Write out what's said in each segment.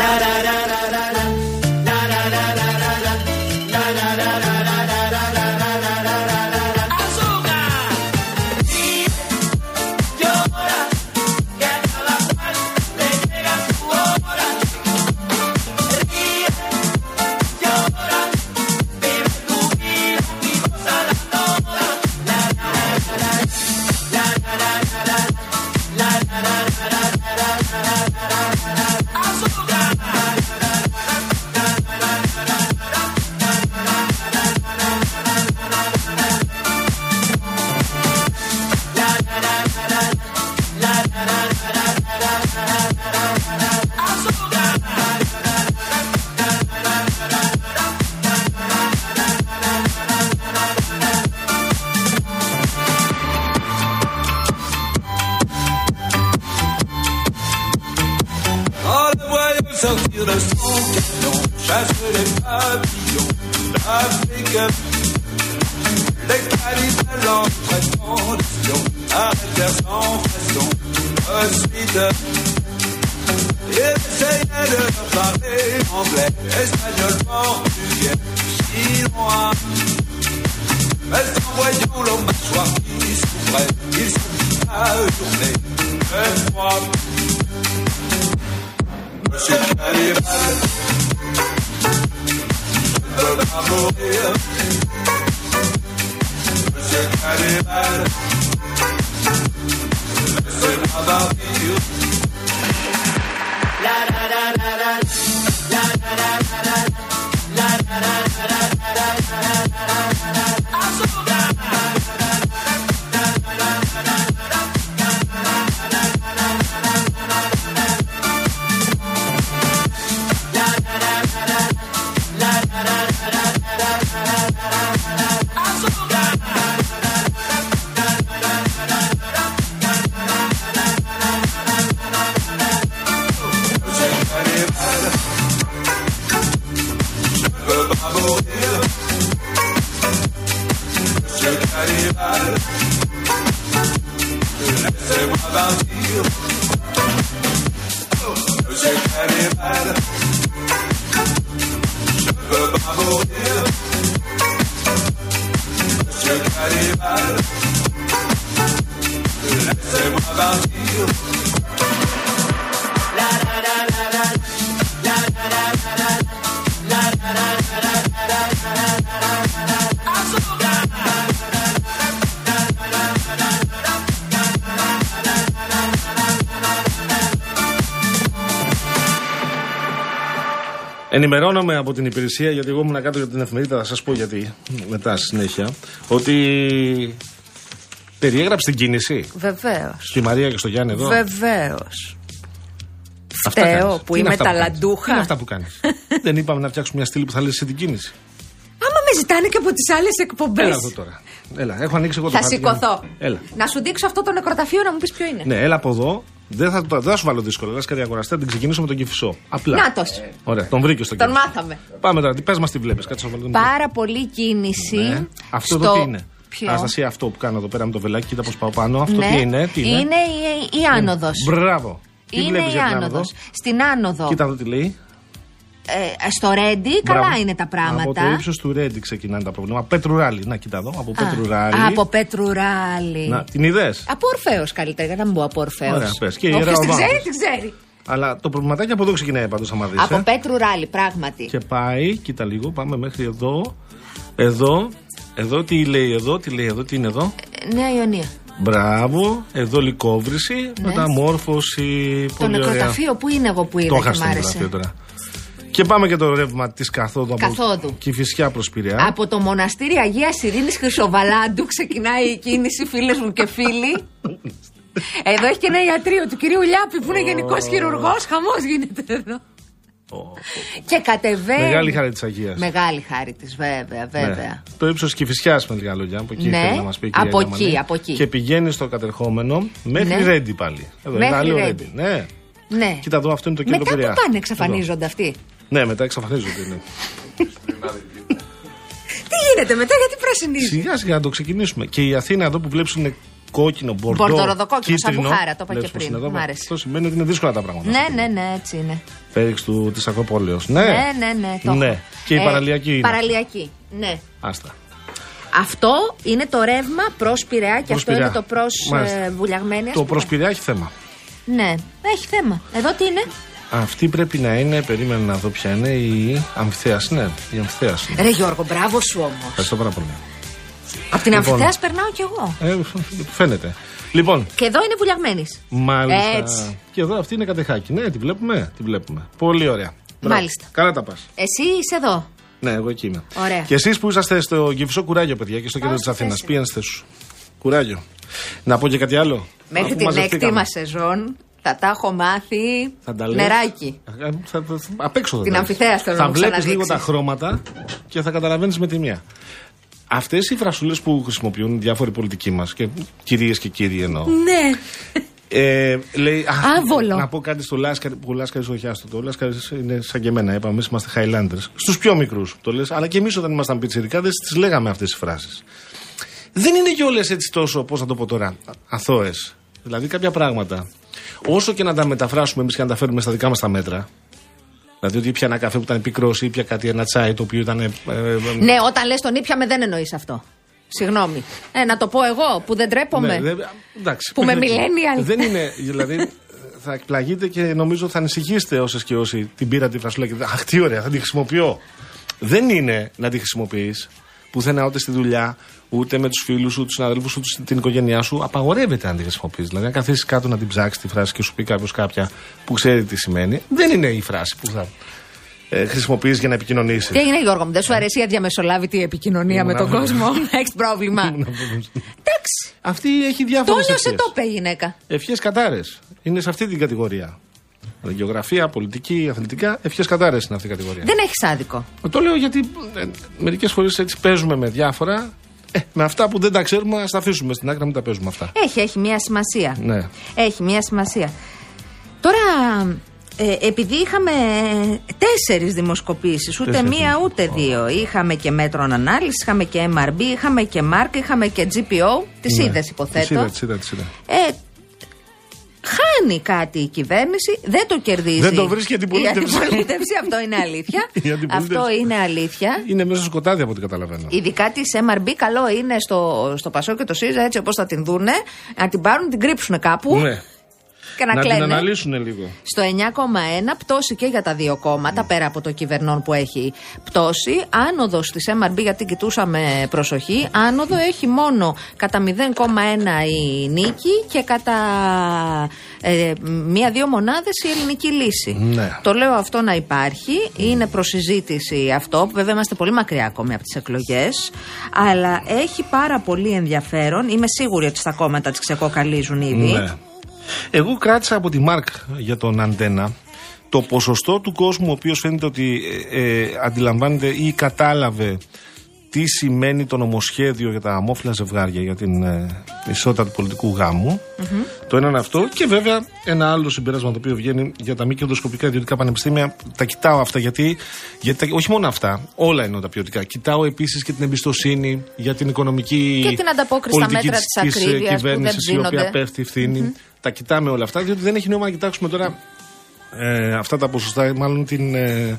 da da da da da. Ενημερώνομαι από την υπηρεσία, γιατί εγώ ήμουν κάτω για την εφημερίδα, θα σας πω γιατί μετά συνέχεια, ότι περιέγραψε την κίνηση. Βεβαίως. Στη Μαρία και στο Γιάννη εδώ. Βεβαίως. Φταίω που είμαι ταλαντούχα. Τι είναι αυτά που κάνεις; Δεν είπαμε να φτιάξουμε μια στήλη που θα λύσει την κίνηση. Άμα με ζητάνε και από τις άλλες εκπομπές. Έλα εδώ τώρα. Έλα, έχω ανοίξει εγώ το Θα σηκωθώ. Έλα. Να σου δείξω αυτό το νεκροταφείο να μου πεις ποιο είναι. Ναι, έλα από εδώ. Δεν θα, δεν θα σου βάλω δύσκολο. Λες κάτι αγοραστέ, την ξεκινήσω με τον κυφισό. Απλά. Νάτο. Ωραία, τον βρήκε στο Τον Κηφισό. μάθαμε. Πάμε τώρα, τι πες μας τι βλέπεις. Κάτσε να βάλω τον Πάρα πολύ κίνηση. Ναι. Αυτό στο... εδώ τι είναι; Ποιο; Αναστασία, αυτό που κάνω εδώ πέρα με το βελάκι, κοίτα πώς πάω πάνω. Αυτό ναι. τι είναι, τι είναι; Είναι η, η άνοδος. Μπράβο. Τι Είναι βλέπεις η για την άνοδο; άνοδος. Στην άνοδο. Κοίτα εδώ τι λέει. Ε, στο Ρέντι, καλά Μπράβο. είναι τα πράγματα. Από το ύψος του Ρέντι ξεκινάνε τα προβλήματα. Πέτρου Να, κοίτα εδώ. Από Α, Πέτρου Ράλι. Από Πέτρου Ράλι. Να, την είδες; Από Ορφαίο καλύτερα, για να μην πω από Ορφαίο. Ωραία, πες. Και η Όποιος Ιερά την Οδάμος. ξέρει, την ξέρει. Αλλά το προβληματάκι από εδώ ξεκινάει πάντως, άμα δεις. Από Πέτρου Ράλι, πράγματι. Και πάει, κοίτα λίγο, πάμε μέχρι εδώ. Εδώ. Εδώ τι λέει εδώ, τι λέει εδώ, τι είναι εδώ; Ε, Νέα Ιωνία. Μπράβο, εδώ λικόβρηση, μεταμόρφωση. Το πολύ ωραία. νεκροταφείο που είναι εγώ που Το είδα είχα και στο μ' νεκροταφείο άρεσε. τώρα. Και πάμε και το ρεύμα της καθόδου. Καθόδου. Και φυσικά προς Πειραιά. Από το μοναστήρι Αγίας Ειρήνης Χρυσοβαλάντου ξεκινάει η κίνηση, φίλες μου και φίλοι. Εδώ έχει και ένα ιατρείο του κυρίου Λιάπη που είναι γενικός χειρουργός. Χαμός γίνεται εδώ. Και κατεβαίνει. Μεγάλη χάρη της Αγίας. Μεγάλη χάρη της, βέβαια, βέβαια. Το ύψος Κυφυσιά με λίγα λόγια. Από εκεί Ναι, θέλει να μας πει η κυρία από Γιάμαλη. εκεί, από εκεί. Και πηγαίνει στο κατερχόμενο μέχρι Ναι. Ρέντι πάλι. Εδώ Μέχρι είναι άλλο Ρέντι. Ρέντι. Ναι. Ναι. Κοίτα εδώ, αυτό είναι το κέντρο Μετά Πειραιά. που πάνε, εξαφανίζονται αυτοί; Ναι, μετά εξαφανίζονται. Ναι. Τι γίνεται μετά, γιατί πρασινίζει; Σιγά σιγά να το ξεκινήσουμε. Και η Αθήνα εδώ που βλέπεις είναι κόκκινο, μπορντό. Μπορντοροδοκόκκινο, σαν κίτρινο. μπουχάρα, το είπα Βλέπεις και πώς πριν. είναι εδώ. Μ' άρεσε. Αυτό σημαίνει ότι είναι δύσκολα τα πράγματα. Ναι, ναι, ναι, έτσι είναι. Φέριξ του της Ακροπόλεως. Ναι. Ναι, ναι, ναι. Το Ναι. έχω. Και η παραλιακή είναι. Παραλιακή, ναι. Άστα. Αυτό είναι το ρεύμα προς Πειραιά και Προς αυτό Πειραιά. είναι το προς Μάλιστα. ε, Βουλιαγμένη. ας Το πούμε. προς Πειραιά έχει θέμα. Ναι, έχει θέμα. Εδώ τι είναι; Αυτή πρέπει να είναι, περίμενα να δω ποια είναι, η αμφιθέαση. Ναι, η αμφιθέαση. Ρε Γιώργο, μπράβο σου όμως. Ευχαριστώ πάρα πολύ. Από την Λοιπόν. αμφιθέα περνάω κι εγώ. Ε, φαίνεται. Λοιπόν, Και εδώ είναι Βουλιαγμένης. μάλιστα. Έτσι. Και εδώ αυτή είναι κατεχάκι. Ναι, τη βλέπουμε. Τη βλέπουμε. Πολύ ωραία. Μπράβο. Μάλιστα. Καλά τα πας. Εσύ είσαι εδώ; Ναι, εγώ εκεί είμαι. Ωραία. Και εσείς που είσαστε στο Κυφισό Κουράγιο, παιδιά, και στο κέντρο Πάω της στη Αθήνας, θέση. πήγαινε στη θέση σου. Κουράγιο. Να πω και κάτι άλλο. Μέχρι Αφού την έκτη μαζευτήκαμε. μας σεζόν θα τα έχω μάθει Θα τα λες. νεράκι. Ε, Θα, θα, θα- απ' έξω θα Την τα αμφιθέας λες. θέλω Θα να μου βλέπει λίγο ξαναδείξεις. τα χρώματα και θα καταλαβαίνεις με τη μία. Αυτές οι φρασούλες που χρησιμοποιούν διάφοροι πολιτικοί μας και κυρίες και κύριοι εννοώ. Ναι. Ε, λέει, α, Άβολο. Να πω κάτι στο Λάσκαρη, που ο Λάσκαρης όχι άστο. Το Λάσκαρης είναι σαν και εμένα. Είπαμε, εμείς είμαστε Highlanders. Στους πιο μικρούς το λες, αλλά και εμείς όταν ήμασταν πιτσιρικάδε τι λέγαμε αυτές τι φράσεις. Δεν είναι και όλε έτσι τόσο, πώς να το πω τώρα, αθώες. Δηλαδή κάποια πράγματα, όσο και να τα μεταφράσουμε εμείς και να τα φέρουμε στα δικά μας τα μέτρα. Δηλαδή ότι ήπια ένα καφέ που ήταν πικρός ή ήπια κάτι, ένα τσάι το οποίο ήταν. ε, ε, ε, Ναι, όταν λες τον ήπια με δεν εννοείς αυτό. Συγγνώμη. Ε, να το πω εγώ που δεν τρέπομαι. Ναι, δεν- εντάξει. Που με δεν- millennial. Δεν είναι. Δηλαδή θα εκπλαγείτε και νομίζω θα ανησυχήσετε όσες και όσοι την πήρατε τη φρασούλα και Αχ, τι ωραία, θα τη χρησιμοποιώ. Δεν είναι να τη χρησιμοποιείς πουθενά ούτε στη δουλειά, ούτε με τους φίλους, ούτε τους συναδέλφους, ούτε στην οικογένειά σου. Απαγορεύεται να τη χρησιμοποιείς. Δηλαδή, αν καθίσεις κάτω να την ψάξεις τη φράση και σου πει κάποιος κάποια που ξέρει τι σημαίνει, δεν είναι η φράση που θα ε, χρησιμοποιείς για να επικοινωνήσεις. Τι έγινε, Γιώργο μου, δεν σου αρέσει η αδιαμεσολάβητη επικοινωνία με τον Ήμουνα- κόσμο; Έχεις πρόβλημα. Εντάξει. Αυτή έχει Το διάφορε νιώσε το είπε η γυναίκα. Ευχές κατάρες. Είναι σε αυτή την κατηγορία. Δηλαδή, Γεωγραφία, πολιτική, αθλητικά, ευχές κατάρες είναι αυτή η κατηγορία. Δεν έχεις άδικο. Το λέω γιατί ε, μερικές φορές έτσι παίζουμε με διάφορα. Ε, με αυτά που δεν τα ξέρουμε, ας τα αφήσουμε στην άκρη να μην τα παίζουμε αυτά. Έχει, έχει μια σημασία. Ναι. Έχει μια σημασία. Τώρα, ε, επειδή είχαμε τέσσερις δημοσκοπήσεις, ούτε Τέσσερις μία ούτε δύο. Είχαμε και μέτρων ανάλυσης, είχαμε και MRB, είχαμε και MARC, είχαμε και GPO. Τις Ναι. είδες Τις υποθέτω. είδα, τις είδα, τις είδα. Ε, χάνει κάτι η κυβέρνηση, δεν το κερδίζει. Δεν το βρίσκει η αντιπολίτευση. Η αντιπολίτευση, αυτό είναι αλήθεια. Η αντιπολίτευση. αυτό είναι αλήθεια. Είναι μέσα στο σκοτάδι από ό,τι καταλαβαίνω. Ειδικά τη MRB, καλό είναι στο, στο Πασό και το ΣΥΖΑ, έτσι όπως θα την δούνε, να την πάρουν, την κρύψουν κάπου Ναι. Και να, Να την κλαίνε. αναλύσουν λίγο. Στο 9,1 πτώση και για τα δύο κόμματα, πέρα από το κυβερνών που έχει πτώση. Άνοδος της MRB, γιατί κοιτούσαμε προσοχή. Άνοδο έχει μόνο κατά 0,1 η νίκη και κατά ε, μία-δύο μονάδες η ελληνική λύση. Ναι. Το λέω αυτό να υπάρχει. Είναι προσυζήτηση αυτό. Βέβαια, είμαστε πολύ μακριά ακόμη από τις εκλογές. Αλλά έχει πάρα πολύ ενδιαφέρον. Είμαι σίγουρη ότι στα κόμματα τις ξεκοκαλίζουν ήδη. Ναι. Εγώ κράτησα από τη Μάρκ για τον Αντένα το ποσοστό του κόσμου ο οποίος φαίνεται ότι ε, ε, αντιλαμβάνεται ή κατάλαβε τι σημαίνει το νομοσχέδιο για τα αμόφυλα ζευγάρια για την ε, ισότητα του πολιτικού γάμου. Το ένα είναι αυτό. Και βέβαια ένα άλλο συμπέρασμα το οποίο βγαίνει για τα μη κερδοσκοπικά ιδιωτικά πανεπιστήμια. Τα κοιτάω αυτά γιατί, γιατί τα- όχι μόνο αυτά, όλα είναι τα ποιοτικά. Κοιτάω επίσης και την εμπιστοσύνη για την οικονομική Και την ανταπόκριση στα πολιτική μέτρα της της, ε, ακρίβειας που δεν κυβέρνησης, η οποία ψήνονται. πέφτει ευθύνη. Τα κοιτάμε όλα αυτά, διότι δεν έχει νόημα να κοιτάξουμε τώρα ε, αυτά τα ποσοστά, μάλλον την, ε,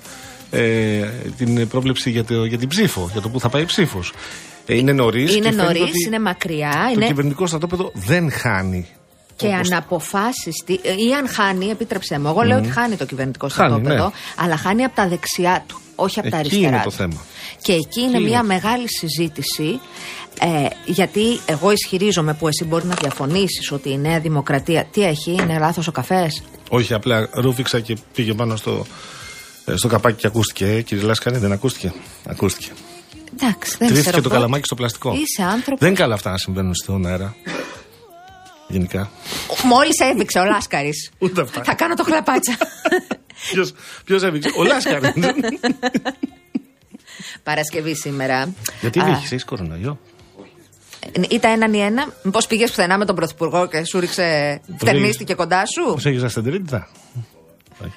ε, την πρόβλεψη για, το, για την ψήφο, για το που θα πάει η ψήφος. Ε, είναι νωρίς. Είναι νωρίς, είναι μακριά. Το είναι... κυβερνητικό στρατόπεδο δεν χάνει. Και Όπως- αναποφάσιστη, ή αν χάνει, επίτρεψέ μου. Εγώ λέω ότι χάνει το κυβερνητικό Χάνει, στρατόπεδο, ναι. αλλά χάνει από τα δεξιά του, όχι από τα Εκεί αριστερά. είναι το του. θέμα. Και εκεί είναι είναι μια το- μεγάλη συζήτηση. Ε, γιατί εγώ ισχυρίζομαι που εσύ μπορεί να διαφωνήσεις ότι η Νέα Δημοκρατία. Τι έχει, είναι λάθος ο καφές; Όχι, απλά ρούφηξα και πήγε πάνω στο, ε, στο καπάκι και ακούστηκε. Ε, κύριε Λάσκαρη, δεν ακούστηκε; Ακούστηκε. Εντάξει, δεν Τρίφθηκε ξέρω. το πώς. καλαμάκι στο πλαστικό. Είσαι άνθρωπος. Δεν είναι καλά αυτά να συμβαίνουν στον αέρα. Γενικά. Μόλις έβηξε ο Λάσκαρης. Ούτε αυτά. Θα κάνω το χλαπάτσα. Ποιος έβηξε; Ο Λάσκαρης. Παρασκευή σήμερα. Γιατί Α, βήχει, έχει κορονοϊό; Ήταν έναν ή ένα. Μήπω πήγες πουθενά με τον Πρωθυπουργό και σου ρίξε. Φτερνίστηκε κοντά σου; Πώς έχει ασθεντερίτητα.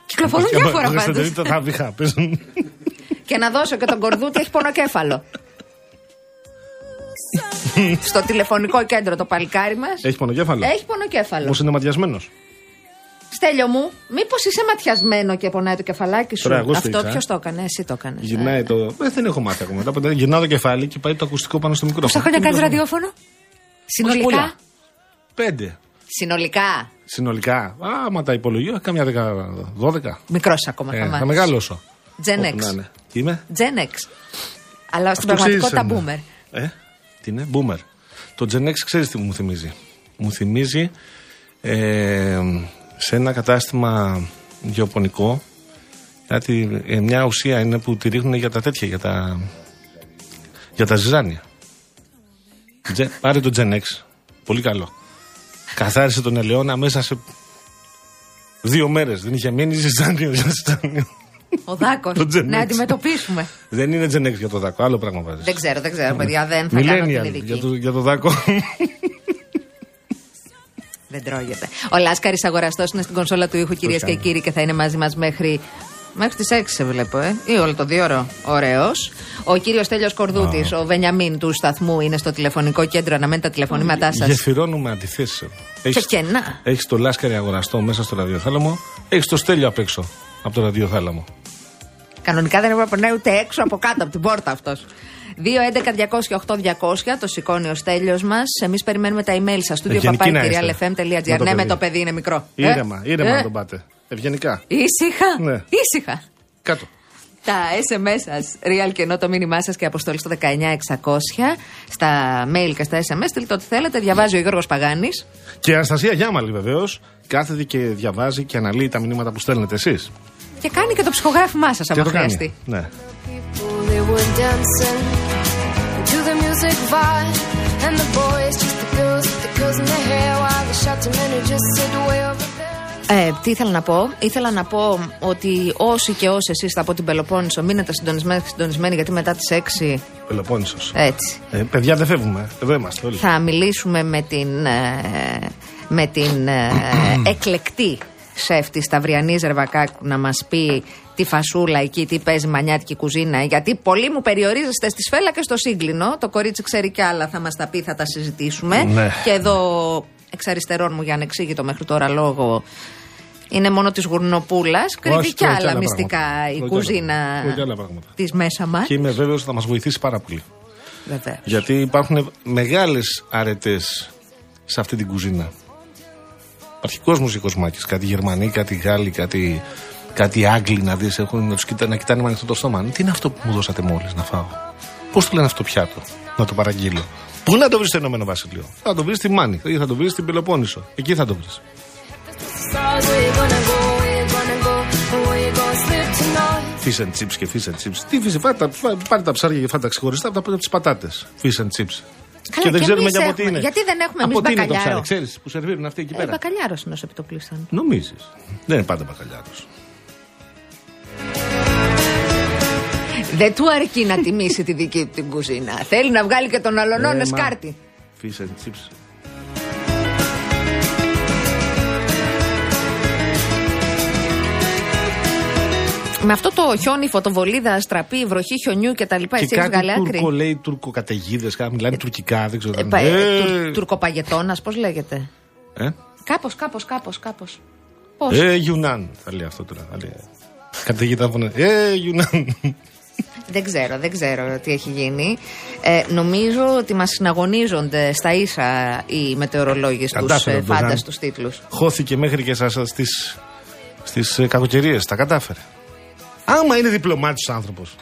Κυκλοφορούν διάφορα πάντως. Ασθεντερίτητα θα βήχα. πες. Και να δώσω και τον κορδούτι έχει πονοκέφαλο. στο τηλεφωνικό κέντρο το παλικάρι μας. Έχει πονοκέφαλο; Έχει πονοκέφαλο. Όμως είναι ματιασμένος. Στέλιο μου, μήπως είσαι ματιασμένο και πονάει το κεφαλάκι σου; Τώρα εγώ Αυτό σφίξα. ποιος το έκανε, εσύ το έκανες. Γυρνάει το. Ε, δεν έχω μάθει ακόμα. Μετά γυρνάω το κεφάλι και πάει το ακουστικό πάνω στο μικρόφωνο. Πόσα χρόνια Τι κάνεις μικρόφωνο; ραδιόφωνο; Συνολικά; πολλά. Πέντε. Συνολικά; Συνολικά. Άμα τα υπολογίζω, κάμια δεκα, δώδεκα. Μικρός ακόμα Ε, θα θα μάθεις. μεγαλώσω. Gen Όπου X. να είναι. Τι είμαι; Gen X. Αλλά στην Αυτό πραγματικότητα ξέρεις, boomer. Ε, τι είναι, boomer. Το Gen X ξέρεις τι μου θυμίζει. Μου θυμίζει ε, σε ένα κατάστημα γεωπονικό κάτι, ε, μια ουσία είναι που τη ρίχνουν για τα τέτοια, για τα, για τα ζυζάνια. Τζε- πάρε το Gen X. Πολύ καλό. Καθάρισε τον ελαιόνα μέσα σε δύο μέρες. Δεν είχε μείνει ζυζάνιο για ζυζάνιο. Ο Δάκος. Το Gen Να X. αντιμετωπίσουμε. Δεν είναι Gen X για το δάκο, άλλο πράγμα βάζεις. Δεν ξέρω, δεν ξέρω, παιδιά. Δεν θα κάνω την Millennial ειδική. για το, για το δάκο. Δεν τρώγεται. Ο Λάσκαρης αγοραστός είναι στην κονσόλα του ήχου, κυρίες και κάνει. κύριοι, και θα είναι μαζί μας μέχρι. Μέχρι τις 6 σε βλέπω, ε. Ή όλο το δύο ώρο. Ωραίος. Ο κύριος Τέλειο Κορδούτης, ο Βενιαμίν του σταθμού, είναι στο τηλεφωνικό κέντρο. Αναμένει τα τηλεφωνήματά σας. Γεφυρώνουμε αντιθέσεις. Και κενά. Έχεις το λάσκαρη αγοραστό μέσα στο ραδιοθάλαμο. Έχεις το στέλιο απ' έξω από το ραδιοθάλαμο. Κανονικά δεν έπρεπε να περνάει ούτε έξω από κάτω από την πόρτα αυτός. 2-11-200-8-200 το σηκώνει ο στέλιος μας. Εμείς περιμένουμε τα email σας. Studio Ευγενικοί να είστε. papakirialfm.gr. Με το Ναι, με παιδί. το παιδί είναι μικρό. Ήρεμα, Ε, ήρεμα ε, να τον πάτε. Ευγενικά. Ήσυχα; Ναι. Ήσυχα. Κάτω. Τα SMS σας, real και ενώ το μήνυμά σας και αποστολή στο 19600. Στα mail και στα SMS, στείλτε ό,τι θέλετε. Διαβάζει ο Γιώργος Παγάνης. Και η Αναστασία Γιάμαλη βεβαίως κάθεται και διαβάζει και αναλύει τα μηνύματα που στέλνετε εσείς. Και κάνει και το ψυχογράφημά σας, Και άμα το κάνει. χρειαστεί. Ναι. Music vibe and the boys just the girls with the girls in their hair while the shouting men who just sit way over there Ε, τι ήθελα να πω; Ήθελα να πω ότι όσοι και όσοι εσείς από την Πελοπόννησο μείνετε συντονισμένοι, συντονισμένοι γιατί μετά τις 6 Πελοπόννησος. έτσι Ε, παιδιά δεν φεύγουμε. Εδώ είμαστε όλοι. θα μιλήσουμε με την, ε, με την ε, εκλεκτή σεφ της Σταυριανής Ρεβακάκου να μας πει τη φασούλα εκεί, τι παίζει μανιάτικη κουζίνα. Γιατί πολλοί μου περιορίζεστε στη σφέλα και στο σύγκλινο. Το κορίτσι ξέρει κι άλλα, θα μας τα πει, θα τα συζητήσουμε. Ναι. Και εδώ εξ αριστερών μου για ανεξήγητο μέχρι τώρα λόγο είναι μόνο της Γουρνοπούλας. Κρύβει Όχι, κι τρώει κι άλλα άλλα μυστικά πράγματα. η Τρώει κι άλλα- κουζίνα τρώει κι άλλα πράγματα. της μέσα μας. Και είμαι βέβαιος ότι θα μας βοηθήσει πάρα πολύ. Βεβαίως. Γιατί υπάρχουν μεγάλες αρετές σε αυτή την κουζίνα. Υπάρχει κόσμο η Κοσμάκη. Κάτι Γερμανοί, κάτι Γάλλοι, κάτι, κάτι Άγγλοι να δεις. Έχουν να, τους κοιτά, να κοιτάνε με ανοιχτό το στόμα. Τι είναι αυτό που μου δώσατε μόλις να φάω; Πώς το λένε αυτό το πιάτο, να το παραγγείλω; Πού να το βρεις στο Ηνωμένο Βασίλειο; Θα το βρεις στη Μάνη ή θα το βρεις στην Πελοπόννησο. Εκεί θα το βρεις. stars where you gonna go where you gonna go and where you gonna sleep tonight Fish and chips και fish and chips. Τι fish, πάρε τα, πάρε τα ψάρια και φάτε τα ξεχωριστά από τις πατάτες. Fish and chips. Καλά, και δεν και ξέρουμε εμείς για από τι έχουμε. είναι. Γιατί δεν έχουμε από εμείς τι είναι το μπακαλιάρο; ψάρι, ξέρεις που σερβίρουν αυτοί εκεί Ε, πέρα. μπακαλιάρος είναι όσο επιτοπλίστων. Νομίζεις. Δεν είναι πάντα μπακαλιάρος. Δεν του αρκεί να τιμήσει τη δική του την κουζίνα. Θέλει να βγάλει και τον αλωνών Ε, μα. σκάρτη. Fish and chips. Με αυτό το χιόνι, φωτοβολίδα, στραπή, βροχή χιονιού κτλ. Και Έτσι έχεις κάτι βγάλει άκρη; τουρκο λέει τουρκοκαταιγίδες, μιλάνε τουρκικά, δεν ξέρω. Ε, τι πα- είναι. ε, Ε, τουρ- Τουρκοπαγετώνας, πώς λέγεται; ε, Κάπως, κάπως, κάπως, κάπως. Πώς; ε, Γιουνάν, θα λέει αυτό τώρα. Θα λέει. Καταιγίδα φωνέ. Ε, Γιουνάν. Δεν ξέρω, δεν ξέρω τι έχει γίνει. Ε, νομίζω ότι μας συναγωνίζονται στα ίσα οι μετεωρολόγοι στους Κατάφερε ε, ο Ντοζάν. φάνταστους τίτλους. Χώθηκε μέχρι και σας στις, στις ε, κακοκαιρίες. Τα κατάφερε. Άμα είναι διπλωμάτης άνθρωπος.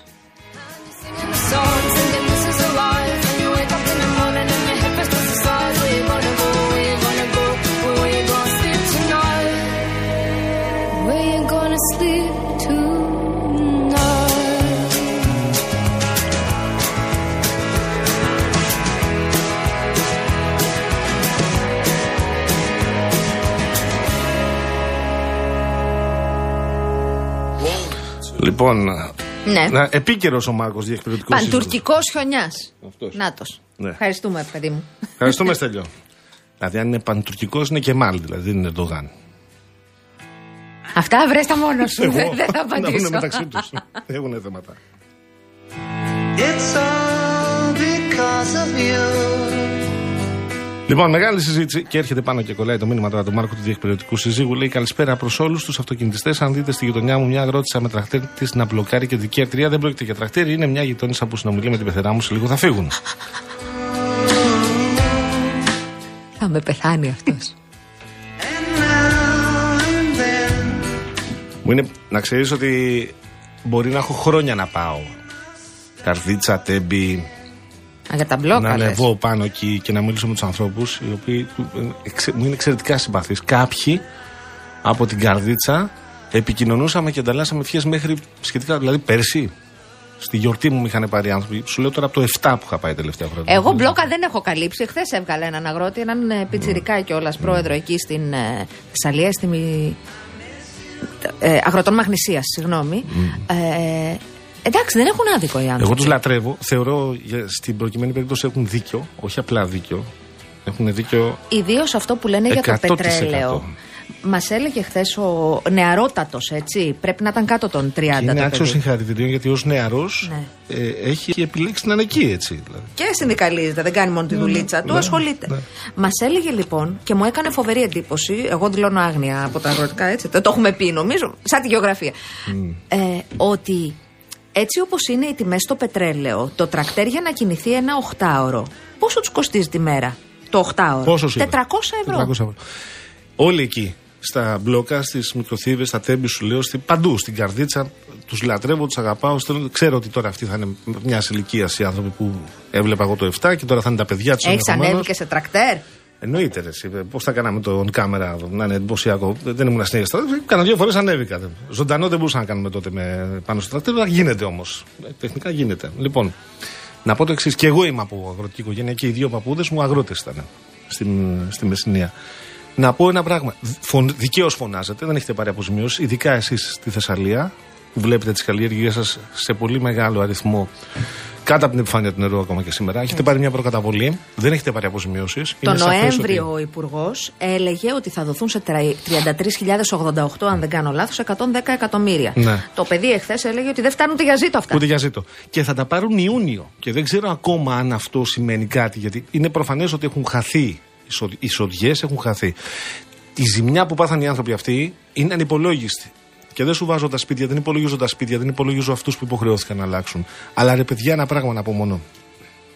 Λοιπόν, Ναι. να, επίκαιρος ο Μάρκος διεκπαιρετικός σύζυγος. Παντουρκικό χιονιάς. Αυτός. Νάτος. Ναι. Ευχαριστούμε, παιδί μου. Ευχαριστούμε Στέλιο. δηλαδή αν είναι παντουρκικός είναι και μάλ, δηλαδή δεν είναι Ερντογάν. Αυτά βρες τα μόνο σου. Εγώ, Δεν δεν θα να βγουν απαντήσω. μεταξύ τους. Έχουν θέματα. It's all because because of you. Λοιπόν, μεγάλη συζήτηση και έρχεται πάνω και κολλάει το μήνυμα τώρα του Μάρκου του διεκπαιρεωτικού συζύγου. Λέει καλησπέρα προς όλους τους αυτοκινητιστές. Αν δείτε στη γειτονιά μου μια αγρότησα με τρακτέρ της να μπλοκάρει και δική αρτηρία, δεν πρόκειται για τρακτέρ. Είναι μια γειτόνισσα που συνομιλεί με την πεθερά μου. Σε λίγο θα φύγουν. Θα με πεθάνει αυτός. And now and then. Μου είναι να ξέρεις ότι μπορεί να έχω χρόνια να πάω. Καρδίτσα, τέμπη, Για τα να μπλόκα. λες. ανεβώ πάνω εκεί και να μιλήσω με τους ανθρώπους, οι οποίοι του- εξε- μου είναι εξαιρετικά συμπαθείς. Κάποιοι από την καρδίτσα επικοινωνούσαμε και ανταλλάσσαμε ευχές μέχρι σχετικά, δηλαδή πέρσι. Στη γιορτή μου με είχαν πάρει άνθρωποι. Σου λέω τώρα από το 7 που είχα πάει τελευταία φορά. Εγώ μπλόκα δεν έχω καλύψει. Χθες έβγαλε έναν αγρότη, έναν ε, πιτσιρικά κιόλα πρόεδρο εκεί στην ε, Θεσσαλία, στη. Μη- Ε, αγροτών Μαγνησίας, συγγνώμη. Ε, εντάξει, δεν έχουν άδικο οι άνθρωποι. Εγώ τους λατρεύω. Θεωρώ για- στην προκειμένη περίπτωση έχουν δίκιο. Όχι απλά δίκιο. Έχουν δίκιο. Ιδίως αυτό που λένε για το 100%. πετρέλαιο. Μας έλεγε χθες ο νεαρότατος, έτσι. Πρέπει να ήταν κάτω των 30. Και είναι το άξιος παιδί. συγχαρητηρίων γιατί ως νεαρός Ναι. ε, έχει επιλέξει να είναι εκεί έτσι. Δηλαδή. Και συνδικαλίζεται, δεν κάνει μόνο τη δουλίτσα του, ναι, ασχολείται. ναι. Μας έλεγε λοιπόν και μου έκανε φοβερή εντύπωση. Εγώ δηλώνω άγνοια από τα αγροτικά, έτσι. Το, το έχουμε πει νομίζω, σαν τη γεωγραφία. Ε, ότι έτσι όπως είναι οι τιμές στο πετρέλαιο, το τρακτέρ για να κινηθεί ένα οχτάωρο, πόσο τους κοστίζει τη μέρα; Το οχτάωρο. Πόσο σου 400 είπε; ευρώ. 400 ευρώ. Όλοι εκεί. Στα μπλόκα, στις μικροθύβες, στα τέμπη σου λέω, στη, παντού στην καρδίτσα. Τους λατρεύω, τους αγαπάω. στέλνω- Ξέρω ότι τώρα αυτοί θα είναι μιας ηλικίας οι άνθρωποι που έβλεπα εγώ το 7 και τώρα θα είναι τα παιδιά τους. Έχεις ανέβει και σε τρακτέρ; Εννοείται, ρε. Πώς θα κάναμε τον κάμερα να είναι εντυπωσιακό. Δεν ήμουν στην Αίγυπτο. Κάνα δύο φορές ανέβηκα. Ζωντανό δεν μπορούσαμε να κάνουμε τότε με, πάνω στο τρακτέρ. Γίνεται όμως. Τεχνικά γίνεται. Λοιπόν, να πω το εξής. Και εγώ είμαι από αγροτική οικογένεια και οι δύο παππούδες μου αγρότες ήταν στην, στη Μεσσηνία. Να πω ένα πράγμα. Φων, Δικαίως φωνάζετε, δεν έχετε πάρει αποζημιώσει, ειδικά εσείς στη Θεσσαλία, που βλέπετε τις καλλιέργειές σας σε πολύ μεγάλο αριθμό κάτω από την επιφάνεια του νερού ακόμα και σήμερα. Έχετε πάρει μια προκαταβολή, δεν έχετε πάρει αποζημιώσει. Το Νοέμβριο ο Υπουργός έλεγε ότι θα δοθούν σε τρα- 33.088, αν δεν κάνω λάθος, 110 εκατομμύρια. Ναι. Το παιδί εχθές έλεγε ότι δεν φτάνουν ούτε για ζήτο αυτά. Ούτε για ζήτο. Και θα τα πάρουν Ιούνιο. Και δεν ξέρω ακόμα αν αυτό σημαίνει κάτι, γιατί είναι προφανές ότι έχουν χαθεί. Οι εισοδιέ έχουν χαθεί. Η ζημιά που πάθαν οι άνθρωποι αυτοί είναι ανυπολόγιστη. Και δεν σου βάζω τα σπίτια, δεν υπολογίζω τα σπίτια, δεν υπολογίζω αυτούς που υποχρεώθηκαν να αλλάξουν. Αλλά ρε παιδιά, ένα πράγμα να πω μόνο.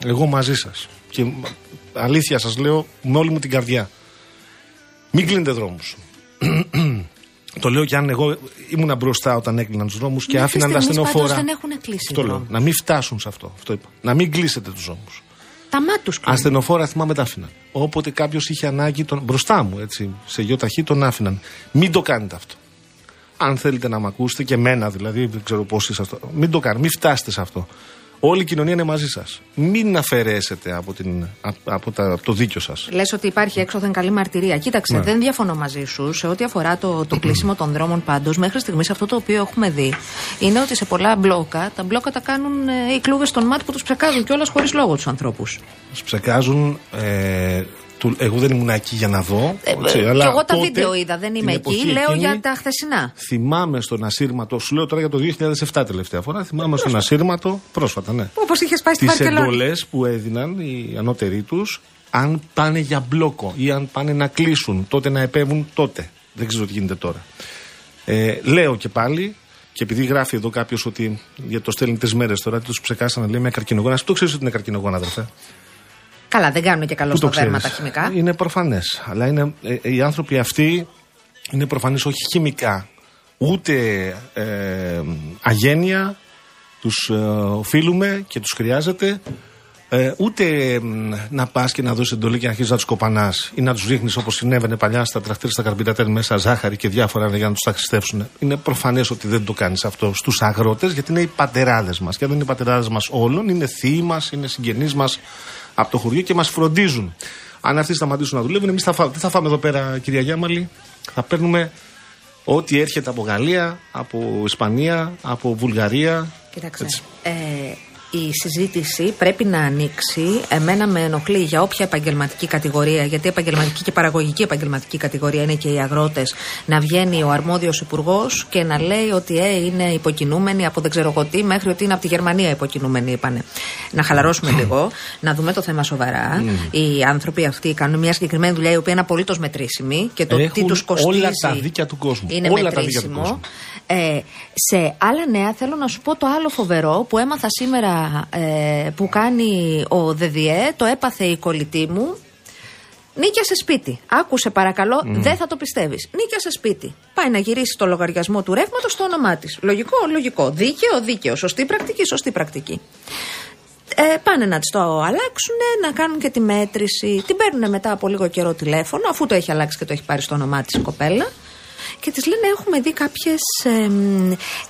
Εγώ μαζί σας. Και αλήθεια σας λέω με όλη μου την καρδιά. Μην κλείνετε δρόμους. Το λέω και αν εγώ ήμουν μπροστά όταν έκλειναν τους δρόμους και Μέχρι άφηναν τα στιγμής στενοφόρα. πάντως δεν έχουν κλείσει Αυτό οι λέω. δρόμοι. Να μην φτάσουν σε αυτό. αυτό είπα. Να μην κλείσετε τους δρόμους. Τα μάτου Ασθενοφόρα θυμάμαι τα άφηναν. Όποτε κάποιος είχε ανάγκη, τον, μπροστά μου έτσι, σε γιο ταχύ τον άφηναν. Μην το κάνετε αυτό. Αν θέλετε να με ακούσετε και εμένα δηλαδή, δεν ξέρω πώς είσαι αυτό. Μην το κάνετε, μην φτάσετε σε αυτό. Όλη η κοινωνία είναι μαζί σας. Μην αφαιρέσετε από, την, από, από τα, από το δίκιο σας. Λες ότι υπάρχει έξωθεν καλή μαρτυρία. Κοίταξε, Ναι. δεν διαφωνώ μαζί σου σε ό,τι αφορά το, το κλείσιμο των δρόμων πάντως. Μέχρι στιγμής αυτό το οποίο έχουμε δει είναι ότι σε πολλά μπλόκα τα μπλόκα τα κάνουν ε, οι κλούβες των ΜΑΤ που τους ψεκάζουν κιόλας χωρίς λόγο τους ανθρώπους. Τους ψεκάζουν. Ε, του, εγώ δεν ήμουν εκεί για να δω. έτσι, και αλλά εγώ τα τότε, βίντεο είδα, δεν την είμαι εποχή εκεί. Λέω εκείνη, για τα χθεσινά. Θυμάμαι στον ασύρματο, σου λέω τώρα για το 2007 τελευταία φορά. Θυμάμαι στον ασύρματο, πρόσφατα, ναι. Όπως είχες πάει στη τις Βαρκελόνη. εντολές που έδιναν οι ανώτεροι τους, αν πάνε για μπλόκο ή αν πάνε να κλείσουν, τότε να επέμβουν τότε. Δεν ξέρω τι γίνεται τώρα. Ε, λέω και πάλι, και επειδή γράφει εδώ κάποιος ότι για το στέλνει τρεις μέρες τώρα, τους ψεκάσανε λέει με καρκινογόνα. Το ξέρεις ότι είναι καρκινογόνα, αδερφέ. Καλά, δεν κάνουν και καλό Πού στο το ξέρεις. δέρμα τα χημικά. Είναι προφανές. Αλλά είναι, ε, οι άνθρωποι αυτοί είναι προφανέ όχι χημικά, ούτε ε, αγένεια. Τους ε, οφείλουμε και τους χρειάζεται. Ε, ούτε μ, να πας και να δώσεις εντολή και να αρχίσει να τους κοπανάς ή να τους ρίχνεις όπως συνέβαινε παλιά στα τραχτήρια, στα καρμπιτατέρ μέσα ζάχαρη και διάφορα για να τους τα χρηστεύσουν. Είναι προφανές ότι δεν το κάνεις αυτό στους αγρότες γιατί είναι οι πατεράδες μας. Και αν δεν είναι οι πατεράδες μας όλων, είναι θείοι μας, είναι συγγενείς μας από το χωριό και μας φροντίζουν. Αν αυτοί σταματήσουν να δουλεύουν, εμείς θα φάμε. Τι θα φάμε εδώ πέρα, κυρία Γιάμαλη, θα παίρνουμε ό,τι έρχεται από Γαλλία, από Ισπανία, από Βουλγαρία. Κοίταξε. Έτσι. Ε, η συζήτηση πρέπει να ανοίξει. Εμένα με ενοχλεί για όποια επαγγελματική κατηγορία, γιατί επαγγελματική και παραγωγική επαγγελματική κατηγορία είναι και οι αγρότες, να βγαίνει ο αρμόδιος υπουργός και να λέει ότι ε, είναι υποκινούμενοι από δεν ξέρω εγώ τι, μέχρι ότι είναι από τη Γερμανία υποκινούμενοι, είπανε. Να χαλαρώσουμε λίγο, να δούμε το θέμα σοβαρά. Οι άνθρωποι αυτοί κάνουν μια συγκεκριμένη δουλειά η οποία είναι απολύτως μετρήσιμη και το τι Έχουν τους κοστίζει. όλα τα δίκαια του κόσμου. Είναι Όλα τα δίκαια του μετρήσιμο. κόσμου. Ε, σε άλλα νέα θέλω να σου πω το άλλο φοβερό που έμαθα σήμερα ε, που κάνει ο ΔΔΕ, το έπαθε η κολλητή μου. Νίκιασε σπίτι. Άκουσε παρακαλώ, δεν θα το πιστεύεις. Νίκιασε σπίτι. Πάει να γυρίσει το λογαριασμό του ρεύματος στο όνομά της. Λογικό, λογικό. Δίκαιο, δίκαιο. Σωστή πρακτική, σωστή πρακτική. Ε, πάνε να της το αλλάξουν, να κάνουν και τη μέτρηση. Την παίρνουν μετά από λίγο καιρό τηλέφωνο, αφού το έχει αλλάξει και το έχει πάρει στο όνομά της η κοπέλα. Και τη λένε: Έχουμε δει κάποιες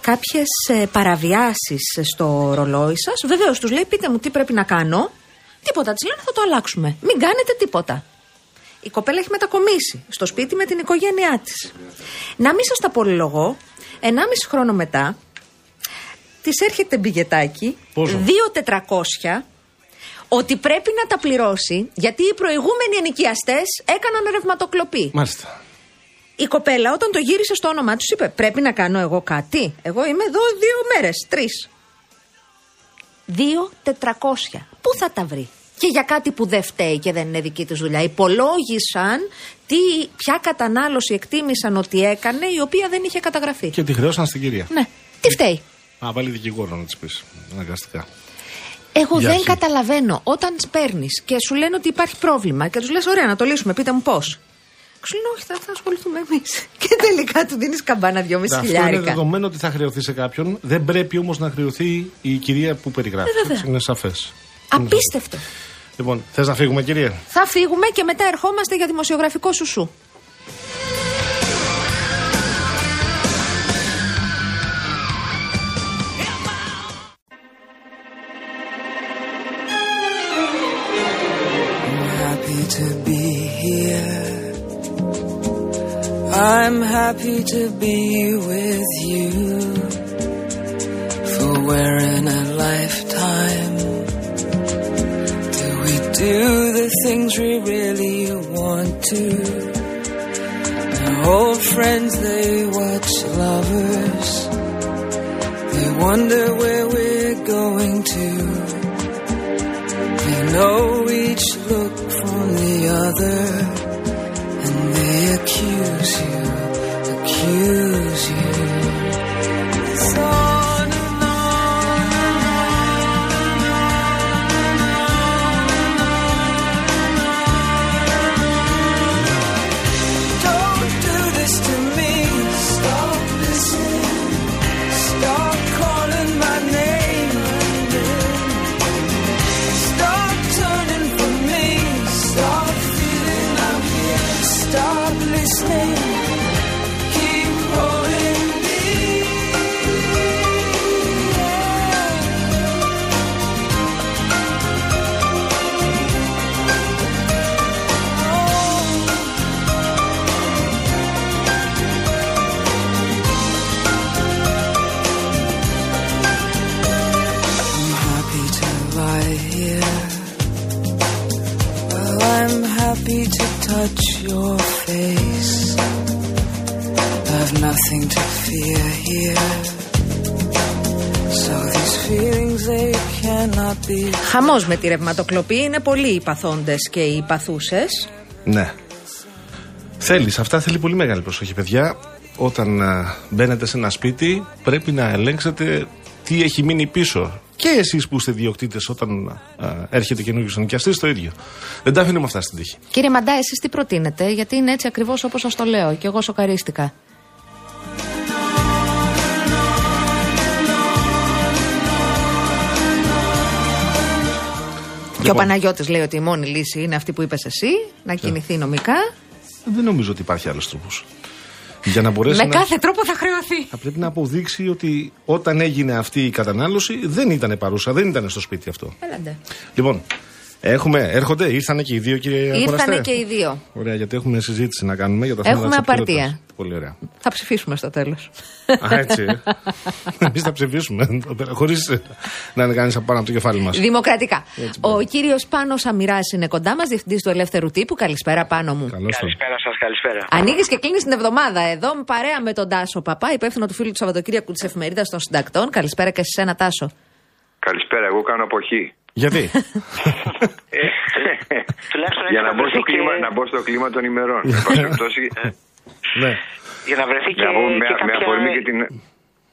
κάποιες, ε, παραβιάσεις στο ρολόι σας. Βεβαίως τους λέει: Πείτε μου τι πρέπει να κάνω. Τίποτα. Τη λένε: Θα το αλλάξουμε. Μην κάνετε τίποτα. Η κοπέλα έχει μετακομίσει στο σπίτι με την οικογένειά της. Να μην σας τα πολυλογώ, 1,5 χρόνο μετά, της έρχεται μπιγετάκι, Πόσο; 2.400, ότι πρέπει να τα πληρώσει γιατί οι προηγούμενοι ενοικιαστές έκαναν ρευματοκλοπή. Μάλιστα. Η κοπέλα όταν το γύρισε στο όνομά τους είπε: Πρέπει να κάνω εγώ κάτι. Εγώ είμαι εδώ δύο μέρες, τρεις. Δύο τετρακόσια. Πού θα τα βρει; Και για κάτι που δεν φταίει και δεν είναι δική τη δουλειά. Υπολόγισαν τι, ποια κατανάλωση εκτίμησαν ότι έκανε, η οποία δεν είχε καταγραφεί. Και τη χρεώσαν στην κυρία. Ναι. Τι φταίει; Α, βάλει δικηγόρο να της πεις. Αναγκαστικά. Εγώ Για δεν αρχή. καταλαβαίνω όταν παίρνεις και σου λένε ότι υπάρχει πρόβλημα και τους λες: Ωραία, να το λύσουμε, πείτε μου πώς. Σου λένε: Όχι, θα, θα ασχοληθούμε εμείς. Και τελικά του δίνεις καμπάνα 2,5 Αυτό είναι χιλιάρικα. δεδομένο ότι θα χρεωθεί σε κάποιον. Δεν πρέπει όμως να χρεωθεί η κυρία που περιγράφει. Ε, βέβαια. Έτσι, είναι σαφές. Απίστευτο. Λοιπόν, θες να φύγουμε, κυρία. Θα φύγουμε και μετά ερχόμαστε για δημοσιογραφικό σουσού. I'm happy to be with you. For we're in a lifetime. Do we do the things we really want to? Old friends, they watch lovers. They wonder where we're going to. They know each look from the other, accuse you, accuse you. Χαμός με τη ρευματοκλοπή είναι πολλοί οι παθώντε και οι παθούσες. Ναι. Θέλεις, αυτά θέλει πολύ μεγάλη προσοχή, παιδιά. Όταν α, μπαίνετε σε ένα σπίτι, πρέπει να ελέγξετε τι έχει μείνει πίσω. Και εσείς που είστε διοκτήτε, όταν α, έρχεται καινούριο νοικιαστή, το ίδιο. Δεν τα αφήνουμε αυτά στην τύχη. Κύριε Μαντά, εσείς τι προτείνετε, γιατί είναι έτσι ακριβώς όπως σας το λέω και εγώ σοκαρίστηκα. Και ο Λοιπόν. Παναγιώτης λέει ότι η μόνη λύση είναι αυτή που είπες εσύ, να κινηθεί νομικά. Δεν νομίζω ότι υπάρχει άλλος τρόπος. Για να μπορέσει Με να. κάθε τρόπο θα χρεωθεί. Θα πρέπει να αποδείξει ότι όταν έγινε αυτή η κατανάλωση δεν ήταν παρούσα, δεν ήταν στο σπίτι αυτό. Έλαντε. Λοιπόν, Έχουμε, έρχονται, ήρθανε και οι δύο κύριε Ήρθανε Κοραστέ. και οι δύο. Ωραία, γιατί έχουμε συζήτηση να κάνουμε για τα Έχουμε θέματα της απαρτία. ακυρότητας. Πολύ ωραία. Θα ψηφίσουμε στο τέλος. Α, έτσι. Εμείς θα ψηφίσουμε. Χωρίς να κάνει απάνω από το κεφάλι μας. Δημοκρατικά. Έτσι, Ο μπράβο. κύριος Πάνος Αμυράς είναι κοντά μας, διευθυντής του Ελεύθερου Τύπου. Καλησπέρα, Πάνο μου. Καλώς τον. Καλησπέρα σας, καλησπέρα. Ανοίγεις και κλείνεις την εβδομάδα εδώ, με παρέα με τον Τάσο Παπά, υπεύθυνο του φίλου του Σαββατοκύριακου της Εφημερίδας των Συντακτών. Καλησπέρα και σε ένα Τάσο. Καλησπέρα, εγώ κάνω αποχή. Γιατί; Τουλάχιστον Για έτσι να να μπω, βρεθεί στο και, κλίμα, να μπω στο κλίμα των ημερών. Εν πάση περιπτώσει, ναι. για να βρεθεί και, να πω με, και με κάποια, αφορμή και την.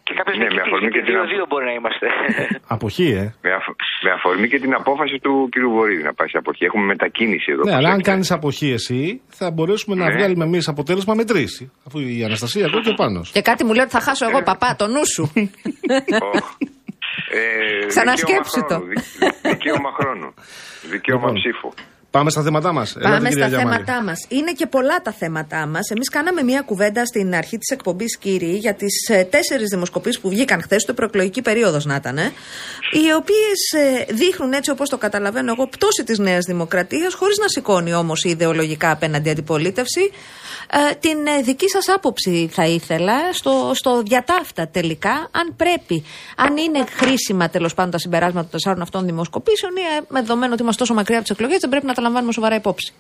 και κάποιος Ναι, με νικητής, αφορμή γιατί και την απο- δύο-δύο μπορεί να είμαστε. Αποχή, ε. Με, αφ- με αφορμή και την απόφαση του κ. Βορύδη να πάει σε αποχή. Έχουμε μετακίνηση εδώ. Ναι, αλλά αν προσέξτε. κάνεις αποχή εσύ, θα μπορέσουμε να Ναι. βγάλουμε εμείς αποτέλεσμα με τρεις. Αφού η Αναστασία ακούει και πάνω. Και κάτι μου λέει ότι θα χάσω εγώ, παπά, το νου σου. Οχ. Ε, Ξανασκέψου δικαίωμα το. χρόνου, δι- Δικαίωμα χρόνου. Δικαίωμα Λοιπόν. ψήφου. Πάμε στα θέματά μας. Πάμε στα θέματά μας. Είναι και πολλά τα θέματά μας. Εμείς κάναμε μία κουβέντα στην αρχή της εκπομπής, κύριοι, για τις τέσσερις δημοσκοπήσεις που βγήκαν χθες, το προεκλογική περίοδος να ήταν, ε, οι οποίες δείχνουν έτσι όπως το καταλαβαίνω εγώ πτώση της Νέας Δημοκρατίας, χωρίς να σηκώνει όμως η ιδεολογικά απέναντι αντιπολίτευση. Ε, την ε, δική σας άποψη θα ήθελα στο, στο διατάφτα τελικά, αν πρέπει, αν είναι χρήσιμα τέλος πάντων τα συμπεράσματα των τεσσάρων αυτών δημοσκοπήσεων ή ε, με δεδομένο ότι είμαστε τόσο μακριά από τις εκλογές, δεν πρέπει να τα λαμβάνουμε σοβαρά υπόψη.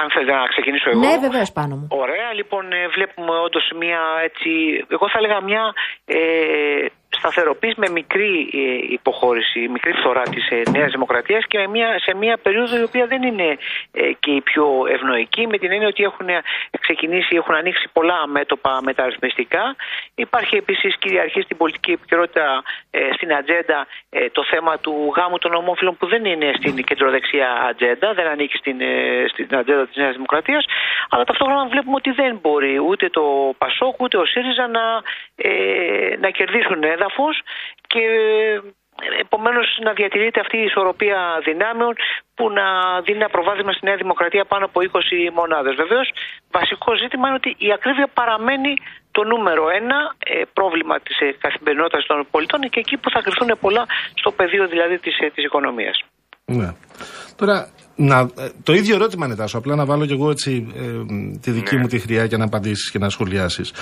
Αν θέλετε να ξεκινήσω εγώ. Ναι, βεβαίως πάνω μου. Ωραία, λοιπόν, ε, βλέπουμε όντως μια έτσι, εγώ θα έλεγα μια ε, σταθεροποίηση με μικρή ε, υποχώρηση, μικρή φθορά της ε, Νέας Δημοκρατίας και με μια, σε μια περίοδο η οποία δεν είναι ε, και η πιο ευνοϊκή, με την έννοια ότι έχουν ξεκινήσει, έχουν ανοίξει πολλά μέτωπα μεταρρυθμιστικά. Υπάρχει επίσης κυριαρχή στην πολιτική επικαιρότητα ε, στην ατζέντα ε, το θέμα του γάμου των ομόφυλων που δεν είναι στην κεντροδεξιά ατζέντα, δεν ανήκει στην, ε, στην ατζέντα της Νέας Δημοκρατίας. Αλλά ταυτόχρονα βλέπουμε ότι δεν μπορεί ούτε το Πασόκ ούτε ο ΣΥΡΙΖΑ να, ε, να κερδίσουν έδαφο και Επομένως, να διατηρείται αυτή η ισορροπία δυνάμεων που να δίνει ένα προβάδισμα στη Νέα Δημοκρατία πάνω από 20 μονάδες. Βεβαίως, βασικό ζήτημα είναι ότι η ακρίβεια παραμένει το νούμερο ένα ε, πρόβλημα της ε, καθημερινότητας των πολιτών και εκεί που θα κρυφθούν πολλά στο πεδίο δηλαδή της ε, της οικονομίας. Ναι. Τώρα, να, ε, το ίδιο ερώτημα είναι Τάσο. Απλά να βάλω κι εγώ έτσι ε, τη δική Ναι. μου τη χρειά και να απαντήσεις και να σχολιάσεις.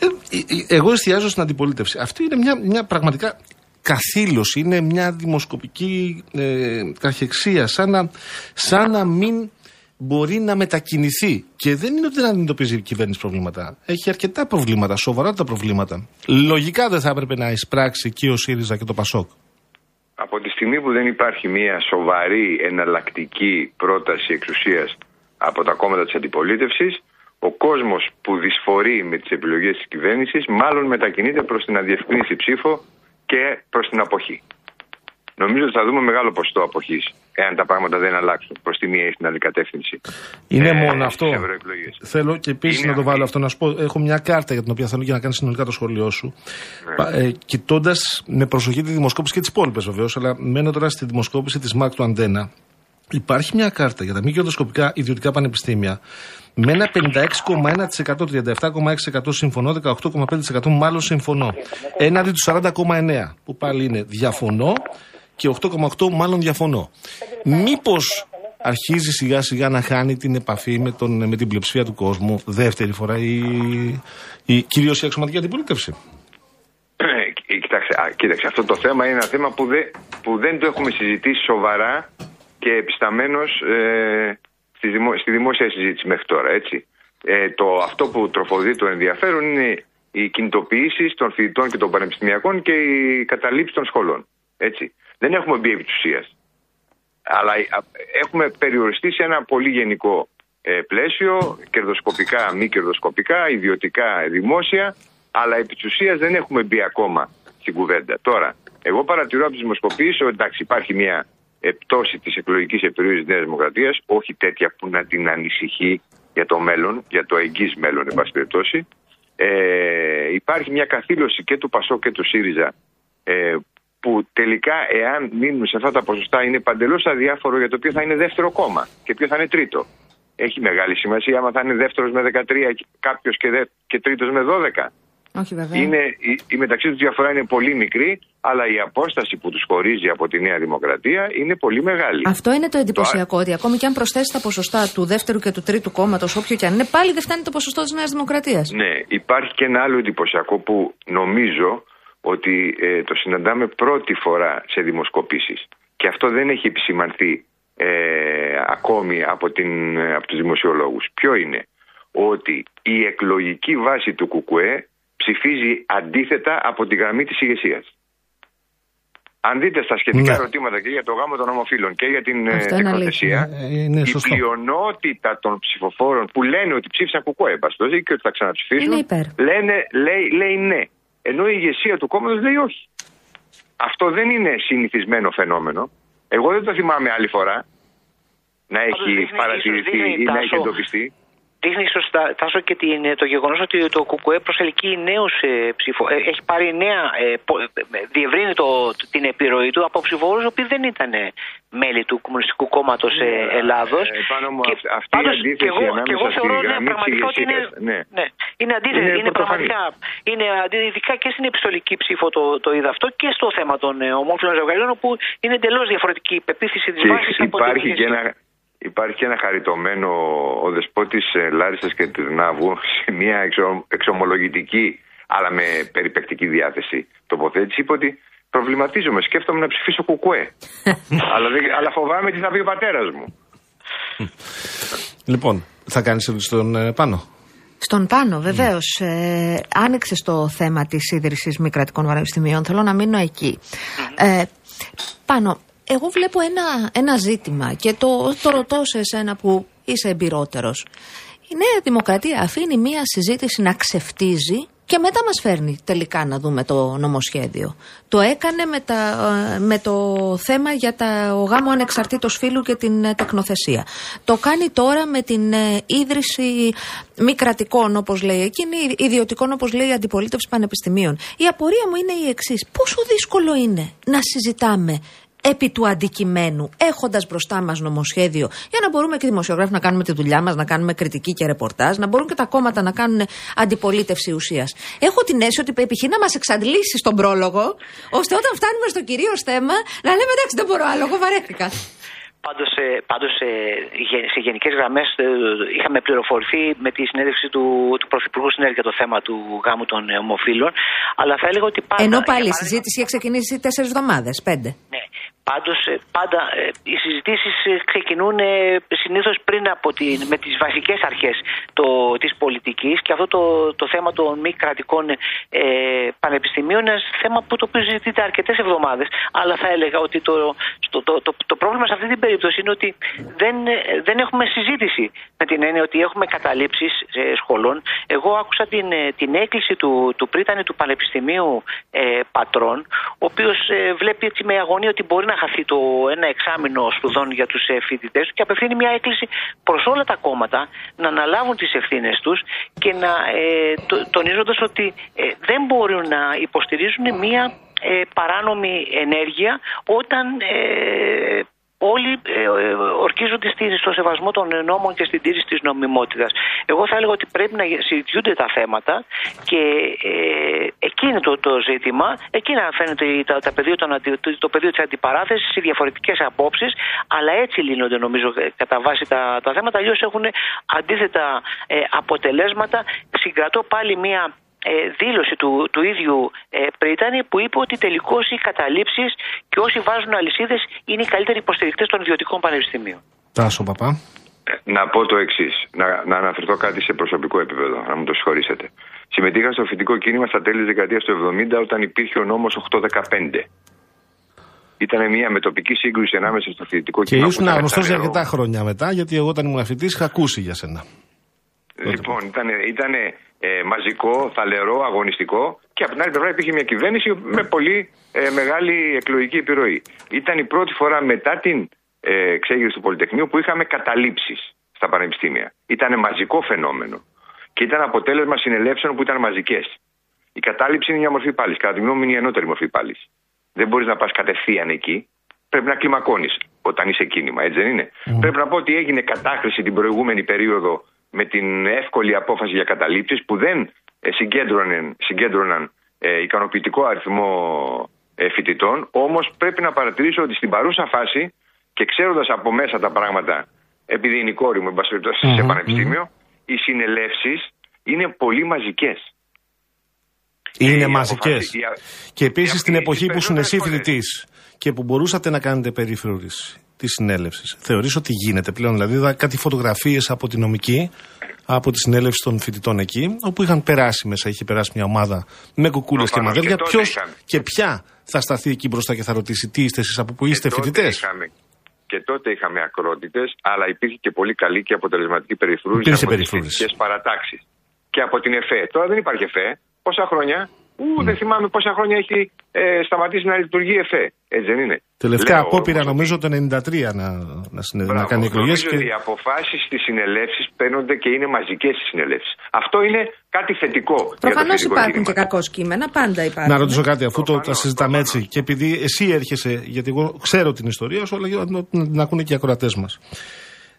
Ε, ε, εγώ εστιάζω στην αντιπολίτευση. Αυτή είναι μια, μια πραγματικά καθήλωση, είναι μια δημοσκοπική ε, καχεξία, σαν να, σαν να μην μπορεί να μετακινηθεί. Και δεν είναι ότι δεν αντιμετωπίζει η κυβέρνηση προβλήματα. Έχει αρκετά προβλήματα, σοβαρά τα προβλήματα. Λογικά δεν θα έπρεπε να εισπράξει και ο ΣΥΡΙΖΑ και το ΠΑΣΟΚ. Από τη στιγμή που δεν υπάρχει μια σοβαρή εναλλακτική πρόταση εξουσίας από τα κόμματα της αντιπολίτευσης, ο κόσμος που δυσφορεί με τις επιλογές της κυβέρνησης μάλλον μετακινείται προς την αδιευκρίνηση ψήφο και προς την αποχή. Νομίζω ότι θα δούμε μεγάλο ποσοστό αποχής, εάν τα πράγματα δεν αλλάξουν προς τη μία ή στην άλλη κατεύθυνση. Είναι Ε, μόνο στις αυτό. ευρωεκλογές. Θέλω και επίσης Είναι να το βάλω αυτή. αυτό να σου πω. Έχω μια κάρτα για την οποία θέλω και να κάνει συνολικά το σχόλιο σου. Ναι. Ε, Κοιτώντας με προσοχή τη δημοσκόπηση και τις υπόλοιπες βεβαίως, αλλά μένω τώρα στη δημοσκόπηση της ΜΑΚ του Αντένα. Υπάρχει μια κάρτα για τα μη κερδοσκοπικά ιδιωτικά πανεπιστήμια με ένα 56,1%, 37,6% συμφωνώ, 18,5% μάλλον συμφωνώ. Έναντι του 40,9% που πάλι είναι διαφωνώ και 8,8% μάλλον διαφωνώ. Μήπως αρχίζει σιγά σιγά να χάνει την επαφή με, τον, με την πλειοψηφία του κόσμου δεύτερη φορά η, η, κυρίως η αξιωματική αντιπολίτευση; Ε, Κοιτάξτε, α, κοίταξε, αυτό το θέμα είναι ένα θέμα που, δε, που δεν το έχουμε συζητήσει σοβαρά και επισταμένως ε, στη, δημο, στη δημόσια συζήτηση μέχρι τώρα, έτσι. Ε, το, αυτό που τροφοδεί το ενδιαφέρον είναι οι κινητοποιήσεις των φοιτητών και των πανεπιστημιακών και οι καταλήψεις των σχολών. Έτσι. Δεν έχουμε μπει επί της ουσίας. Αλλά ε, α, έχουμε περιοριστεί σε ένα πολύ γενικό ε, πλαίσιο, κερδοσκοπικά, μη κερδοσκοπικά, ιδιωτικά, δημόσια, αλλά επί της ουσίας δεν έχουμε μπει ακόμα στην κουβέντα. Τώρα, εγώ παρατηρώ από τις δημοσκοπήσεις ότι εντάξει, υπάρχει μια ε, πτώση της εκλογικής επιρροή της Νέας Δημοκρατίας, όχι τέτοια που να την ανησυχεί για το μέλλον, για το εγγύς μέλλον, εν πάση περιπτώσει. Ε, υπάρχει μια καθήλωση και του Πασό και του ΣΥΡΙΖΑ ε, που τελικά εάν μείνουν σε αυτά τα ποσοστά είναι παντελώς αδιάφορο για το ποιο θα είναι δεύτερο κόμμα και ποιο θα είναι τρίτο. Έχει μεγάλη σημασία άμα θα είναι δεύτερος με 13 κάποιος και, δε, και τρίτος με 12. Όχι βέβαια. Είναι, η, η μεταξύ τους διαφορά είναι πολύ μικρή, αλλά η απόσταση που τους χωρίζει από τη Νέα Δημοκρατία είναι πολύ μεγάλη. Αυτό είναι το εντυπωσιακό, ότι ακόμη και αν προσθέσει τα ποσοστά του δεύτερου και του τρίτου κόμματος, όποιο και αν είναι, πάλι δεν φτάνει το ποσοστό της Νέας Δημοκρατίας. Ναι, υπάρχει και ένα άλλο εντυπωσιακό που νομίζω ότι ε, το συναντάμε πρώτη φορά σε δημοσκοπήσεις και αυτό δεν έχει επισημανθεί ε, ακόμη από, την, ε, από τους δημοσιολόγους. Ποιο είναι; Ότι η εκλογική βάση του ΚΚΕ ψηφίζει αντίθετα από τη γραμμή της ηγεσίας. Αν δείτε στα σχετικά Ναι. ερωτήματα και για το γάμο των ομοφύλων και για την ε, Αυτό είναι τεκνοθεσία, αλήθεια. Ε, είναι η σωστό. πλειονότητα των ψηφοφόρων που λένε ότι ψήφισαν κουκουέ, μπαστοζή και ότι θα ξαναψηφίσουν, Είναι υπέρ. λένε, λέει, λέει ναι. Ενώ η ηγεσία του κόμματος λέει όχι. Αυτό δεν είναι συνηθισμένο φαινόμενο. Εγώ δεν το θυμάμαι άλλη φορά να έχει δείχνει- παρατηρηθεί ίσως δείχνει, ή να έχει Τάσο, εντοπιστεί. Δείχνει σωστά, Τάσο, και την, το γεγονός ότι το ΚΚΕ προσελκύει νέους ε, ψηφο... ε, έχει πάρει νέα. Ε, πο- ε, διευρύνει το, την επιρροή του από ψηφοφόρους οι οποίοι δεν ήταν ε, μέλη του Κομμουνιστικού Κόμματος ε, Ελλάδος. ε, πάνω μου αυ- αυτή η αντίθεση και εγώ, ανάμεσα και εγώ στη θεωρώ ναι, γραμμή της πραγματικά ότι είναι, ηγεσίας, ναι. ναι, είναι αντίθεση. Είναι Είναι, πρωτοφανής. πραγματικά. Είναι αντί- ειδικά και στην επιστολική ψήφο το, το είδα αυτό και στο θέμα των ε, ομόφυλων ζευγαριών, όπου είναι εντελώς διαφορετική η πεποίθηση της Και βάσης από την υπάρχει και, ηγεσία. ένα, υπάρχει και ένα χαριτωμένο ο δεσπότης ε, Λάρισας και του Ναύου σε μια εξο, εξομολογητική αλλά με περιπεκτική διάθεση τοποθέτηση είπε ότι προβληματίζομαι, σκέφτομαι να ψηφίσω κουκουέ αλλά, δεν- αλλά φοβάμαι τι θα πει ο πατέρας μου. Λοιπόν, θα κάνεις ερώτηση στον ε, πάνω. Στον πάνω, βεβαίως. Ε, άνοιξε το θέμα της ίδρυσης μη κρατικών πανεπιστημίων. Θέλω να μείνω εκεί. Ε, πάνω, εγώ βλέπω ένα, ένα ζήτημα και το, το ρωτώ σε εσένα που είσαι εμπειρότερος. Η Νέα Δημοκρατία αφήνει μία συζήτηση να ξεφτίζει και μετά μας φέρνει τελικά να δούμε το νομοσχέδιο. Το έκανε με, τα, ε, με το θέμα για τα, ο γάμο ανεξαρτήτως φύλου και την ε, τεκνοθεσία. Το κάνει τώρα με την ε, ίδρυση μη κρατικών, όπως λέει εκείνη, ιδιωτικών, όπως λέει η αντιπολίτευση πανεπιστημίων. Η απορία μου είναι η εξής. Πόσο δύσκολο είναι να συζητάμε επί του αντικειμένου, έχοντας μπροστά μας νομοσχέδιο, για να μπορούμε και οι δημοσιογράφοι να κάνουμε τη δουλειά μας, να κάνουμε κριτική και ρεπορτάζ, να μπορούν και τα κόμματα να κάνουν αντιπολίτευση ουσίας. Έχω την αίσθηση ότι επιχεί να μας εξαντλήσει στον πρόλογο, ώστε όταν φτάνουμε στο κυρίως θέμα να λέμε εντάξει, δεν μπορώ άλλο, εγώ βαρέθηκα. Πάντως, ε, πάντως ε, γε- σε γενικές γραμμές ε, είχαμε πληροφορηθεί με τη συνέντευξη του, του Πρωθυπουργού Συνέργεια για το θέμα του γάμου των ε, ομοφύλων. Αλλά θα έλεγα ότι πάντα. Ενώ για πάλι η παράδειγμα- συζήτηση είχε ξεκινήσει τέσσερις εβδομάδες, πέντε. Ναι. Πάντως, ε, πάντα ε, οι συζητήσεις ε, ξεκινούν ε, συνήθως πριν από την, με τις βασικές αρχές το, της πολιτικής και αυτό το, το θέμα των μη κρατικών ε, πανεπιστημίων είναι ένα θέμα που το οποίο συζητείται αρκετές εβδομάδες αλλά θα έλεγα ότι το, στο, το, το, το πρόβλημα σε αυτή την περίπτωση είναι ότι δεν, ε, δεν έχουμε συζήτηση με την έννοια ότι έχουμε καταλήψεις ε, σχολών. Εγώ άκουσα την, ε, την έκκληση του, του πρίτανη του Πανεπιστημίου ε, Πατρών, ο οποίος ε, βλέπει έτσι με αγωνία ότι μπορεί να χαθεί το ένα εξάμεινο σπουδών για τους ε, φοιτητές του και απευθύνει μια έκκληση προς όλα τα κόμματα να αναλάβουν τις ευθύνες τους και να ε, το, τονίζοντας ότι ε, δεν μπορούν να υποστηρίζουν μια ε, παράνομη ενέργεια όταν ε, όλοι ε, ε, ορκίζονται στη- στο σεβασμό των νόμων και στην τήρηση της νομιμότητας. Εγώ θα έλεγα ότι πρέπει να συζητιούνται τα θέματα και ε, εκεί είναι το, το ζήτημα, εκεί να φαίνεται η- τα, τα πεδίο, των αντι- το, το πεδίο της αντιπαράθεσης, οι διαφορετικές απόψεις, αλλά έτσι λύνονται νομίζω ε, κατά βάση τα, τα θέματα, αλλιώς έχουν αντίθετα ε, αποτελέσματα. Συγκρατώ πάλι μία ε, δήλωση του, του ίδιου ε, Πρίτανη που είπε ότι τελικώς οι καταλήψεις και όσοι βάζουν αλυσίδες είναι οι καλύτεροι υποστηρικτές των ιδιωτικών πανεπιστημίων. Τάσο παπά. Ε, Να πω το εξής, να, να αναφερθώ κάτι σε προσωπικό επίπεδο, να μου το συγχωρήσετε. Συμμετείχα στο φοιτητικό κίνημα στα τέλη της δεκαετίας του 70 όταν υπήρχε ο νόμος 815. Ήταν μια μετοπική σύγκρουση ανάμεσα στο φοιτητικό Και κίνημα. που ήσουν ήταν γνωστό για σταθερό. αρκετά χρόνια μετά, γιατί εγώ όταν ήμουν φοιτητής είχα ακούσει για σένα. Λοιπόν, ήταν, ήταν ε, μαζικό, θαλερό, αγωνιστικό και από την άλλη πλευρά υπήρχε μια κυβέρνηση με πολύ ε, μεγάλη εκλογική επιρροή. Ήταν η πρώτη φορά μετά την ε, εξέγερση του Πολυτεχνείου που είχαμε καταλήψεις στα πανεπιστήμια. Ήταν μαζικό φαινόμενο και ήταν αποτέλεσμα συνελεύσεων που ήταν μαζικές. Η κατάληψη είναι μια μορφή πάλι. Κατά τη γνώμη μου είναι η ενώτερη μορφή πάλι. Δεν μπορείς να πας κατευθείαν εκεί. Πρέπει να κλιμακώνεις όταν είσαι κίνημα, έτσι δεν είναι; Πρέπει να πω ότι έγινε κατάχρηση την προηγούμενη περίοδο με την εύκολη απόφαση για καταλήψεις που δεν ε, συγκέντρωναν, συγκέντρωναν ε, ικανοποιητικό αριθμό ε, φοιτητών. Όμως πρέπει να παρατηρήσω ότι στην παρούσα φάση και ξέροντας από μέσα τα πράγματα, επειδή είναι η κόρη μου, εν πάση περιπτώσει, σε πανεπιστήμιο, οι συνελεύσεις είναι πολύ μαζικές. Είναι οι μαζικές. αποφάσεις- οι α- Και επίσης οι- στην οι- εποχή οι που ήσουν εσύ περισσότερες φοιτητής και που μπορούσατε να κάνετε περιφρούρηση της συνέλευσης, θεωρείς ότι γίνεται πλέον. Δηλαδή, είδα κάτι φωτογραφίες από τη νομική, από τη συνέλευση των φοιτητών εκεί, όπου είχαν περάσει μέσα, είχε περάσει μια ομάδα με κουκούλες και Προφανώς, μαδέρια. και τότε Ποιος είχαμε. και ποια θα σταθεί εκεί μπροστά και θα ρωτήσει τι είστε εσείς, από πού είστε Και τότε φοιτητές; είχαμε- Και τότε είχαμε ακρότητες, αλλά υπήρχε και πολύ καλή και αποτελεσματική περιφρούρηση Υπήρχε από περιφρούρηση. τις φοιτητικές παρατάξεις. Και από την ΕΦΕ. Τώρα δεν υπάρχει ΕΦΕ. Πόσα χρόνια. Ού, δεν θυμάμαι πόσα χρόνια έχει ε, σταματήσει να λειτουργεί η ΕΦΕ. Έτσι δεν είναι. Τελευταία Λέω απόπειρα όμως νομίζω το 93 να, να, συνε- να Μπράβο. κάνει εκλογές. Νομίζω Και... ότι οι αποφάσεις στις συνελεύσεις παίρνονται και είναι μαζικές οι συνελεύσεις. Αυτό είναι κάτι θετικό. για το Προφανώς φοιτητικό υπάρχουν κίνημα. και κακός κείμενα, πάντα υπάρχουν. Να ρωτήσω κάτι, αφού το, τα Προφανώς, συζητάμε προφανώς. έτσι, και επειδή εσύ έρχεσαι, γιατί εγώ ξέρω την ιστορία σου, αλλά για να να την ακούνε και οι ακροατές μας.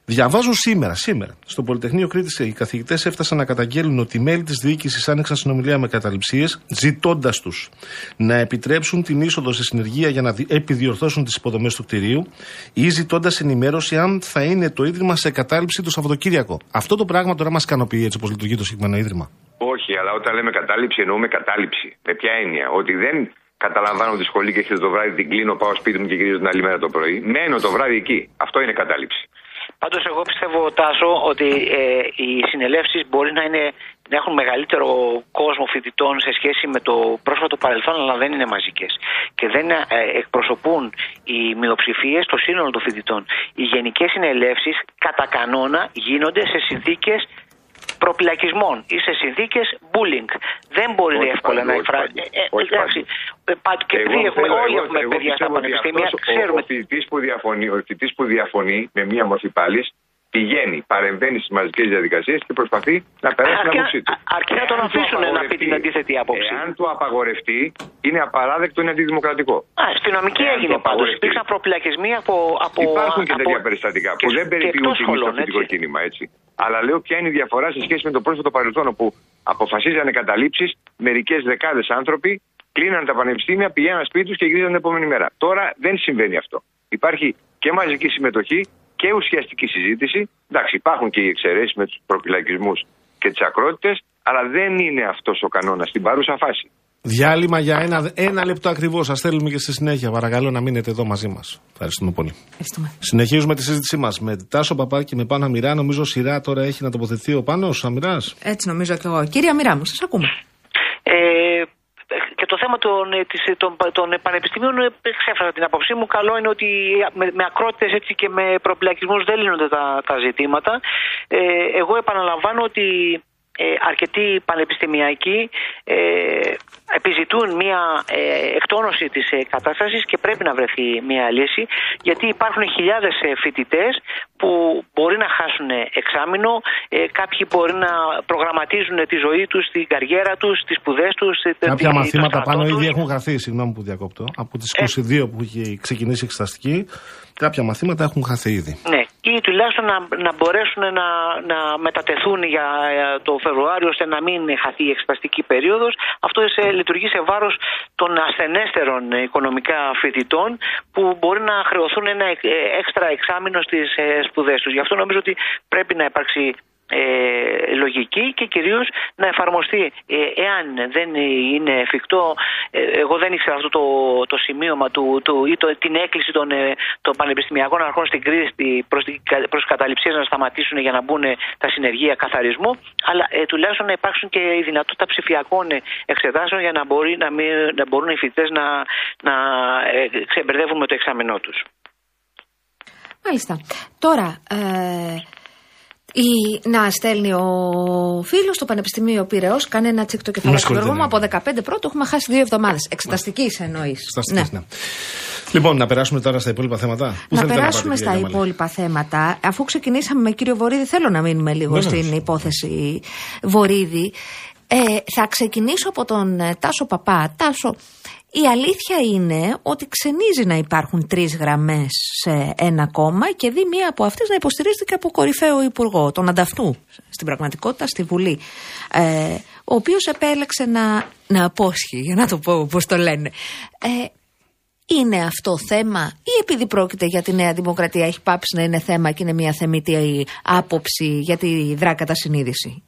Διαβάζω σήμερα, σήμερα, στο Πολυτεχνείο Κρήτης, οι καθηγητές έφτασαν να καταγγέλνουν ότι οι μέλη της διοίκησης άνοιξαν συνομιλία με καταληψίε, ζητώντας τους να επιτρέψουν την είσοδο σε συνεργεία για να δι- επιδιορθώσουν τις υποδομές του κτηρίου ή ζητώντας ενημέρωση αν θα είναι το ίδρυμα σε κατάληψη το Σαββατοκύριακο. Αυτό το πράγμα τώρα μας ικανοποιεί έτσι όπως λειτουργεί το συγκεκριμένο ίδρυμα. Όχι, αλλά όταν λέμε κατάληψη εννοούμε κατάληψη. Με ποια έννοια; Ότι δεν καταλαμβάνω τη σχολή και έρχεται το βράδυ, την κλείνω, πάω σπίτι μου και γυρίζω την άλλη μέρα το πρωί. Μένω το βράδυ εκεί. Αυτό είναι κατάληψη. Πάντως, εγώ πιστεύω, Τάσο, ότι ε, οι συνελεύσεις μπορεί να, είναι, να έχουν μεγαλύτερο κόσμο φοιτητών σε σχέση με το πρόσφατο παρελθόν, αλλά δεν είναι μαζικές. Και δεν ε, εκπροσωπούν οι μειοψηφίες το σύνολο των φοιτητών. Οι γενικές συνελεύσεις, κατά κανόνα, γίνονται σε συνθήκες προπυλακισμών ή σε συνθήκες bullying. Δεν μπορεί Όχι εύκολα παντού, να όχι εκφράσει. παντού. Ε, Όχι εντάξει, ε, πα- και επειδή έχουμε, θέλω- όλοι εγώ- έχουμε εγώ παιδιά στα πιστεύω ότι πανεπιστήμια, αυτός ο- ξέρουμε Ο φοιτητής που διαφωνεί, ο φοιτητής που διαφωνεί με μία μορφή πάλι πηγαίνει, παρεμβαίνει στις μαζικές διαδικασίες και προσπαθεί να περάσει την Αρκεί- άποψή του. α- αρκεί να τον Εάν του αφήσουν να πει απαγορευτεί- την αντίθετη άποψη. Εάν του απαγορευτεί, είναι απαράδεκτο, είναι αντιδημοκρατικό. Α, στη νομική Εάν έγινε το πάντως. απαγορευτεί. Υπήρξαν προπυλακισμοί από. από Υπάρχουν και από- τέτοια περιστατικά που και- δεν και περιποιούν εκτός τη σχολών, στο φοιτητικό έτσι. κίνημα, έτσι. Αλλά λέω ποια είναι η διαφορά σε σχέση με το πρόσφατο παρελθόν, όπου αποφασίζανε καταλήψεις μερικές δεκάδες άνθρωποι, κλείναν τα πανεπιστήμια, πηγαίναν σπίτι τους και γυρίζαν την επόμενη μέρα. Τώρα δεν συμβαίνει αυτό. Υπάρχει και μαζική συμμετοχή και ουσιαστική συζήτηση. Εντάξει, υπάρχουν και οι εξαιρέσεις με τους προπυλακισμού και τις ακρότητες, αλλά δεν είναι αυτός ο κανόνας στην παρούσα φάση. Διάλειμμα για ένα, ένα λεπτό ακριβώς. Σα θέλουμε και στη συνέχεια. Παρακαλώ να μείνετε εδώ μαζί μας. Ευχαριστούμε πολύ. Ευχαριστούμε. Συνεχίζουμε τη συζήτησή μας με Τάσο Παπά και με Πάνο Αμυρά. Νομίζω σειρά τώρα έχει να τοποθετηθεί ο Πάνος Αμυράς. Έτσι νομίζω και εγώ. Κύριε Μοιρά μου, σας ακούμε. Ε, και το θέμα των, ε, της, των, των πανεπιστημίων ε, ξέφρασα την άποψή μου. Καλό είναι ότι με, με ακρότητες έτσι και με προπυλακισμούς δεν λύνονται τα, τα ζητήματα. Ε, εγώ επαναλαμβάνω ότι ε, αρκετοί πανεπιστημιακοί ε, επιζητούν μια ε, εκτόνωση της ε, κατάστασης και πρέπει να βρεθεί μια λύση γιατί υπάρχουν χιλιάδες ε, φοιτητές που μπορεί να χάσουν εξάμεινο, ε, κάποιοι μπορεί να προγραμματίζουν τη ζωή τους, την καριέρα τους, τις σπουδές τους, ε, τη- Κάποια το μαθήματα στρατό πάνω τους. ήδη έχουν χαθεί. Συγγνώμη που διακόπτω. Από τις 22 που είχε ξεκινήσει η εξεταστική, κάποια μαθήματα έχουν χαθεί ήδη. Ναι, ή τουλάχιστον να, να μπορέσουν να, να μετατεθούν για ε, το Φεβρουάριο ώστε να μην χαθεί η εξεταστική περίοδος. Αυτό σε, λειτουργεί σε βάρος των ασθενέστερων ε, οικονομικά φοιτητών που μπορεί να χρεωθούν ένα ε, έξτρα εξάμεινο στις ε, σπουδές τους. Γι' αυτό νομίζω ότι πρέπει να υπάρξει ε, λογική και κυρίως να εφαρμοστεί ε, εάν δεν είναι εφικτό ε, εγώ δεν ήξερα αυτό το, το σημείωμα του, του, ή το, την έκκληση των, ε, των πανεπιστημιακών αρχών στην κρίση στη- προς, την κα- προς καταληψίες να σταματήσουν για να μπουν τα συνεργεία καθαρισμού αλλά ε, τουλάχιστον να υπάρξουν και η δυνατότητα ψηφιακών ε, εξετάσεων για να, μπορεί, να, μην, να μπορούν οι φοιτητές να, να ε, ξεμπερδεύουν με το εξάμεινό τους. Μάλιστα. Τώρα, ε, η, να στέλνει ο φίλος στο Πανεπιστημίο Πυραιό, κάνει ένα τσικ το Με κεφάλι του συγχωρείτε, Γιώργο μου. ναι. Από 15 πρώτο έχουμε χάσει δύο εβδομάδες. Εξεταστικής εννοείς. Σταστικές, ναι. Λοιπόν, να περάσουμε τώρα στα υπόλοιπα θέματα. Πού Να θέλετε περάσουμε πάτε, στα κυρία Γιαμαλή; υπόλοιπα θέματα. Αφού ξεκινήσαμε με κύριο Βορύδη, θέλω να μείνουμε λίγο Βεβαίως. στην υπόθεση Βορύδη. Ε, θα ξεκινήσω από τον ε, Τάσο Παπά. Τάσο, η αλήθεια είναι ότι ξενίζει να υπάρχουν τρεις γραμμές σε ένα κόμμα και δει μία από αυτές να υποστηρίζεται και από κορυφαίο υπουργό, τον ανταυτού, στην πραγματικότητα στη Βουλή. Ε, ο οποίος επέλεξε να, να απόσχει, για να το πω όπω το λένε. Ε, είναι αυτό θέμα ή επειδή πρόκειται για τη Νέα Δημοκρατία έχει πάψει να είναι θέμα και είναι μια θεμητή άποψη για τη δράκατα συνείδηση;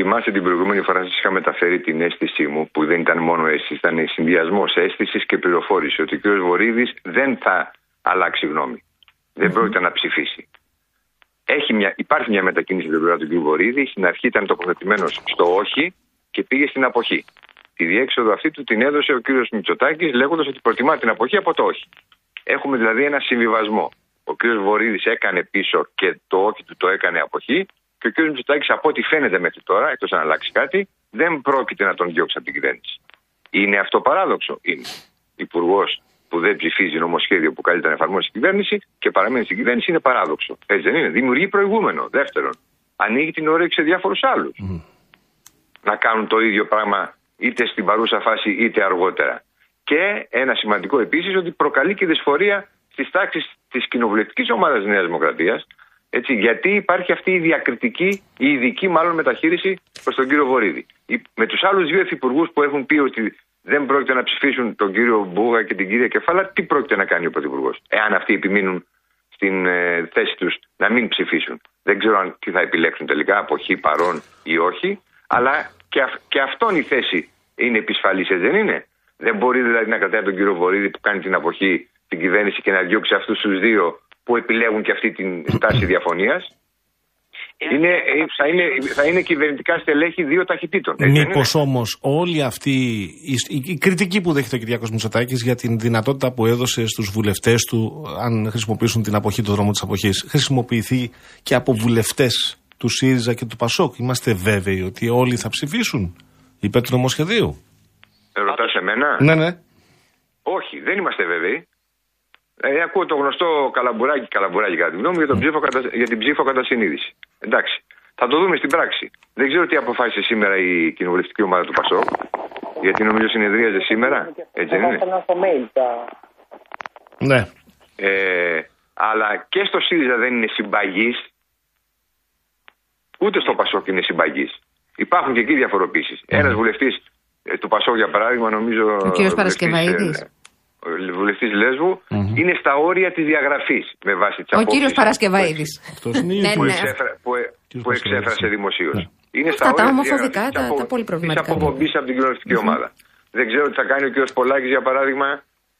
Θυμάσαι την προηγούμενη φορά σας είχα μεταφέρει την αίσθησή μου, που δεν ήταν μόνο αίσθηση, ήταν συνδυασμός αίσθησης και πληροφόρηση, ότι ο κ. Βορύδης δεν θα αλλάξει γνώμη. Δεν πρόκειται να ψηφίσει. Έχει μια, υπάρχει μια μετακίνηση στην πλευρά του κ. Βορύδη. Στην αρχή ήταν τοποθετημένος στο όχι και πήγε στην αποχή. Τη διέξοδο αυτή του την έδωσε ο κ. Μητσοτάκης, λέγοντας ότι προτιμά την αποχή από το όχι. Έχουμε δηλαδή ένα συμβιβασμό. Ο κ. Βορύδης έκανε πίσω και το όχι του το έκανε αποχή και ο κ. Μητσοτάκης, από ό,τι φαίνεται μέχρι τώρα, εκτός αν αλλάξει κάτι, δεν πρόκειται να τον διώξει από την κυβέρνηση. Είναι αυτό παράδοξο. Είναι. Υπουργός που δεν ψηφίζει νομοσχέδιο που καλύτερα να εφαρμόσει η κυβέρνηση και παραμένει στην κυβέρνηση είναι παράδοξο. Έτσι δεν είναι. Δημιουργεί προηγούμενο. Δεύτερον, ανοίγει την όρεξη σε διάφορους άλλους να κάνουν το ίδιο πράγμα είτε στην παρούσα φάση είτε αργότερα. Και ένα σημαντικό επίσης ότι προκαλεί και δυσφορία στις τάξεις της κοινοβουλευτικής ομάδας Νέας Δημοκρατίας. Έτσι, γιατί υπάρχει αυτή η διακριτική, η ειδική μάλλον μεταχείριση προς τον κύριο Βορύδη. Οι- Με τους άλλους δύο υφυπουργούς που έχουν πει ότι δεν πρόκειται να ψηφίσουν τον κύριο Μπούγα και την κυρία Κεφάλα, τι πρόκειται να κάνει ο Πρωθυπουργός, εάν αυτοί επιμείνουν στην ε, θέση τους να μην ψηφίσουν. Δεν ξέρω αν τι θα επιλέξουν τελικά, αποχή, παρόν ή όχι, αλλά και, αυ- και αυτόν η θέση είναι επισφαλής, έτσι δεν είναι; Δεν μπορεί δηλαδή να κρατάει τον κύριο Βορύδη που κάνει την αποχή στην κυβέρνηση και να διώξει αυτούς τους δύο που επιλέγουν και αυτή την στάση διαφωνίας. Είναι, ε, θα, είναι, θα είναι κυβερνητικά στελέχη δύο ταχυτήτων. έτσι δεν Μήπως είναι; όμως όλη αυτή η, η, η κριτική που δέχεται ο Κυριάκος Μητσοτάκης για την δυνατότητα που έδωσε στους βουλευτές του, αν χρησιμοποιήσουν την αποχή, το δρόμο της αποχής, χρησιμοποιηθεί και από βουλευτές του ΣΥΡΙΖΑ και του ΠΑΣΟΚ; Είμαστε βέβαιοι ότι όλοι θα ψηφίσουν υπέρ του νομοσχεδίου. Ρωτάς εμένα; Ναι, ναι. Όχι, δεν είμαστε βέβαιοι. Ε, ακούω το γνωστό καλαμπουράκι, καλαμπουράκι κατά τη γνώμη μου για, τον ψήφο κατά, για την ψήφο κατά συνείδηση. Εντάξει. Θα το δούμε στην πράξη. Δεν ξέρω τι αποφάσισε σήμερα η κοινοβουλευτική ομάδα του ΠΑΣΟΚ. Γιατί νομίζω συνεδρίαζε σήμερα. Έτσι δεν είναι; ναι. Ε, αλλά και στο ΣΥΡΙΖΑ δεν είναι συμπαγής. Ούτε στο ΠΑΣΟΚ είναι συμπαγής. Υπάρχουν και εκεί διαφοροποίησεις. Ένας βουλευτής του ΠΑΣΟΚ, για παράδειγμα, νομίζω. Ο κύριος Παρασκευαίδης. Βουλευτής Λέσβου, είναι στα όρια της διαγραφής με βάση τις Ο κύριος Παρασκευαίδης. Αυτό είναι Ναι, που, ναι. εξέφρα, που, ε- Κύριος που εξέφρασε Παρασκευαίδης, δημοσίως. ναι. Είναι Αυτά τα όρια της ομοφοβικά, διαγραφής, τα- της απο- τα πολύ προβληματικά. της αποπομπής από την κοινωνιστική ομάδα. Δεν ξέρω τι θα κάνει ο κ. Πολάκης, για παράδειγμα,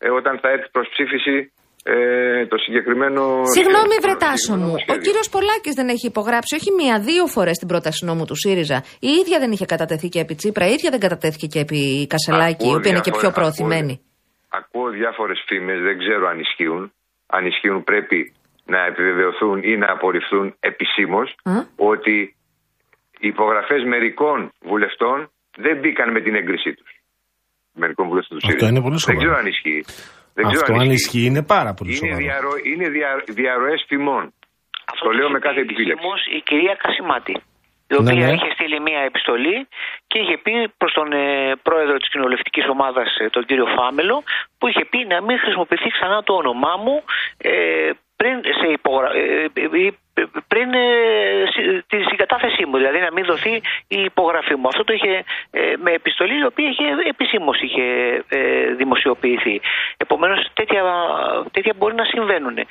ε, όταν θα έρθει προς ψήφιση ε, το συγκεκριμένο. Συγγνώμη, το Βρετάσο συγκεκριμένο μου. Ο νομοσχέδιο. κύριος Πολάκης δεν έχει υπογράψει όχι μία-δύο φορές την πρόταση νόμου του ΣΥΡΙΖΑ. Η ίδια δεν είχε κατατεθεί και επί Τσίπρα, η ίδια δεν κατατέθηκε και επί Κασελάκη, η Ακούω οποία είναι και πιο διάφορα- προωθημένη. Ακούω, ακούω διάφορες φήμες, δεν ξέρω αν ισχύουν. Αν ισχύουν, πρέπει να επιβεβαιωθούν ή να απορριφθούν επισήμως Α. ότι οι υπογραφές μερικών βουλευτών δεν μπήκαν με την έγκρισή τους. Μερικών βουλευτών του Αυτό ΣΥΡΙΖΑ. είναι πολύ Δεν σοβαρό. ξέρω αν ισχύει. Δεν ξέρω Αυτό αν ισχύει είναι πάρα πολύ Είναι, σοβαρό. διαρρο, είναι δια, διαρροές φημών. Αυτό Το λέω είχε με κάθε πει επιφύλαξη. επισήμως η κυρία Κασιμάτη. Η Ναι, οποία ναι. είχε στείλει μία επιστολή και είχε πει προς τον ε, πρόεδρο της κοινοβουλευτικής ομάδας, τον κύριο Φάμελο, που είχε πει να μην χρησιμοποιηθεί ξανά το όνομά μου ε, πριν, σε υπογρα... ε, ε, ε, πριν ε, συ- τη συγκατάθεσή μου, δηλαδή να μην δοθεί η υπογραφή μου. Αυτό το είχε ε, με επιστολή η οποία είχε επισήμως είχε ε, δημοσιοποιηθεί. Επομένως τέτοια, τέτοια μπορεί να συμβαίνουν. Ε,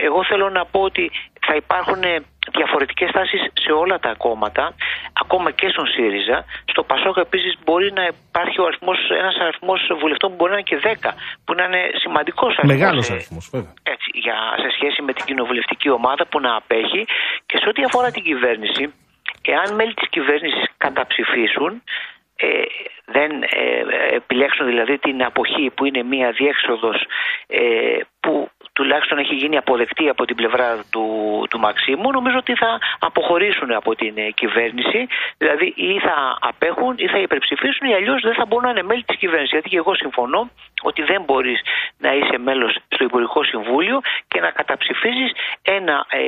εγώ θέλω να πω ότι θα υπάρχουν ε, διαφορετικές τάσεις σε όλα τα κόμματα, ακόμα και στον ΣΥΡΙΖΑ. Στο ΠΑΣΟΚ επίσης μπορεί να υπάρχει ο αριθμός, ένας αριθμός βουλευτών που μπορεί να είναι και 10, που να είναι σημαντικός αριθμός. Μεγάλος ε, αριθμός, βέβαια. έτσι, για, σε σχέση με την κοινοβουλευτική ομάδα που να απέχει και σε ό,τι αφορά την κυβέρνηση, εάν μέλη της κυβέρνησης καταψηφίσουν, ε, δεν ε, επιλέξουν δηλαδή την αποχή που είναι μία διέξοδος ε, που τουλάχιστον έχει γίνει αποδεκτή από την πλευρά του, του Μαξίμου, νομίζω ότι θα αποχωρήσουν από την ε, κυβέρνηση, δηλαδή ή θα απέχουν ή θα υπερψηφίσουν ή αλλιώς δεν θα μπορούν να είναι μέλη της κυβέρνησης. Γιατί και εγώ συμφωνώ ότι δεν μπορείς να είσαι μέλος στο Υπουργικό Συμβούλιο και να καταψηφίζεις ένα, ε,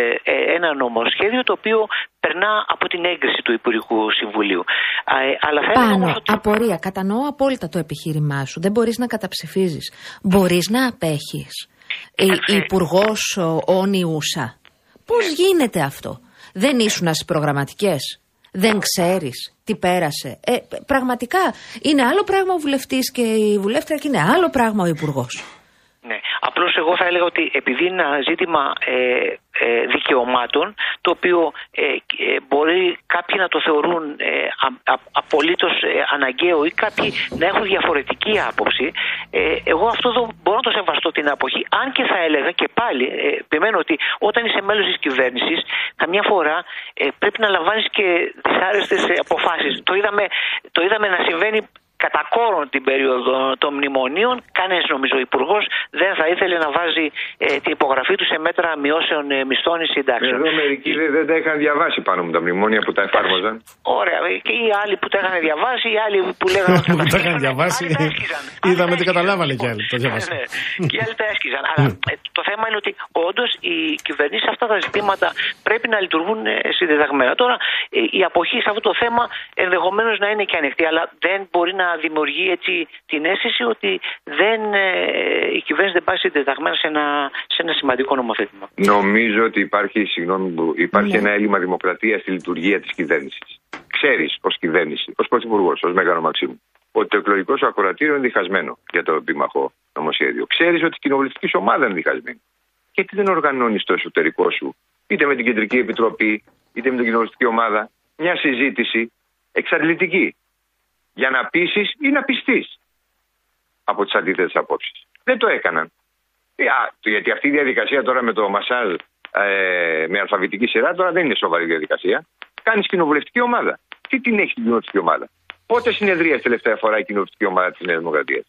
ε, ε, ένα νομοσχέδιο το οποίο περνά από την έγκριση του Υπουργικού Συμβουλίου. Α, ε, αλλά θα έλεγα Πάνω, όμως ότι- απορία. Κατανοώ απόλυτα το επιχείρημά σου. Δεν μπορείς να καταψηφίζεις. Μπορείς να απέχεις. Κοιτάξτε. Υπουργός όνειούσα. Πώς γίνεται αυτό; Δεν ήσουν στι προγραμματικές; Δεν ξέρεις τι πέρασε; Ε, πραγματικά είναι άλλο πράγμα ο βουλευτής και η βουλεύτρια και είναι άλλο πράγμα ο υπουργός. Ναι. Απλώς εγώ θα έλεγα ότι επειδή είναι ένα ζήτημα ε, ε, δικαιωμάτων, το οποίο ε, ε, μπορεί κάποιοι να το θεωρούν ε, απολύτως αναγκαίο ή κάποιοι να έχουν διαφορετική άποψη, ε, εγώ αυτό εδώ μπορώ να το σεβαστώ την αποχή. Αν και θα έλεγα και πάλι, ε, επιμένω ότι όταν είσαι μέλος της κυβέρνησης, καμιά φορά ε, πρέπει να λαμβάνεις και δυσάρεστες αποφάσεις. Το είδαμε, το είδαμε να συμβαίνει κατά κόρον την περίοδο των μνημονίων. Κανένας νομίζω υπουργός δεν θα ήθελε να βάζει ε, την υπογραφή του σε μέτρα μειώσεων ε, μισθών ή συντάξεων. Εδώ μερικοί δεν, δεν τα είχαν διαβάσει πάνω μου τα μνημόνια που τα εφάρμοζαν. Ωραία. Και οι άλλοι που τα είχαν διαβάσει, οι άλλοι που λέγανε ότι Που τα είχαν έσκυζαν, διαβάσει, άλλοι τα έσκυζαν. Άλλοι είδαμε τα τι έσκυζαν. καταλάβανε κι άλλοι, το διάβασαν. Ναι, ναι. Και οι άλλοι τα έσκυζαν. Αλλά ε, το θέμα είναι ότι όντως οι κυβερνήσεις αυτά τα ζητήματα πρέπει να λειτουργούν ε, συνδεδεγμένα. Τώρα ε, η αποχή σε αυτό το θέμα ενδεχομένως να είναι και ανοιχτή, αλλά δεν μπορεί να δημιουργεί έτσι την αίσθηση ότι δεν, ε, η κυβέρνηση δεν πάει συνδεδεγμένα σε ένα, σε ένα σημαντικό νομοθέτημα. Νομίζω ότι υπάρχει, συγγνώμη, που υπάρχει Ναι. ένα έλλειμμα δημοκρατίας στη λειτουργία της κυβέρνησης. Ξέρεις ως κυβέρνηση, ως πρωθυπουργός, ως Μέγαρο Μαξίμου, ότι το εκλογικός σου ακροατήριο είναι διχασμένο για το επίμαχο νομοσχέδιο. Ξέρεις ότι η κοινοβουλευτική σου ομάδα είναι διχασμένη. Γιατί δεν οργανώνεις το εσωτερικό σου, είτε με την Κεντρική Επιτροπή, είτε με την κοινοβουλευτική ομάδα, μια συζήτηση εξαντλητική. Για να πείσεις ή να πιστείς από τις αντίθετες απόψεις. Δεν το έκαναν. Ε, α, το- γιατί αυτή η διαδικασία τώρα με το μασάζ ε, με αλφαβητική σειρά τώρα δεν είναι σοβαρή διαδικασία. Κάνεις κοινοβουλευτική ομάδα. Τι την έχει την κοινοβουλευτική ομάδα; Πότε συνεδρία τελευταία φορά η κοινοβουλευτική ομάδα της Νέας Δημοκρατίας;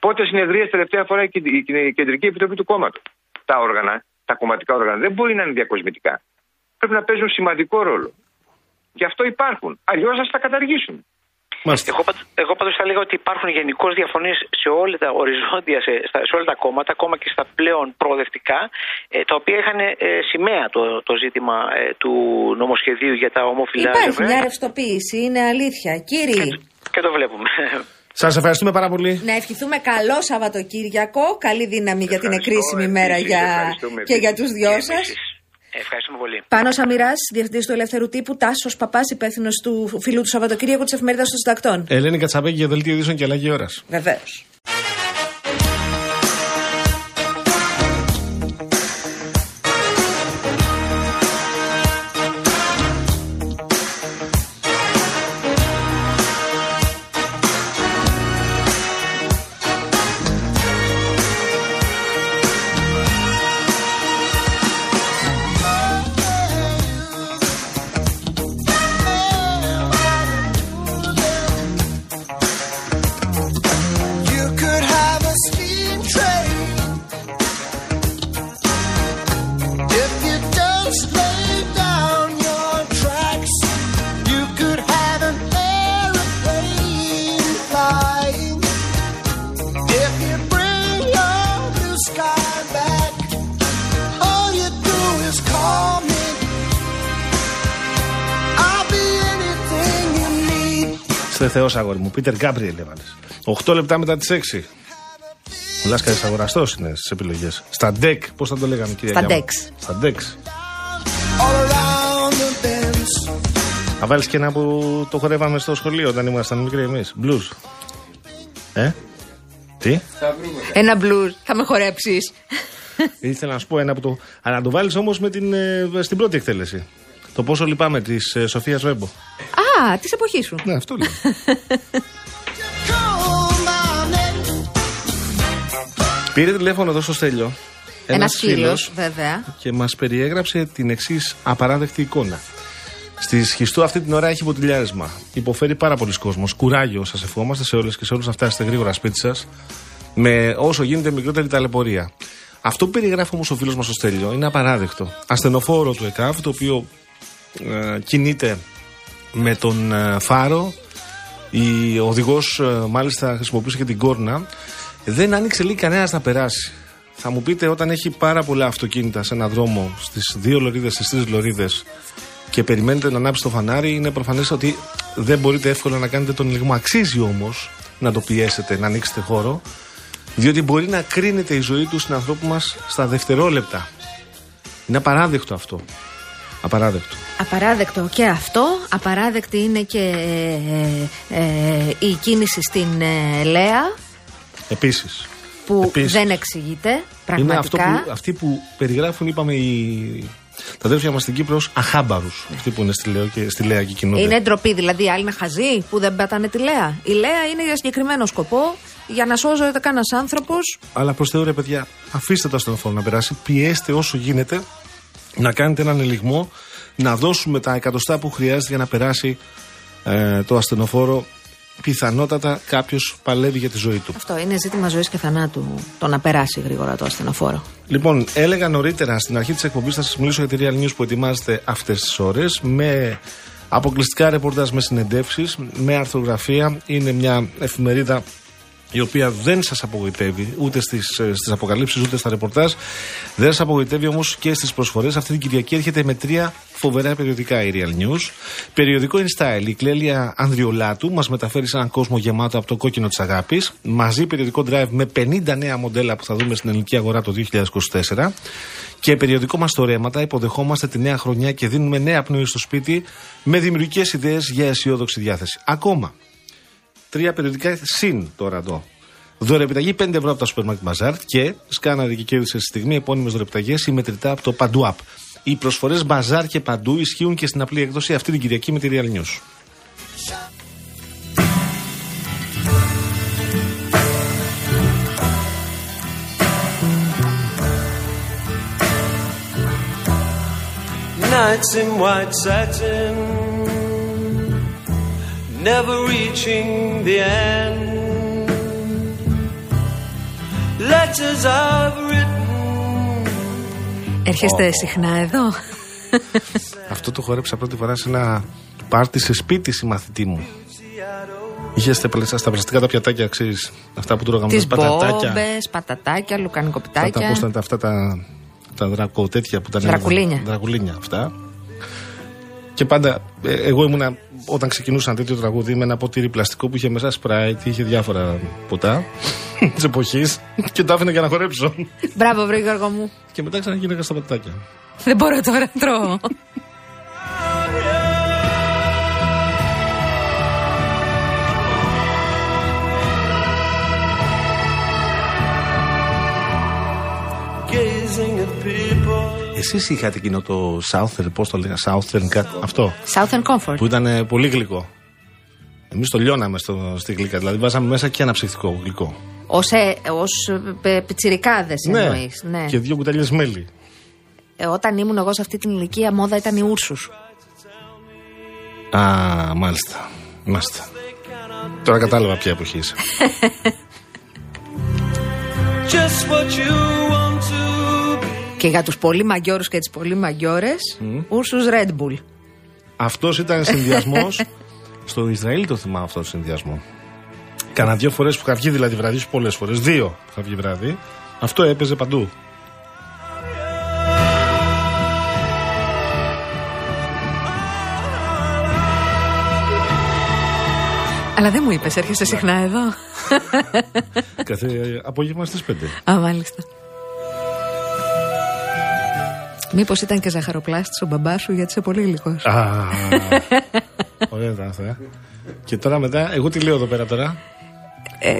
Πότε συνεδρία τελευταία φορά η, κεν- η, η Κεντρική Επιτροπή του Κόμματος; Τα όργανα, τα κομματικά όργανα δεν μπορεί να είναι διακοσμητικά. Πρέπει να παίζουν σημαντικό ρόλο. Γι' αυτό υπάρχουν. Αλλιώς θα τα καταργήσουν. Μάλιστα. Εγώ, πάντ- εγώ πάντως θα λέγα ότι υπάρχουν γενικώς διαφωνίες σε όλα τα οριζόντια, σε, στα- σε όλα τα κόμματα, ακόμα και στα πλέον προοδευτικά, ε, τα οποία είχαν ε, σημαία το, το ζήτημα ε, του νομοσχεδίου για τα ομοφυλά Υπάρχει ζευγάρια. μια ρευστοποίηση, είναι αλήθεια. Κύριοι, Και το βλέπουμε. Σας ευχαριστούμε πάρα πολύ. να ευχηθούμε καλό Σαββατοκύριακο, καλή δύναμη για την Ευχαριστώ, εκρίσιμη μέρα επίσης, για... ευχαριστούμε και για επίσης. τους δυο Και σας. επίσης, Ευχαριστούμε πολύ. Πάνος Αμυρά, διευθυντής του Ελεύθερου Τύπου, Τάσος Παπάς, υπεύθυνος του φίλου του Σαββατοκύριακου της Εφημερίδας των Συντακτών. Ελένη Κατσαπέκη για δελτίο ειδήσεων και αλλαγή ώρας. Βεβαίως. Είστε Θεό, αγόρι μου. Πίτερ Γκάμπριελ έβαλες. 8 λεπτά μετά τις 6. Ο Λάσκα αγοραστός είναι στις επιλογές. Στα ντεκ, πώς θα το λέγαμε, κυρία Στα Γιάμμα; ντεξ. Στα ντεξ. all around the bends. Θα βάλεις και ένα που το χορεύαμε στο σχολείο όταν ήμασταν μικροί εμείς. Blues. Ε; Τι; Ένα μπλουζ, θα με χορέψεις. Ήθελα να σου πω ένα που το. Αλλά να το βάλεις όμως στην πρώτη εκτέλεση. Το πόσο λυπάμαι της ε, Σοφίας Βέμπο. Α, της εποχής σου. Ναι, αυτό λέω. Call my name. Πήρε τηλέφωνο εδώ στο Στέλιο. Ένας ένας φίλος, φίλος βέβαια. και μας περιέγραψε την εξής απαράδεκτη εικόνα. Στη Σχιστού αυτή την ώρα έχει ποτηλιάρισμα. Υποφέρει πάρα πολλοί κόσμος. Κουράγιο, σας ευχόμαστε σε όλες και σε όλους να φτάσετε γρήγορα σπίτι σας με όσο γίνεται μικρότερη ταλαιπωρία. Αυτό που περιγράφει όμως ο φίλος μας ο Στέλιο είναι απαράδεκτο. Ασθενοφόρο του ΕΚΑΒ, το οποίο ε, κινείται με τον ε, φάρο. Η οδηγός μάλιστα χρησιμοποιούσε και την κόρνα. Δεν άνοιξε λίγη κανένας να περάσει. Θα μου πείτε, όταν έχει πάρα πολλά αυτοκίνητα σε ένα δρόμο, στις δύο λωρίδες, στις τρεις λωρίδες, και περιμένετε να ανάψει το φανάρι, είναι προφανές ότι δεν μπορείτε εύκολα να κάνετε τον ελιγμό. Αξίζει όμως να το πιέσετε, να ανοίξετε χώρο, διότι μπορεί να κρίνεται η ζωή του συνανθρώπου μας στα δευτερόλεπτα. Είναι απαράδεκτο αυτό. Απαράδεκτο. Απαράδεκτο και αυτό. Απαράδεκτη είναι και ε, ε, η κίνηση στην ε, Λέα Επίσης. που Επίσης. δεν εξηγείται Είναι πραγματικά. αυτό που, αυτοί που περιγράφουν, είπαμε, οι, τα αδέρφια μας στην Κύπρο ως αχάμπαρους. Αυτοί που είναι στη, Λέω και, στη Λέα και κινούνται. Είναι ντροπή, δηλαδή οι άλλοι είναι χαζοί που δεν πέτανε τη Λέα. Η Λέα είναι για συγκεκριμένο σκοπό, για να σώζεται κανένα άνθρωπος. Αλλά προς Θεού, ρε παιδιά, αφήστε το ασθενοφόρο να περάσει. Πιέστε όσο γίνεται να κάνετε έναν ελιγμό, να δώσουμε τα εκατοστά που χρειάζεται για να περάσει ε, το ασθενοφόρο. Πιθανότατα κάποιος παλεύει για τη ζωή του. Αυτό είναι ζήτημα ζωής και θανάτου το να περάσει γρήγορα το ασθενοφόρο. Λοιπόν, έλεγα νωρίτερα στην αρχή της εκπομπής θα σας μιλήσω για τη Real News που ετοιμάζεται αυτές τις ώρες με αποκλειστικά ρεπορτάζ με συνεντεύξεις, με αρθρογραφία. Είναι μια εφημερίδα η οποία δεν σας απογοητεύει ούτε στις στις αποκαλύψεις ούτε στα ρεπορτάζ. Δεν σας απογοητεύει όμως και στις προσφορές. Αυτή την Κυριακή έρχεται με τρία φοβερά περιοδικά η Real News. Περιοδικό In Style, η Κλέλια Ανδριολάτου μας μεταφέρει σε έναν κόσμο γεμάτο από το κόκκινο της αγάπης. Μαζί περιοδικό Drive με 50 νέα μοντέλα που θα δούμε στην ελληνική αγορά το 2024. Και περιοδικό μας το ρέματα, υποδεχόμαστε τη νέα χρονιά και δίνουμε νέα πνοή στο σπίτι με δημιουργικές ιδέες για αισιόδοξη διάθεση. Ακόμα, τρία περιοδικά συν τώρα εδώ. Δωρεπιταγή 5 ευρώ από τα Super Market Bazaar και σκάναρε και κέρδισε στη στιγμή επώνυμες δωρεπιταγές ή μετρητά από το Παντού App. Οι προσφορές Bazaar και Παντού ισχύουν και στην απλή έκδοση αυτή την Κυριακή με τη Real News. Nights in white satin, never reaching the end. Letters I've written. Έρχεστε συχνά εδώ; Αυτό το χορέψα πρώτη φορά σε ένα πάρτι σε σπίτι συμμαθητή μου. Είχε στα πλαστικά- στα πλαστικά τα πιατάκια, ξέρεις. Αυτά που τρώγαμε Τις με πατατάκια. μπόμπες, πατατάκια, Αυτά τα, λουκανικοπιτάκια. πώς ήταν τα- αυτά τα, τα δρακο τέτοια που ήταν. Δρακουλίνια. Δρακουλίνια αυτά. Και πάντα, ε, εγώ ήμουνα όταν ξεκινούσα ένα τέτοιο τραγούδι με ένα ποτήρι πλαστικό που είχε μέσα σπράιτ, είχε διάφορα ποτά της εποχής και το άφηνα για να χορέψω. Μπράβο, βρε Γιώργο μου. και μετά ξαναγίναγα στα πατατάκια. Δεν μπορώ τώρα να τρώω. Εσείς είχατε εκείνο το Southern, πώς το λέγα, Southern κάτι, αυτό; Southern Comfort. Που ήταν ε, πολύ γλυκό. Εμείς το λιώναμε στο, στη γλυκά, δηλαδή βάζαμε μέσα και ένα ψυχτικό γλυκό. Ως, ε, ως ε, πιτσιρικάδες εννοείς. Ναι. Και δύο κουταλιές μέλι. Ε, όταν ήμουν εγώ σε αυτή την ηλικία, μόδα ήταν οι Ούρσους. Α, μάλιστα. Μάλιστα. Τώρα κατάλαβα ποια εποχή είσαι. Just what you want to be. Και για τους πολύ μαγκιόρους και τις πολύ μαγκιόρες, Ούρσους Red Bull. Αυτός ήταν συνδυασμός. Στο Ισραήλ το θυμάμαι αυτό το συνδυασμό. Κάνα δύο φορές που είχα βγει δηλαδή βραδύς, πολλές φορές. Δύο που είχα βγει βράδυ. Αυτό έπαιζε παντού. Αλλά δεν μου είπες, έρχεσαι συχνά εδώ; Κάθε απόγευμα στις 5. Α, μάλιστα. Μήπως ήταν και ζαχαροπλάστης ο μπαμπάς σου γιατί είσαι πολύ γλυκός. Α, ωραία ήταν αυτό, ε. Και τώρα μετά, εγώ τι λέω εδώ πέρα τώρα; Ε,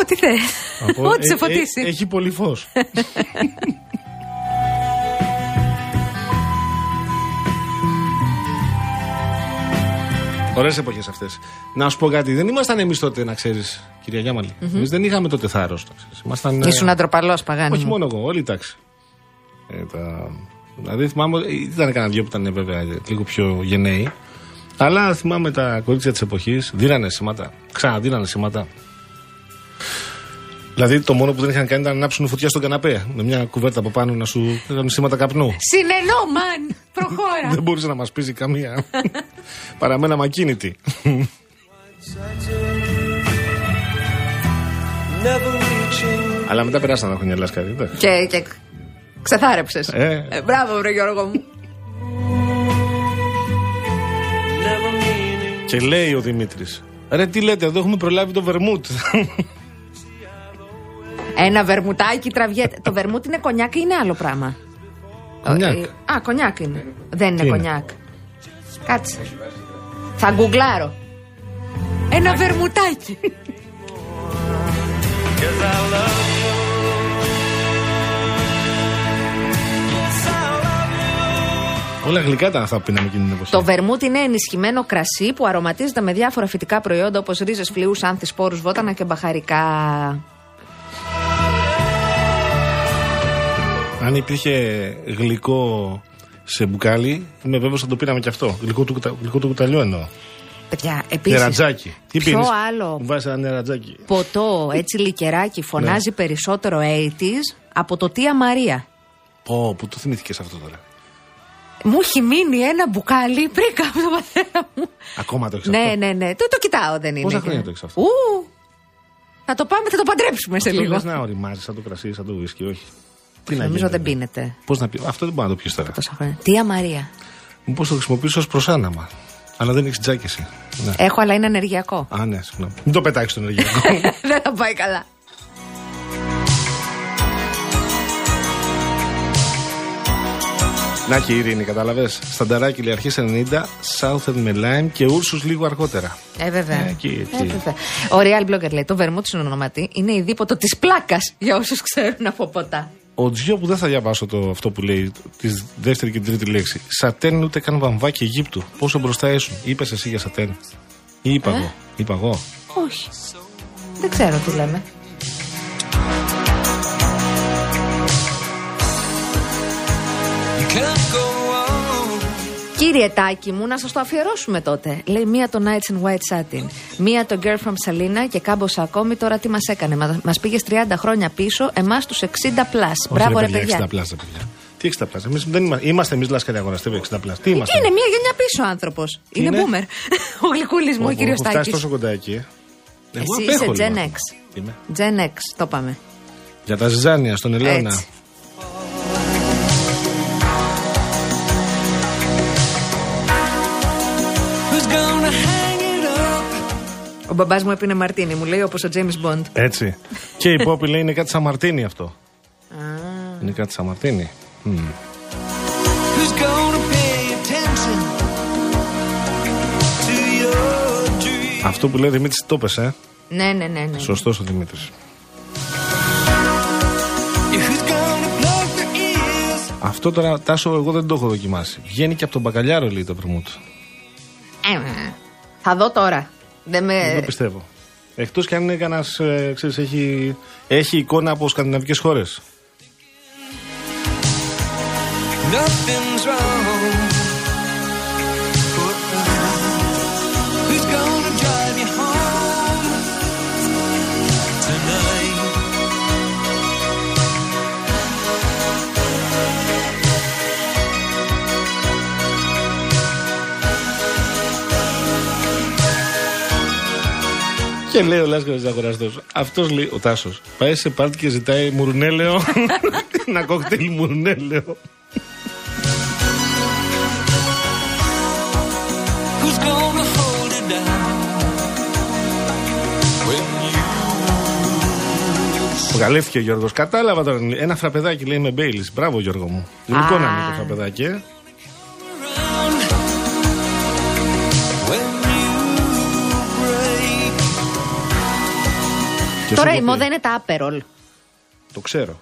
ό,τι θες. Από- Ό,τι σε ε, ε, φωτίσει. έχει πολύ φως. Ωραίες εποχές αυτές. Να σου πω κάτι, δεν ήμασταν εμείς τότε, να ξέρεις, κυρία Γιάμαλη. Εμείς δεν είχαμε τότε θάρρος. Ήμασταν. ε, Ήσουν αντροπαλός παγάνι όχι μου. μόνο εγώ, όλη η τάξη. Ε, τα... Δηλαδή θυμάμαι, ε, ήταν κανένα δυο που ήταν ε, βέβαια λίγο πιο γενναίοι. Αλλά θυμάμαι τα κορίτσια της εποχής, δίνανε σήματα. Ξαναδίνανε σήματα. Δηλαδή το μόνο που δεν είχαν κάνει ήταν να ανάψουν φωτιά στον καναπέ. Με μια κουβέρτα από πάνω να σου κάνουν σήματα καπνού. Συνενώ, μαν! Προχώρα! δεν μπορούσε να μας πείσει καμία. Παραμέναμε ακίνητοι. Never reaching. Αλλά μετά περάσαν τα χρόνια λάσκαρη. εντάξει. και, και ξεθάρεψες. Ε. Ε, μπράβο, βρε Γιώργο μου. Και λέει ο Δημήτρης. Ρε, τι λέτε, εδώ έχουμε προλάβει το βερμούτ. Ένα βερμουτάκι τραβιέται. το βερμούτ είναι κονιάκ ή είναι άλλο πράγμα; Κονιάκ. Ε, Α, κονιάκ είναι. Δεν είναι Τι είναι; κονιάκ. Κάτσε. Θα γκουγκλάρω. Ένα βερμουτάκι. Όλα γλυκά ήταν αυτά που πίναμε εκείνη την εποχή. Το βερμούτ είναι ενισχυμένο κρασί που αρωματίζεται με διάφορα φυτικά προϊόντα όπως ρίζες, φλοιούς, άνθης, σπόρους, βότανα και μπαχαρικά. Αν υπήρχε γλυκό σε μπουκάλι, είμαι βέβαιος θα το πήραμε και αυτό. Γλυκό του, κουτα- γλυκό του κουταλιού εννοώ. Παιδιά, επίσης. Νερατζάκι. Τι Ποιο πίνεις; άλλο Μου βάζεις ένα νερατζάκι. ποτό, έτσι λικεράκι, φωνάζει περισσότερο 80s από το Τία Μαρία. Πω, που το θυμήθηκε αυτό τώρα. Μου έχει μείνει ένα μπουκάλι πριν από τον πατέρα μου. Ακόμα το έχεις Ναι, αυτό; ναι, ναι. Το, το κοιτάω, δεν είναι. Πόσα και- χρόνια το έχεις αυτό; Ου, θα το πάμε, θα το παντρέψουμε σε Αυτό λίγο. λες να οριμάζεις σαν το κρασί, σαν το ουίσκι, όχι. Τι να Νομίζω γίνει, δεν ρε. πίνεται Πώς να πει, αυτό δεν μπορεί να το πιεις τώρα. τόσα χρόνια. Τία Μαρία. Μήπως το χρησιμοποιήσω ως προσάναμα. Αλλά δεν έχεις τζάκι εσύ. Ναι. Έχω, αλλά είναι ενεργειακό. Α, ναι, συγγνώμη. Μην το πετάξεις στο ενεργειακό. δεν θα πάει καλά. Να και η ειρήνη, κατάλαβες. Στανταράκι λέει αρχέ 90, Southern με lime και ούρσου λίγο αργότερα. Ε, βέβαια. Ε, εκεί, εκεί. Ε, βέβαια. Ο Real Blogger λέει: Το βερμούτ στην ονοματή είναι η δίποτο της πλάκας για όσους ξέρουν από ποτά. Ο Τζιο που δεν θα διαβάσω το, αυτό που λέει, της δεύτερη και την τρίτη λέξη. Σατέν ούτε καν βαμβάκι Αιγύπτου. Πόσο μπροστά ήσουν. Είπες εσύ για σατέν. Ή είπα Ε; εγώ. Είπα εγώ. Όχι. Δεν ξέρω τι λέμε. Κύριε Τάκη μου, να σας το αφιερώσουμε τότε. Λέει μία το Nights in White Satin, μία το Girl from Salina και κάμποσα ακόμη. Τώρα τι μας έκανε, μα πήγες 30 χρόνια πίσω, εμάς τους 60 plus. Μπράβο, ρε παιδιά. 60 πλάζα, παιδιά. Τι 60 πλάζα. Εμείς δεν είμαστε, είμαστε εμείς λάσκαροι αγοραστές 60 πλάζα. Τι είμαστε; Είναι μία γενιά πίσω άνθρωπος. Είναι είναι; boomer. ο γλυκούλης μου, ο Έχω- κύριος έχω φτάσει Τάκης. τόσο κοντά εκεί. ε. Εγώ Εσύ απέχω είσαι λίγο. Gen X. Είμαι. Gen X, το πάμε. Για τα ζυζάνια στον Ελαιώνα. Έτσι. Ο μπαμπάς μου έπινε Μαρτίνι, μου λέει όπως ο James Bond. Έτσι. και η Πόπη λέει είναι κάτι σαν Μαρτίνι αυτό. Είναι κάτι σαν Μαρτίνι. Μμ. Who's gonna pay attention to your dreams? Αυτό που λέει ο Δημήτρης το πες, ε. Ναι, ναι, ναι. ναι. Σωστός ο Δημήτρης. Who's gonna plug their ears? Αυτό τώρα, Τάσο, εγώ δεν το έχω δοκιμάσει. Βγαίνει και από τον μπακαλιάρο, λέει το βερμούτ. Ε, ε, θα δω τώρα. Δεν Δεν με... το πιστεύω. Εκτός κι αν είναι κανένας, ε, ξέρεις, έχει, έχει εικόνα από σκανδιναβικές χώρες. Nothing's wrong. Και λέει ο Λάσκαρος Αγοραστό. Αυτός λέει, ο Τάσος, πάει σε πάρτι και ζητάει μουρνέλαιο. Ένα κοκτέιλ μουρνέλαιο. Who's gonna hold it down when you Βγαλέθηκε ο Γιώργος. Κατάλαβα τώρα. Ένα φραπεδάκι λέει με Μπέιλις. Μπράβο, Γιώργο μου. Γλυκό Α. να είναι το φραπεδάκι, Και Τώρα σου η έχω πει, μόδα είναι τα Aperol. Το ξέρω.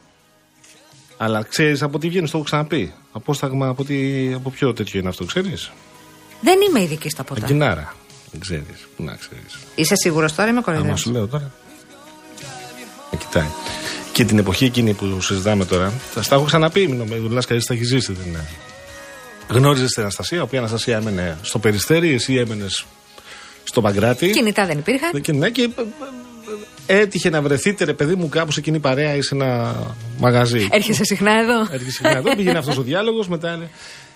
Αλλά ξέρεις από τι βγαίνεις, το έχω ξαναπεί. Απόσταγμα από, τι, από ποιο τέτοιο είναι αυτό, ξέρεις; Δεν είμαι ειδική στα ποτά. Αγκινάρα. Δεν ξέρεις. Πού να ξέρεις. Είσαι σίγουρος τώρα, είμαι Άμα κοροϊδεύω. σου λέω τώρα. Ε, κοιτάει. Και την εποχή εκείνη που συζητάμε τώρα, θα στα έχω ξαναπεί. Μην νομίζεις, Λάσκα, εσύ τα έχεις ζήσει. Δεν είναι. Γνώριζες την Αναστασία, η οποία Αναστασία έμενε στο περιστέρι, εσύ έμενες στο Παγκράτη. Κινητά δεν υπήρχαν. Και, ναι, και ε, ε, έτυχε να βρεθείτε, ρε παιδί μου, κάπου σε κοινή παρέα ή σε ένα μαγαζί. Έρχεσαι συχνά εδώ. Έρχεσαι συχνά εδώ, πήγαινε αυτός ο διάλογος, μετά είναι.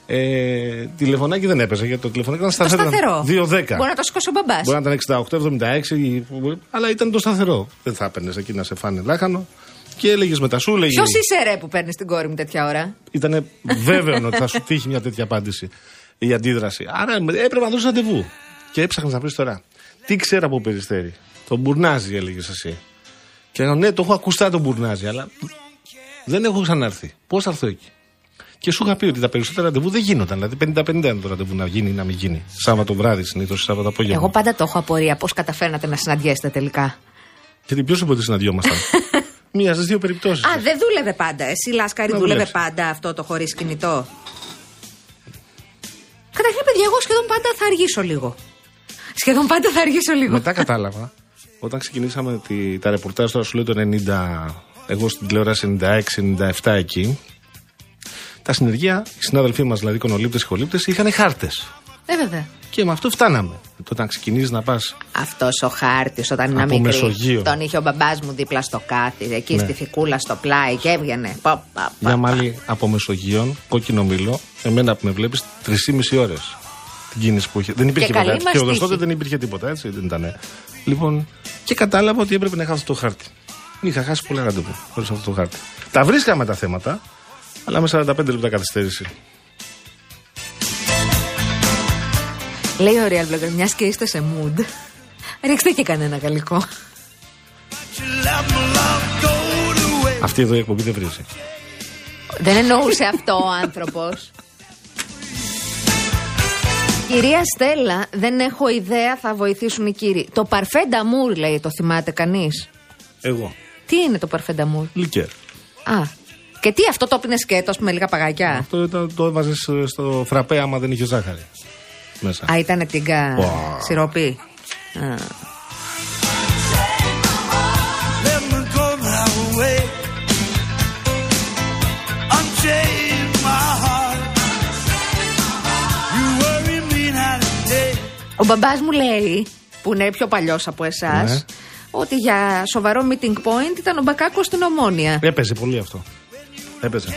Ε, τηλεφωνάκι δεν έπαιζε γιατί το τηλεφωνάκι ήταν Το σταθερό. σταθερό. 2-10. Μπορεί να το σηκώσει ο μπαμπάς. Μπορεί να ήταν 68-76, αλλά ήταν το σταθερό. Δεν θα έπαιρνες εκεί να σε φάνε λάχανο. Και έλεγες μετά, σου έλεγε. Ποιος είσαι ρε που παίρνεις την κόρη μου τέτοια ώρα; Ήταν βέβαιος ότι θα σου τύχει μια τέτοια απάντηση. Η αντίδραση. Άρα έπρεπε να δώσεις ραντεβού. Και έψαχνες να βρεις τώρα. Τι ξέρω από περιστέρι. Το μπουρνάζι, έλεγες εσύ. Και λέω, ναι, το έχω ακουστά τον μπουρνάζι, αλλά δεν έχω ξανάρθει. Πώς θα έρθω εκεί; Και σου είχα πει ότι τα περισσότερα ραντεβού δεν γίνονταν. Δηλαδή 50-50 είναι το ραντεβού να γίνει ή να μην γίνει. Σάββατο βράδυ συνήθως, Σάββατο απόγευμα. Εγώ πάντα το έχω απορία πώς καταφέρνατε να συναντιέστε τελικά. Γιατί ποιος είπε ότι συναντιόμασταν; Μία στις δύο περιπτώσεις. Α, δεν δούλευε πάντα. Εσύ, Λάσκαρη, Δεν δούλευε δούλεψε. πάντα αυτό το χωρίς κινητό. Καταρχήν, παιδιά, εγώ σχεδόν πάντα θα αργήσω λίγο. Σχεδόν πάντα θα αργήσω λίγο. Μετά κατάλαβα, όταν ξεκινήσαμε τη, τα ρεπορτάζ τώρα σου λέω το 90, εγώ στην τηλεόραση 96-97 εκεί, τα συνεργεία, οι συνάδελφοί μας δηλαδή, κονολήπτες και χολήπτες, είχαν χάρτες. Ε, βέβαια. Και με αυτό φτάναμε. Το όταν ξεκινήσει να πας. Αυτός ο χάρτης όταν είναι Από μικρή. Μεσογείο. Τον είχε ο μπαμπάς μου δίπλα στο κάθι, εκεί Ναι. στη φικούλα στο πλάι και έβγαινε. Πα, πα, πα, Μια πα. μάλη από Μεσογείων, κόκκινο μήλο, εμένα που με βλέπεις, 3,5 ώρες. Την κίνηση που είχε. Δεν υπήρχε Και καλή ποτέ. μας Και οδός τύχη. τότε δεν υπήρχε τίποτα, έτσι. Δεν ήταν. Λοιπόν, και κατάλαβα ότι έπρεπε να είχα αυτό το χάρτη. Είχα χάσει πολλά ραντεβού χωρίς αυτό το χάρτη. Τα βρίσκαμε τα θέματα, αλλά με 45 λεπτά καθυστέρηση. Λέει ο Real Blogger, μιας και είστε σε mood. Ρίξτε και κανένα γαλλικό. Αυτή εδώ η εκπομπή δεν βρίζει. Δεν εννοούσε αυτό ο άνθρωπος. Κυρία Στέλλα, δεν έχω ιδέα, θα βοηθήσουν οι κύριοι. Το παρφέ νταμούρ, λέει, το θυμάται κανείς; Εγώ. Τι είναι το παρφέ νταμούρ. Λικέρ. Α. Και τι αυτό το πίνε σκέτος με λίγα παγάκια; Αυτό ήταν, το έβαζες στο φραπέ άμα δεν είχε ζάχαρη. Μέσα. Α, ήταν τίγκα Wow. σιροπή. Α. Ο μπαμπάς μου λέει, που είναι πιο παλιός από εσάς, Ναι. ότι για σοβαρό meeting point ήταν ο Μπακάκος στην Ομόνια. Έπαιζε πολύ αυτό. Έπαιζε. και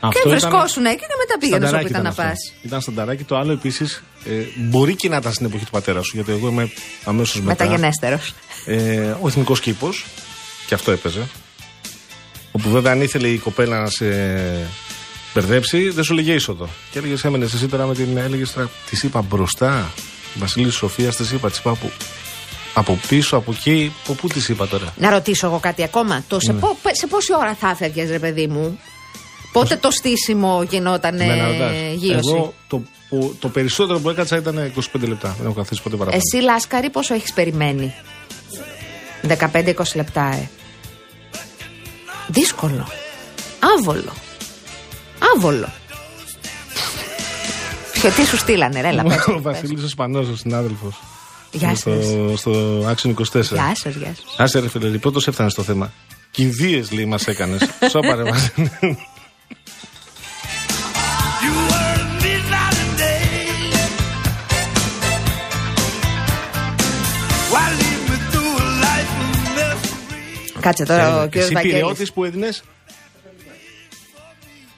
Αυτό ήταν- βρισκόσουν εκεί και μετά πήγαινε όπου Στανταράκι ήταν να αυτό. πας. Ήταν στανταράκι. Το άλλο επίσης ε, μπορεί και να ήταν στην εποχή του πατέρα σου, γιατί εγώ είμαι αμέσως μετά. Μεταγενέστερος. Ε, ο εθνικός κήπος. Και αυτό έπαιζε. Όπου βέβαια αν ήθελε η κοπέλα να σε μπερδέψει, δεν σου λέγε είσοδο. Και έλεγες, έμενες εσύ τώρα με την. Έλεγες τώρα, της είπα μπροστά. Η Βασίλη Σοφία τη είπα, τη είπα από, από πίσω, από εκεί. Από πού τη είπα τώρα; Να ρωτήσω εγώ κάτι ακόμα. Το σε, Ναι. πο- σε πόση ώρα θα έφευγες ρε παιδί μου; Πότε το στήσιμο γινόταν Με να ρωτάς. γύρωση; Εγώ το, που- το περισσότερο που έκατσα ήταν 25 λεπτά. Δεν έχω καθίσει ποτέ παραπάνω. Εσύ Λάσκαρη πόσο έχεις περιμένει; 15-20 λεπτά ε. Δύσκολο. Άβολο. Άβολο. Ποιο τι σου στείλανε ρε, έλα πες, Ο πες. Βασίλης ο Σπανός, ο συνάδελφος. Γεια στο, σας. στο Action 24. Γεια σας, γεια σας. Άσε ρε φίλε, πρώτο έφτανε στο θέμα. Κηδείε λέει μας έκανες. Σώπα ρε Βασίλη. You worry me night and day. Why lead me through a life of misery? Κάτσε τώρα ο κύριος Εσύ Βαγγέλης. πυρεώτη που έδινες.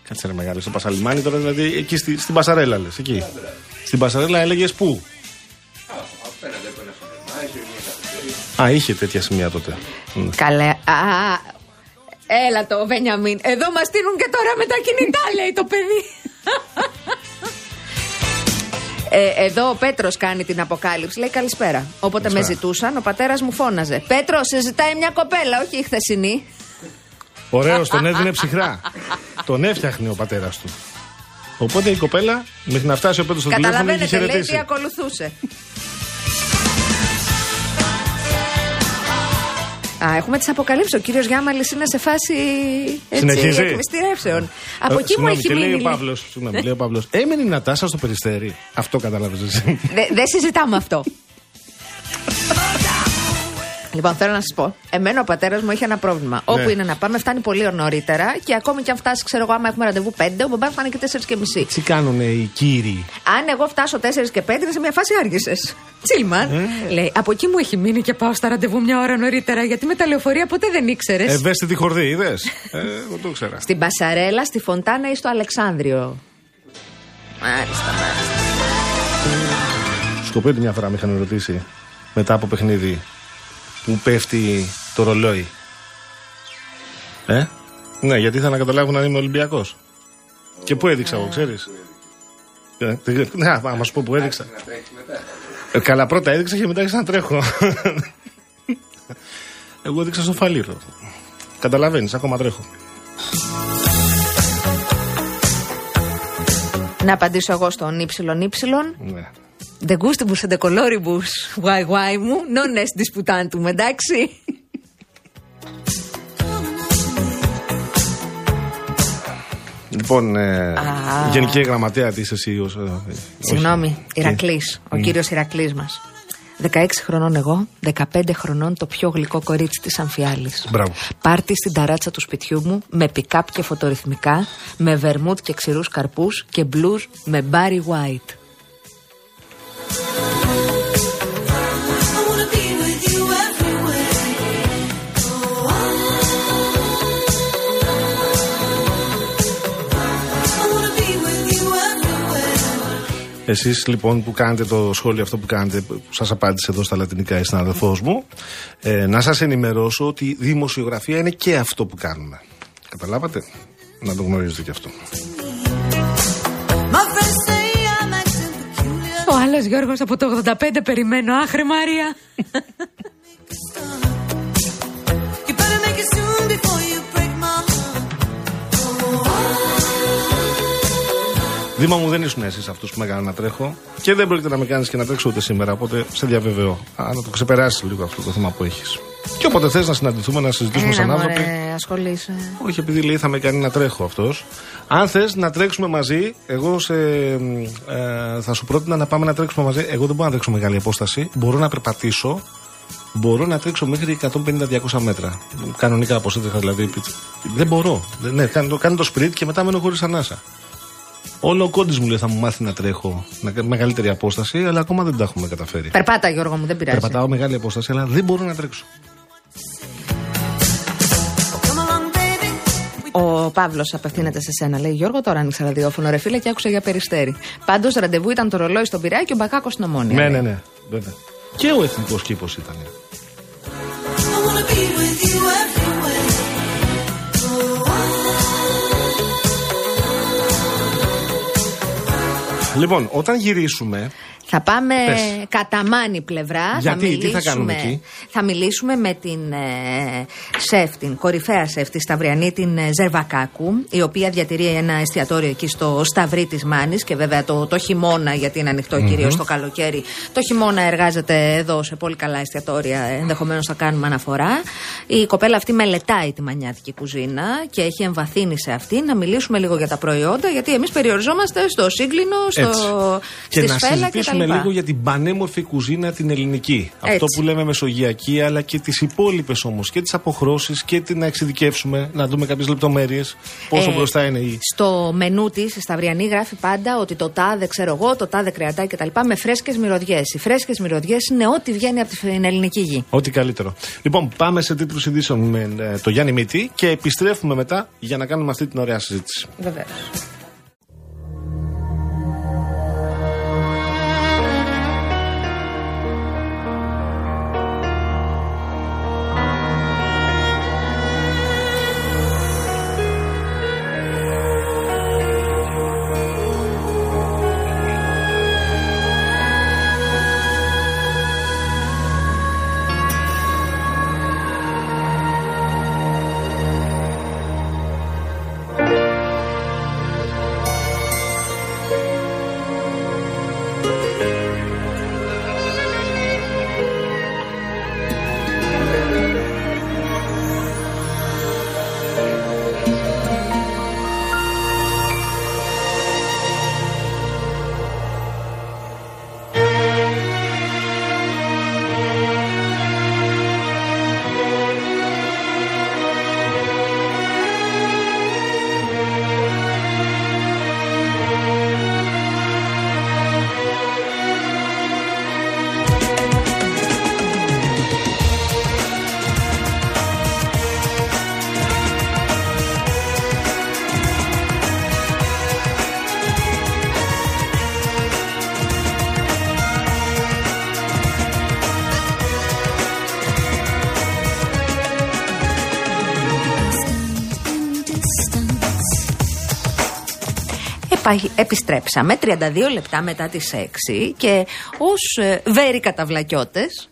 Κάτσε ρε μεγάλο, στο Πασαλιμάνι τώρα, δηλαδή εκεί στη, στην Πασαρέλα λες. Εκεί. Στην Πασαρέλα έλεγες πού; Α, είχε τέτοια σημεία τότε. Μμ. Καλέ. Α, έλα το Βενιαμίν. Εδώ μας στείλουν και τώρα με τα κινητά, λέει το παιδί. Ε, εδώ ο Πέτρος κάνει την αποκάλυψη. Λέει καλησπέρα. Όποτε με Καλησπέρα. ζητούσαν, ο πατέρας μου φώναζε. Πέτρο, σε ζητάει μια κοπέλα, όχι η χθεσινή. Ωραίο, τον έδινε ψυχρά. τον έφτιαχνε ο πατέρας του. Οπότε η κοπέλα, μέχρι να φτάσει ο Πέτρο στο τηλέφωνο, είχε Καταλαβαίνετε, λέει τι χαιρετήσει. ακολουθούσε. Α, έχουμε τις αποκαλύψεις. Ο κύριος Γιάμαλης είναι σε φάση έτσι, Συνεχίζει. εκμυστηρεύσεων. Από Ε, εκεί μου συγγνώμη, έχει και λέει μείνει. ο Παύλος. Συγγνώμη, λέει ο Παύλος. Έμενε η Νατάσα στο περιστέρι. Αυτό κατάλαβε εσύ. Δε- Δεν συζητάμε αυτό. Λοιπόν, θέλω να σας πω. Εμένα ο πατέρας μου έχει ένα πρόβλημα. Όπου Ναι. είναι να πάμε, φτάνει πολύ νωρίτερα και ακόμη και αν φτάσει, ξέρω εγώ, άμα έχουμε ραντεβού 5, ο μπαμπά φτάνει και 4 και μισή. Τι κάνουν οι κύριοι; Αν εγώ φτάσω 4 και 5, είναι σε μια φάση άργησες. Τσίλμαν. Ε. Λέει, από εκεί μου έχει μείνει και πάω στα ραντεβού μια ώρα νωρίτερα, γιατί με τα λεωφορεία ποτέ δεν ήξερες. Ευαίσθητη χορδή, είδες; Ε, εγώ το ήξερα. Στην Πασαρέλα, στη Φοντάνα ή στο Αλεξάνδριο. Μάλιστα, μάλιστα. Σκοπέτη μια φορά με είχαν ρωτήσει μετά από παιχνίδι που πέφτει το ρολόι. Ε; Ναι, γιατί ήθελα να καταλάβουν αν είμαι Ολυμπιακός. Και πού έδειξα εγώ, ξέρεις; Ναι, άμα σου πω που έδειξα. Ε, καλά, πρώτα έδειξα και μετά άρχισα να τρέχω. Εγώ έδειξα στο φαλήρο. Καταλαβαίνεις, ακόμα τρέχω. Να απαντήσω εγώ στον ύψιλον ύψιλον. Ναι. De gustibus et de coloribus, why why μου, non est disputantum, εντάξει. Λοιπόν, ε, Α. γενική γραμματέα της εσύ ως, ε, Συγγνώμη, όχι. Ηρακλής, ο Μμ. κύριος Ηρακλής μας. 16 χρονών εγώ, 15 χρονών το πιο γλυκό κορίτσι της Αμφιάλης. Μπράβο. Πάρτι στην ταράτσα του σπιτιού μου με πικάπ και φωτορυθμικά, με βερμούτ και ξηρούς καρπούς και μπλουζ με Barry White. Εσείς λοιπόν που κάνετε το σχόλιο αυτό που κάνετε, που σας απάντησε εδώ στα λατινικά η συναδελφός μου, ε, να σας ενημερώσω ότι η δημοσιογραφία είναι και αυτό που κάνουμε. Καταλάβατε; Να το γνωρίζετε και αυτό. Ο άλλος Γιώργος από το 85 περιμένω, άχρη Μαρία. Δήμα μου δεν ήσουν εσείς αυτού που με έκαναν να τρέχω και δεν πρόκειται να με κάνεις και να τρέξω ούτε σήμερα. Οπότε σε διαβεβαιώ. Α, να το ξεπεράσει λίγο αυτό το θέμα που έχεις. Και όποτε θες να συναντηθούμε, να συζητήσουμε σαν άνθρωποι. μωρέ, ασχολείσαι. Όχι, επειδή λέει θα με κάνει να τρέχω αυτός. Αν θες να τρέξουμε μαζί, εγώ σε, ε, θα σου πρότεινα να πάμε να τρέξουμε μαζί. Εγώ δεν μπορώ να τρέξω μεγάλη απόσταση. Μπορώ να περπατήσω. Μπορώ να τρέξω μέχρι 150-200 μέτρα. Κανονικά όπω έτρεχα δηλαδή. Δεν μπορώ. Δεν- Ναι, κάνω, το- κάνω το σπριτ και μετά μένω χωρίς ανάσα. Όλο ο κόντι μου λέει θα μου μάθει να τρέχω να κάνω μεγαλύτερη απόσταση, αλλά ακόμα δεν τα έχουμε καταφέρει. Περπάτα, Γιώργο μου, δεν πειράζει. Περπατάω μεγάλη απόσταση, αλλά δεν μπορώ να τρέξω. Ο Παύλος απευθύνεται σε σένα. Λέει Γιώργο, τώρα άνοιξα ραδιόφωνο ρε φίλε και άκουσα για περιστέρι. Πάντως ραντεβού ήταν το ρολόι στον Πειραιά και ο Μπακάκος στην Ομόνια. Ναι, λέει. ναι, ναι, βέβαια. Και ο εθνικός κήπος ήταν. Λοιπόν, όταν γυρίσουμε, Θα πάμε Πες. κατά μάνη πλευρά. Γιατί, τι θα μιλήσουμε, κάνουμε εκεί; Θα μιλήσουμε με την ε, σεφ, την κορυφαία σεφ της Σταυριανή, την ε, Ζερβακάκου, η οποία διατηρεί ένα εστιατόριο εκεί στο Σταυρί της Μάνης και βέβαια το, το χειμώνα, γιατί είναι ανοιχτό κυρίως το καλοκαίρι. Το χειμώνα εργάζεται εδώ σε πολύ καλά εστιατόρια, ενδεχομένως θα κάνουμε αναφορά. Η κοπέλα αυτή μελετάει τη μανιάτικη κουζίνα και έχει εμβαθύνει σε αυτή. Να μιλήσουμε λίγο για τα προϊόντα, γιατί εμείς περιοριζόμαστε στο σύγκλινο, στο, έτσι. στη και να σφέλα συζητήσουμε κτλ. λίγο για την πανέμορφη κουζίνα την ελληνική. Αυτό Έτσι. που λέμε μεσογειακή, αλλά και τις υπόλοιπες όμως. Και τις αποχρώσεις και τι να εξειδικεύσουμε, να δούμε κάποιες λεπτομέρειες. Πόσο Ε, μπροστά είναι η. Στο μενού της, η Σταυριανή γράφει πάντα ότι το τάδε, ξέρω εγώ, το τάδε κρεατάκι κτλ. με φρέσκες μυρωδιές. Οι φρέσκες μυρωδιές είναι ό,τι βγαίνει από την ελληνική γη. Ό,τι καλύτερο. Λοιπόν, πάμε σε τίτλους ειδήσεων με ε, το Γιάννη Μίτη και επιστρέφουμε μετά για να κάνουμε αυτή την ωραία συζήτηση. Βεβαίως. Επιστρέψαμε 32 λεπτά μετά τις 6 και ως ε, βέροι καταβλακιώτες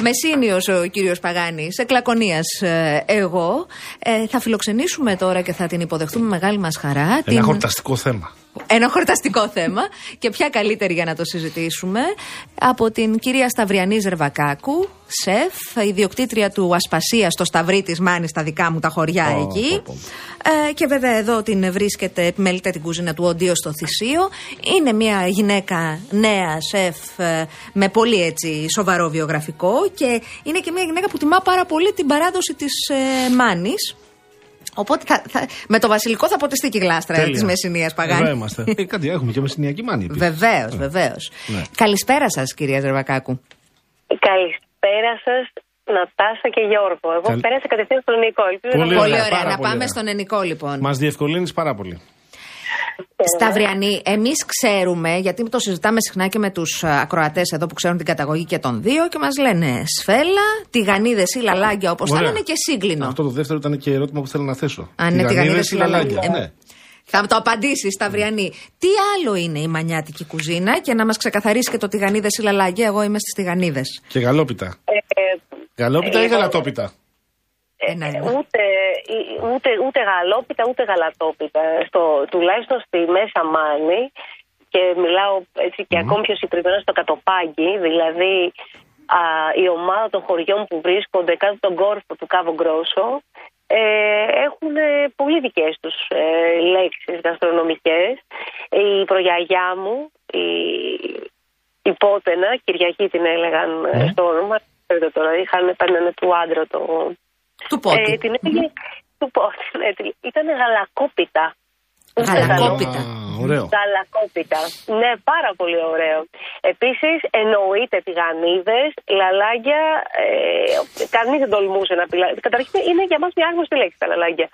Μεσίνιος ο κύριος Παγάνης, εκλακωνίας ε, εγώ. Ε, θα φιλοξενήσουμε τώρα και θα την υποδεχτούμε με μεγάλη μας χαρά. Ένα χορταστικό θέμα. Ένα χορταστικό θέμα και ποια καλύτερη για να το συζητήσουμε από την κυρία Σταυριανή Ζερβακάκου, σεφ, ιδιοκτήτρια του Ασπασία στο Σταυρί της Μάνης στα δικά μου τα χωριά Ω, εκεί. πω, πω. Ε, και βέβαια εδώ την βρίσκεται, επιμελείται την κουζίνα του Οντίο στο Θησίο. Είναι μια γυναίκα νέα σεφ ε, με πολύ έτσι σοβαρό βιογραφικό και είναι και μια γυναίκα που τιμά πάρα πολύ την παράδοση της ε, Μάνης. Οπότε θα, θα- με το βασιλικό θα ποτιστεί και η γλάστρα Τέλεια. της Μεσσηνίας Παγάνη. Εδώ είμαστε. Ε, κάτι έχουμε και μεσηνιακή μάνη. επίσης. Βεβαίως, βεβαίως. Ναι. Καλησπέρα σας, κυρία Ζερβακάκου. Καλησπέρα σας, Νατάσα και Γιώργο. Εγώ Καλ- πέρασα κατευθείαν στον Νικό. Ελπίζω Πολύ να Πολύ ωραία, ωραία. πάρα Να πολύ πάμε ωραία. στον Ενικό, λοιπόν. Μας διευκολύνεις πάρα πολύ. Σταυριανή, εμείς ξέρουμε, γιατί το συζητάμε συχνά και με τους ακροατές εδώ που ξέρουν την καταγωγή και των δύο και μας λένε σφέλα, τηγανίδες ή λαλάγκια όπως θα Ωραία. λένε και σύγκλινο. Αυτό το δεύτερο ήταν και ερώτημα που θέλω να θέσω. Αν είναι τηγανίδες ή ή λαλάγκια. λαλάγκια. Ναι. Θα το απαντήσεις, Σταυριανή. Τι άλλο είναι η μανιάτικη κουζίνα και να μας ξεκαθαρίσει και το τηγανίδες ή λαλάγκια. Εγώ είμαι στις τηγανίδες. Και γαλόπιτα. Ε, Γαλόπιτα ή εγώ- γαλατόπιτα; Ένα ε, είναι. ούτε, ούτε, ούτε γαλόπιτα ούτε γαλατόπιτα. Στο, τουλάχιστον στη Μέσα Μάνη και μιλάω έτσι και ακόμη πιο συγκεκριμένα στο Κατοπάγκι, δηλαδή α, η ομάδα των χωριών που βρίσκονται κάτω από τον κόρφο του Κάβο Γκρόσο ε, έχουν ε, πολύ δικές τους ε, λέξεις γαστρονομικές. Η προγιαγιά μου, η, η Πότενα, Κυριακή την έλεγαν ε, στο όνομα, ξέρετε τώρα, είχαν, παίρνανε του άντρα το, Του πότη. ε, την έλεγε του πότη, ναι, τη- ήταν γαλακόπιτα. Γαλακόπιτα. Α, ωραίο. Γαλακόπιτα. Ναι, πάρα πολύ ωραίο. Επίσης, εννοείται τηγανίδε, λαλάγια. Ε, Κανείς δεν τολμούσε να πει. Καταρχήν, είναι για μας μια άγνωστη λέξη τα λαλάγια.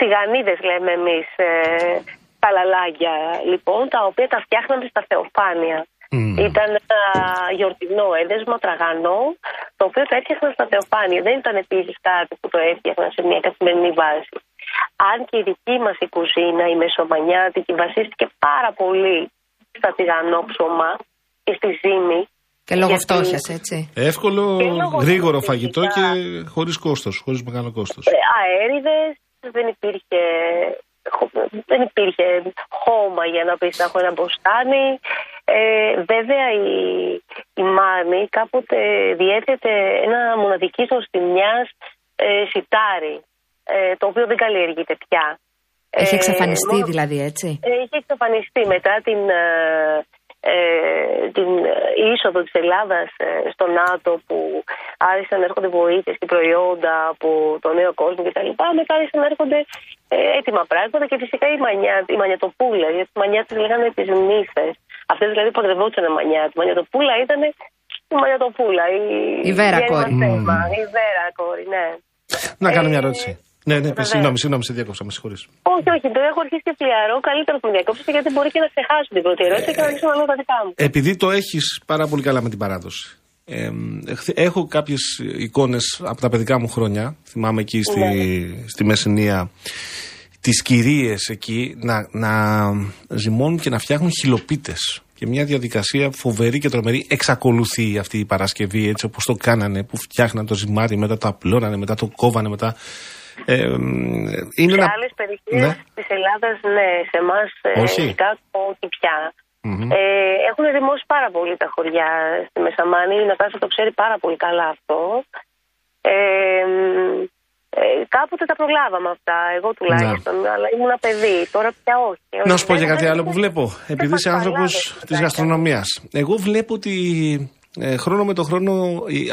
Τηγανίδε λέμε εμείς ε, τα λαλάγια, λοιπόν, τα οποία τα φτιάχναμε στα θεοφάνεια. Μμμ. Ήταν ένα γιορτινό έδεσμο, τραγανό, το οποίο το έφτιαχναν στα θεοφάνεια. Δεν ήταν επίσης κάτι που το έφτιαχναν σε μια καθημερινή βάση. Αν και η δική μας η κουζίνα, η μεσομανιάτικη, βασίστηκε πάρα πολύ στα τηγανό ψωμά και στη ζύμη. Και λόγω γιατί- φτώχειας, έτσι. Εύκολο, Και λόγω γρήγορο του φαγητό φυσικά. και χωρίς κόστος, χωρίς μεγάλο κόστος. Ε, αέριδες, δεν υπήρχε, χω- δεν υπήρχε χώμα για να πεις να έχω ένα μποστάνι. Ε, βέβαια η, η Μάνη κάποτε διέθετε ένα μοναδική νοστιμιάς ε, σιτάρι, ε, το οποίο δεν καλλιεργείται πια. Έχει Ε, εξαφανιστεί μόνο- δηλαδή, έτσι; ε, Είχε εξαφανιστεί μετά την, ε, ε, την ε, είσοδο της Ελλάδας ε, στο ΝΑΤΟ που άρχισαν να έρχονται βοήθειες και προϊόντα από το νέο κόσμο κτλ. Μετά άρχισαν να έρχονται ε, έτοιμα πράγματα και φυσικά η, μανιά, η μανιατοπούλα, γιατί η μανιά της λέγανε τις νύφες. Αυτές δηλαδή παντρευόντουσαν μανιά. Η μανιατοπούλα ήταν η μανιατοπούλα. Η, Η Βέρα γέννημα κόρη. θέμα. Η Βέρα κόρη, ναι. Να κάνω μια Ε, ερώτηση. Ναι, ναι, βεβαίως. συγγνώμη, συγγνώμη, σε διακόψα, με συγχωρείς. Όχι, όχι, το έχω αρχίσει και φλιαρώ. Καλύτερα που με διακόψετε γιατί μπορεί και να ξεχάσω την πρώτη ερώτηση και να αρχίσω να λέω τα δικά μου. Επειδή το έχεις πάρα πολύ καλά με την παράδοση. Ε, χθε- έχω κάποιες εικόνες από τα παιδικά μου χρόνια. Θυμάμαι εκεί στη, στη Μεσσηνία τις κυρίες εκεί να, να ζυμώνουν και να φτιάχνουν χιλοπίτες. Και μια διαδικασία φοβερή και τρομερή εξακολουθεί αυτή η Παρασκευή έτσι όπως το κάνανε που φτιάχναν το ζυμάρι μετά το απλώνανε μετά το κόβανε μετά ε, είναι Σε ένα... άλλες περιοχές Ναι. της Ελλάδας, ναι, σε εμάς Όχι. ειδικά όχι πια. Μμμ. Ε, έχουν δημώσει πάρα πολύ τα χωριά στη Μεσαμάνη. Η Νατάσα το ξέρει πάρα πολύ καλά αυτό. Ε, μ, ε, κάποτε τα προλάβαμε αυτά, εγώ τουλάχιστον, αλλά ήμουν παιδί. Τώρα πια όχι. Ναι. Να σου πω Δεν και κάτι θα- άλλο που βλέπω. Επειδή είσαι θα άνθρωπος καταλάβεις της τα γαστρονομίας. Εγώ βλέπω ότι ε, χρόνο με το χρόνο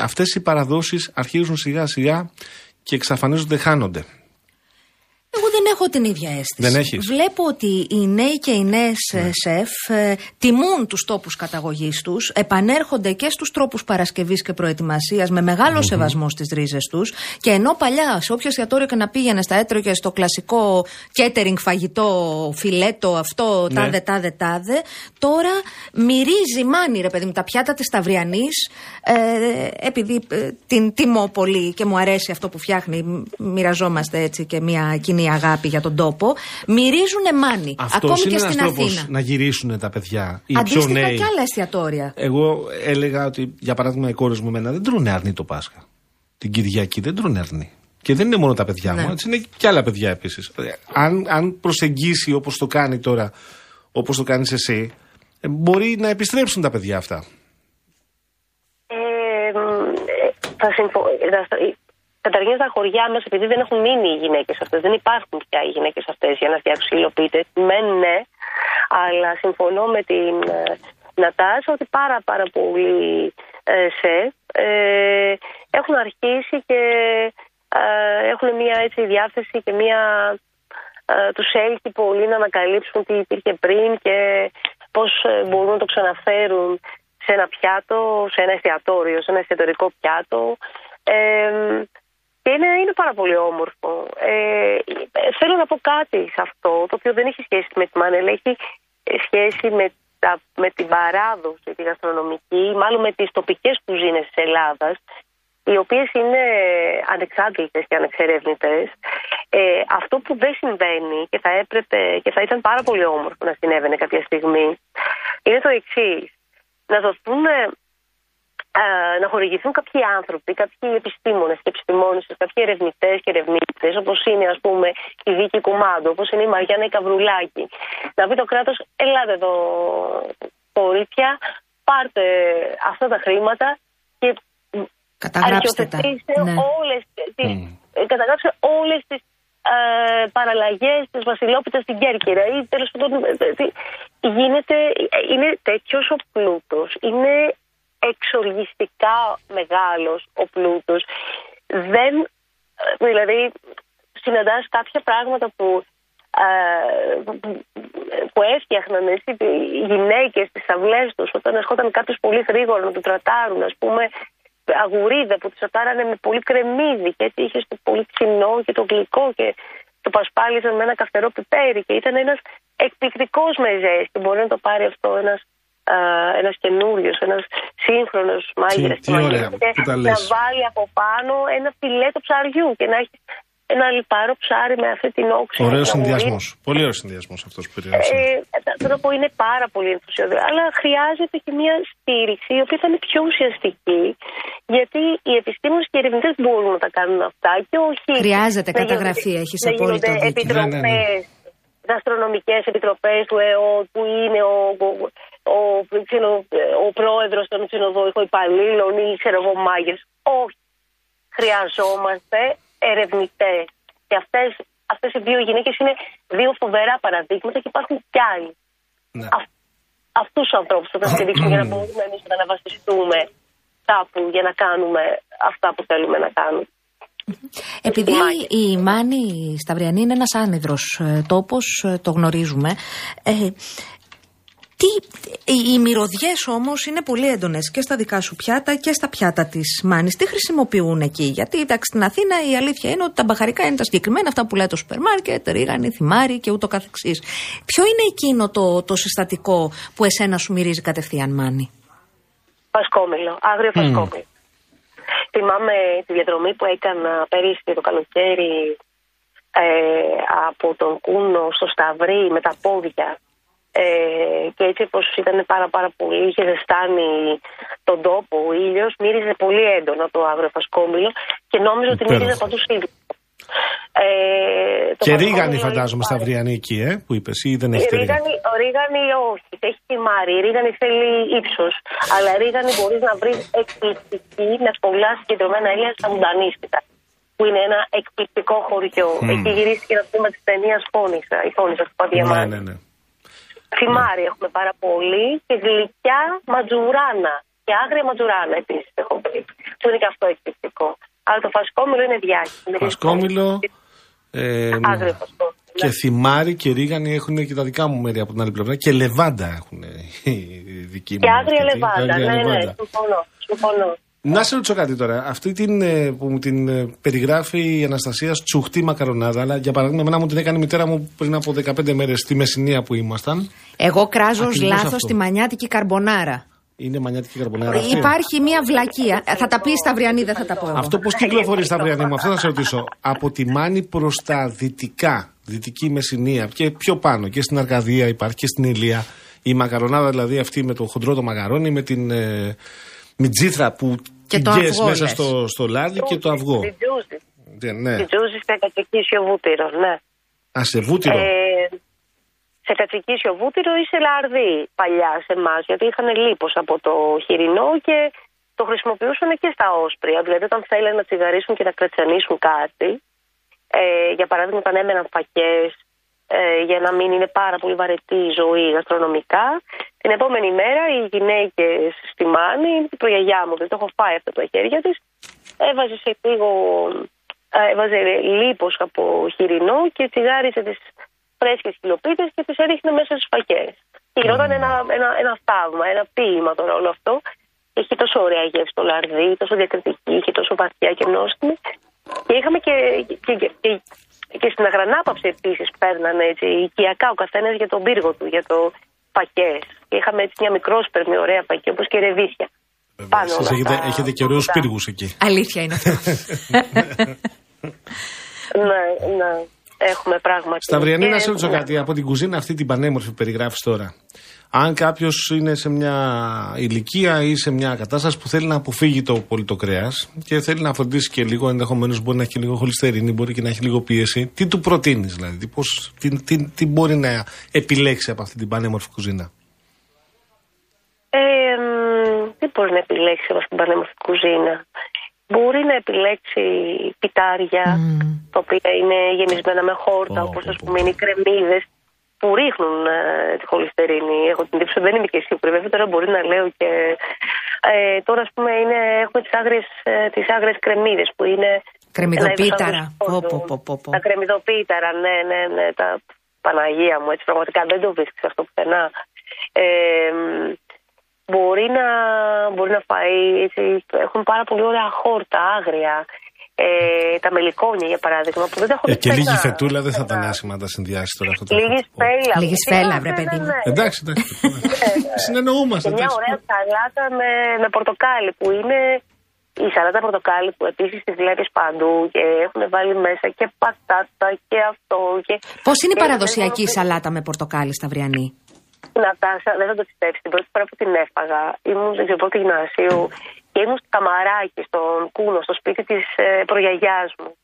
αυτές οι παραδόσεις αρχίζουν σιγά σιγά και εξαφανίζονται, χάνονται. Εγώ δεν έχω την ίδια αίσθηση. Δεν έχεις. Βλέπω ότι οι νέοι και οι νέες σεφ ε, τιμούν τους τόπους καταγωγής τους, επανέρχονται και στους τρόπους παρασκευής και προετοιμασίας με μεγάλο σεβασμό στις ρίζες τους. Και ενώ παλιά, σε όποιο εστιατόριο και να πήγαινε στα έτρωγε στο κλασικό catering φαγητό, φιλέτο, αυτό, Ναι. τάδε, τάδε, τάδε, τώρα μυρίζει μάνι, ρε παιδί μου, τα πιάτα της Ταυριανή. Ε, επειδή ε, την τιμώ πολύ και μου αρέσει αυτό που φτιάχνει, μ- μοιραζόμαστε έτσι και μια κοινή αγάπη. αγάπη για τον τόπο, μυρίζουν μάνι. Αυτός ακόμη είναι και ένας στην τρόπος Αθήνα. να γυρίσουν τα παιδιά. Οι πιο Αντίστοιχα νέοι. και άλλα εστιατόρια. Εγώ έλεγα ότι, για παράδειγμα, οι κόρες μου εμένα δεν τρώνε αρνί το Πάσχα. Την Κυριακή δεν τρώνε αρνί. Και δεν είναι μόνο τα παιδιά Ναι. μου, έτσι είναι και άλλα παιδιά επίσης. Αν, αν προσεγγίσει όπως το κάνει τώρα, όπως το κάνεις εσύ, ε, μπορεί να επιστρέψουν τα παιδιά αυτά. Ε, μ, ε, θα συμφω... ε, θα- ε, Καταρχήν στα χωριά μα, επειδή δεν έχουν μείνει οι γυναίκες αυτές, δεν υπάρχουν πια οι γυναίκες αυτές για να φτιάξουν υλοποιητέ. Μεν ναι, αλλά συμφωνώ με την ε, Νατάσα ότι πάρα πάρα πολλοί ε, σε ε, έχουν αρχίσει και ε, έχουν μια έτσι διάθεση και μια ε, τους έλθει πολύ να ανακαλύψουν τι υπήρχε πριν και πώς ε, μπορούν να το ξαναφέρουν σε ένα πιάτο, σε ένα εστιατόριο, σε ένα εστιατορικό πιάτο. Ε, και είναι, είναι πάρα πολύ όμορφο. Ε, ε, θέλω να πω κάτι σε αυτό, το οποίο δεν έχει σχέση με τη Μάνελ, έχει ε, σχέση με, τα, με την παράδοση, τη γαστρονομική, μάλλον με τις τοπικές κουζίνες της Ελλάδας, οι οποίες είναι ανεξάντλητες και ανεξερεύνητες. Ε, αυτό που δεν συμβαίνει και θα έπρεπε και θα ήταν πάρα πολύ όμορφο να συνέβαινε κάποια στιγμή, είναι το εξής. Να δοθούν ε, να χορηγηθούν κάποιοι άνθρωποι, κάποιοι επιστήμονες και επιστημόνισες, κάποιοι ερευνητές και ερευνήτε, όπως είναι ας πούμε η Βίκη Κουμάντο, όπως είναι η Μαριάννα η Καβρουλάκη. Να πει το κράτος, ελάτε εδώ, κορίτσια, πάρτε αυτά τα χρήματα και Καταγράψτε τα. αρχιοθετήστε Ναι. όλες τις, ε, καταγράψτε όλες τις ε, παραλλαγές της Βασιλόπιτας στην Κέρκυρα ή τέλος πάντων ε, τι- γίνεται, ε, είναι τέτοιος ο πλούτος, είναι εξοργιστικά μεγάλος ο πλούτος. Δεν, ε, δηλαδή συναντάς κάποια πράγματα που ε, που έφτιαχναν έτσι, οι γυναίκες στις αυλές τους όταν ερχόταν κάποιος πολύ γρήγορα να του τρατάρουν ας πούμε αγουρίδα που του τρατάρανε με πολύ κρεμμύδι και έτσι είχες το πολύ ξινό και το γλυκό και το πασπάλιζαν με ένα καυτερό πιπέρι και ήταν ένας εκπληκτικός μεζές και μπορεί να το πάρει αυτό ένας α, ένας καινούριος, ένας σύγχρονος μάγειρας τι και μαγείρας ωραία και που τα να λες. βάλει από πάνω ένα φιλέτο ψαριού και να έχεις ένα λιπαρό ψάρι με αυτή την όξη. Ωραίος να συνδυασμός. Πολύ ωραίος συνδυασμός αυτός που περιγράψατε. ε, θέλω να πω είναι πάρα πολύ ενθουσιώδη. Αλλά χρειάζεται και μια στήριξη η οποία θα είναι πιο ουσιαστική. Γιατί οι επιστήμονες και οι ερευνητές μπορούν να τα κάνουν αυτά και όχι. Χρειάζεται να καταγραφή, γίνονται- έχεις να απόλυτο γίνονται δίκιο. Επιτροπές, Ναι, ναι, ναι. γαστρονομικέ επιτροπές του ΕΟ, που είναι ο, ο, ο, ξέρω, ο πρόεδρος των ξενοδόχων υπαλλήλων ή ξέρω εγώ μάγειρες. Όχι. Χρειαζόμαστε ερευνητές. Και αυτές, αυτές οι δύο γυναίκες είναι δύο φοβερά παραδείγματα και υπάρχουν κι άλλοι. Ναι. Αυ, αυτούς τους ανθρώπους θα τα στηρίξουμε για να μπορούμε εμείς να αναβασιστούμε κάπου για να κάνουμε αυτά που θέλουμε να κάνουμε. Επειδή Μάγια. η Μάνη Σταυριανή είναι ένας άνυδρος ε, τόπος, ε, το γνωρίζουμε. Ε, τι, οι, οι μυρωδιές όμως είναι πολύ έντονες και στα δικά σου πιάτα και στα πιάτα της Μάνης. Τι χρησιμοποιούν εκεί, γιατί εντάξει, στην Αθήνα η αλήθεια είναι ότι τα μπαχαρικά είναι τα συγκεκριμένα, αυτά που λέει το σούπερ μάρκετ, ρίγανη, θυμάρι και ούτω καθεξής. Ποιο είναι εκείνο το, το συστατικό που εσένα σου μυρίζει κατευθείαν Μάνη; Φασκόμηλο, άγριο φασκόμηλο. Θυμάμαι τη διαδρομή που έκανα πέρυσι το καλοκαίρι ε, από τον Κούνο στο Σταυρί με τα πόδια. Ε, και έτσι όπως ήταν πάρα πάρα πολύ, είχε ζεστάνει τον τόπο ο ήλιος, μύριζε πολύ έντονα το άγριο φασκόμηλο και νόμιζα ότι Υπέροχο. μύριζε παντού σύλλογο. Ε, το Και φασκόμηλο ρίγανη είναι φαντάζομαι πάρα- στα Αυριανή εκεί, ε, που είπες, ή δεν έχετε ρίγανη. Ρίγανη, ο ρίγανη όχι, έχει θυμάρι. Η ρίγανη θέλει ύψος. Αλλά ρίγανη μπορείς να βρεις εκπληκτική με πολλά συγκεντρωμένα ήλια στα Μουντανίστικα. Που είναι ένα εκπληκτικό χωριό. Έχει γυρίσει και να πούμε τη ταινία Φώνησα. Η Φώνησα του Ναι, Παδιαμάνη. ναι, ναι. Θυμάρι έχουμε πάρα πολύ και γλυκιά ματζουράνα. Και άγρια ματζουράνα επίσης έχω πει. Που είναι και αυτό εκπληκτικό. Αλλά το φασκόμηλο είναι διάχυση. Είναι Φασκόμηλο. Ε, Άγριο φασκόμηλο. και ναι. θυμάρι και ρίγανη έχουν και τα δικά μου μέρη από την άλλη πλευρά. Και λεβάντα έχουν οι δικοί μου. Και άγρια αρκετοί. λεβάντα. Άγρια Ναι, ναι, λεβάντα. συμφωνώ. συμφωνώ. Να σε ρωτήσω κάτι τώρα. Αυτή την, ε, που μου την ε, περιγράφει η Αναστασία τσουχτή μακαρονάδα, αλλά για παράδειγμα, εμένα μου την έκανε η μητέρα μου πριν από 15 μέρες στη Μεσσηνία που ήμασταν. Εγώ κράζω Ακριβώς λάθος αυτό. τη μανιάτικη καρμπονάρα. Είναι μανιάτικη καρμπονάρα. αυτή. Υπάρχει μια βλακεία. Ε, Θα τα πει στα Αυριανή, δεν θα τα πω εγώ. Αυτό πώς κυκλοφορεί στα Αυριανή μου, αυτό να σε ρωτήσω. Από τη Μάνη προς τα δυτικά Δυτική Μεσσηνία και πιο πάνω και στην Αρκαδία υπάρχει και στην Ηλία. Η μακαρονάδα δηλαδή αυτή με το χοντρό το μαγαρόνι, με την ε, μιτζήθρα που Και το κυγγές αυγό, μέσα λες. στο, στο λάδι και το αυγό. Τη τζούζι. Ναι. Τη τζούζι σε κατσικίσιο βούτυρο, ναι. Α, σε βούτυρο. Ε, σε κατσικίσιο βούτυρο ή σε λαρδί παλιά σε εμάς, γιατί είχαν λίπος από το χοιρινό και το χρησιμοποιούσαν και στα όσπρια. Δηλαδή, όταν θέλανε να τσιγαρίσουν και να κρατσανίσουν κάτι, ε, για παράδειγμα, όταν έμεναν φακές ε, για να μην είναι πάρα πολύ βαρετή η ζωή γαστρονομικά, την επόμενη μέρα οι γυναίκες στη Μάνη, η προγιαγιά μου, δεν το έχω φάει αυτό από τα χέρια της, έβαζε σε λίγο. ε, Έβαζε λίπος από χοιρινό και τσιγάριζε τις φρέσκες κιλοπίτες και τις έριχνε μέσα στις φακές. Και γινόταν ένα, ένα, ένα θαύμα, ένα ποίημα τώρα όλο αυτό. Έχει τόσο ωραία γεύση το λαρδί, τόσο διακριτική και τόσο βαθιά και νόστιμη. Και είχαμε και, και, και, και, και στην αγρανάπαυση επίσης παίρνανε έτσι, οικιακά ο καθένας για τον πύργο του, για το φακές. Και είχαμε έτσι μια μικρόσπερμη ωραία φακή όπως και ρεβίσια. Πάνω Εσείς όλα έχετε, τα- έχετε και ωραίους τα- πύργους εκεί. Αλήθεια είναι αυτό. Ναι, ναι. Έχουμε πράγματι. Σταυριανή, Και- να σε ρωτήσω ναι. κάτι από την κουζίνα αυτή την πανέμορφη που περιγράφεις τώρα. Αν κάποιος είναι σε μια ηλικία ή σε μια κατάσταση που θέλει να αποφύγει το πολύ το κρέας και θέλει να φροντίσει και λίγο, ενδεχομένως μπορεί να έχει λίγο χολυστερίνη, μπορεί και να έχει λίγο πίεση, τι του προτείνεις δηλαδή, τι, πώς, τι, τι, τι μπορεί να επιλέξει από αυτή την πανέμορφη κουζίνα; Ε, μ, τι μπορεί να επιλέξει από την πανέμορφη κουζίνα. Μπορεί να επιλέξει πιτάρια, τα οποία είναι γεμισμένα με χόρτα, Πω, όπως πω, ας πω. πούμε είναι οι κρεμμύδες που ρίχνουν ε, τη χολυστερίνη. Έχω την τύψη, δεν είμαι και σίγουρη. Βέβαια τώρα μπορεί να λέω και... Ε, τώρα ας πούμε είναι, έχουμε τις άγριες, ε, τις άγριες κρεμμύδες που είναι... Κρεμμυδοπίταρα. ένα είδος Πω, αγριού πω, σπόρου. πω, πω, πω. Τα κρεμμυδοπίταρα, ναι, ναι, ναι. Τα Παναγία μου, έτσι πραγματικά δεν το βρίσκεις αυτό πουθενά. Ε, μ, μπορεί να, μπορεί να φάει, έτσι, έχουν πάρα πολύ ωραία χόρτα, άγρια. Ε, τα μελικόνια για παράδειγμα που δεν τα έχω Ε, δει και λίγη πουθενά. φετούλα δεν θα ήταν Πουθενά. άσχημα να τα συνδυάσεις τώρα αυτό το Λίγη αυτό. σφέλα. Λίγη Ναι, σφέλα, ναι, βρε ναι, παιδί μου. ναι. Εντάξει, εντάξει. Συνεννοούμαστε. Και μια εντάξει. ωραία σαλάτα με, με πορτοκάλι που είναι η σαλάτα πορτοκάλι που επίσης τη βλέπεις παντού και έχουν βάλει μέσα και πατάτα και αυτό. Και... Πώς είναι η και παραδοσιακή δεν- σαλάτα με πορτοκάλι στα Βριανή. Νατάσα, δεν θα το πιστέψεις. Την πρώτη φορά που την έφαγα, ήμουν δεν ξέρω πότε γυμνασίου και ήμουν στο καμαράκι, στον κούνο, στο σπίτι της ε, προγιαγιάς μου.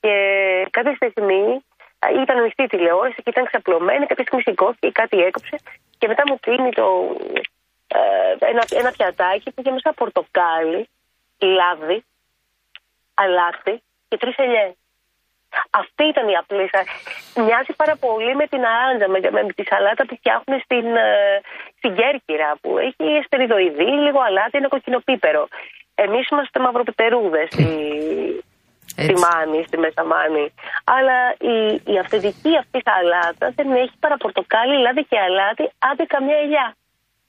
Και κάποια στιγμή α, ήταν ανοιχτή η τηλεόραση και ήταν ξαπλωμένη. Κάποια στιγμή σηκώθηκε, κάτι έκοψε και μετά μου κλείνει το, ε, ένα, ένα πιατάκι που είχε μέσα πορτοκάλι, λάδι, αλάτι και τρεις ελιές. Αυτή ήταν η απλή σα- Μοιάζει πάρα πολύ με την αράντζα, με, με τη σαλάτα που φτιάχνουν στην, ε, στην Κέρκυρα, που έχει εστεριδοειδή, λίγο αλάτι, ένα κοκκινοπίπερο. Εμείς είμαστε μαυροπιπερούδε στη, στη Έτσι. Μάνη, στη Μεσαμάνη. Αλλά η, η αυθεντική αυτή σαλάτα δεν έχει παρά πορτοκάλι, λάδι και αλάτι, άντε καμιά ελιά.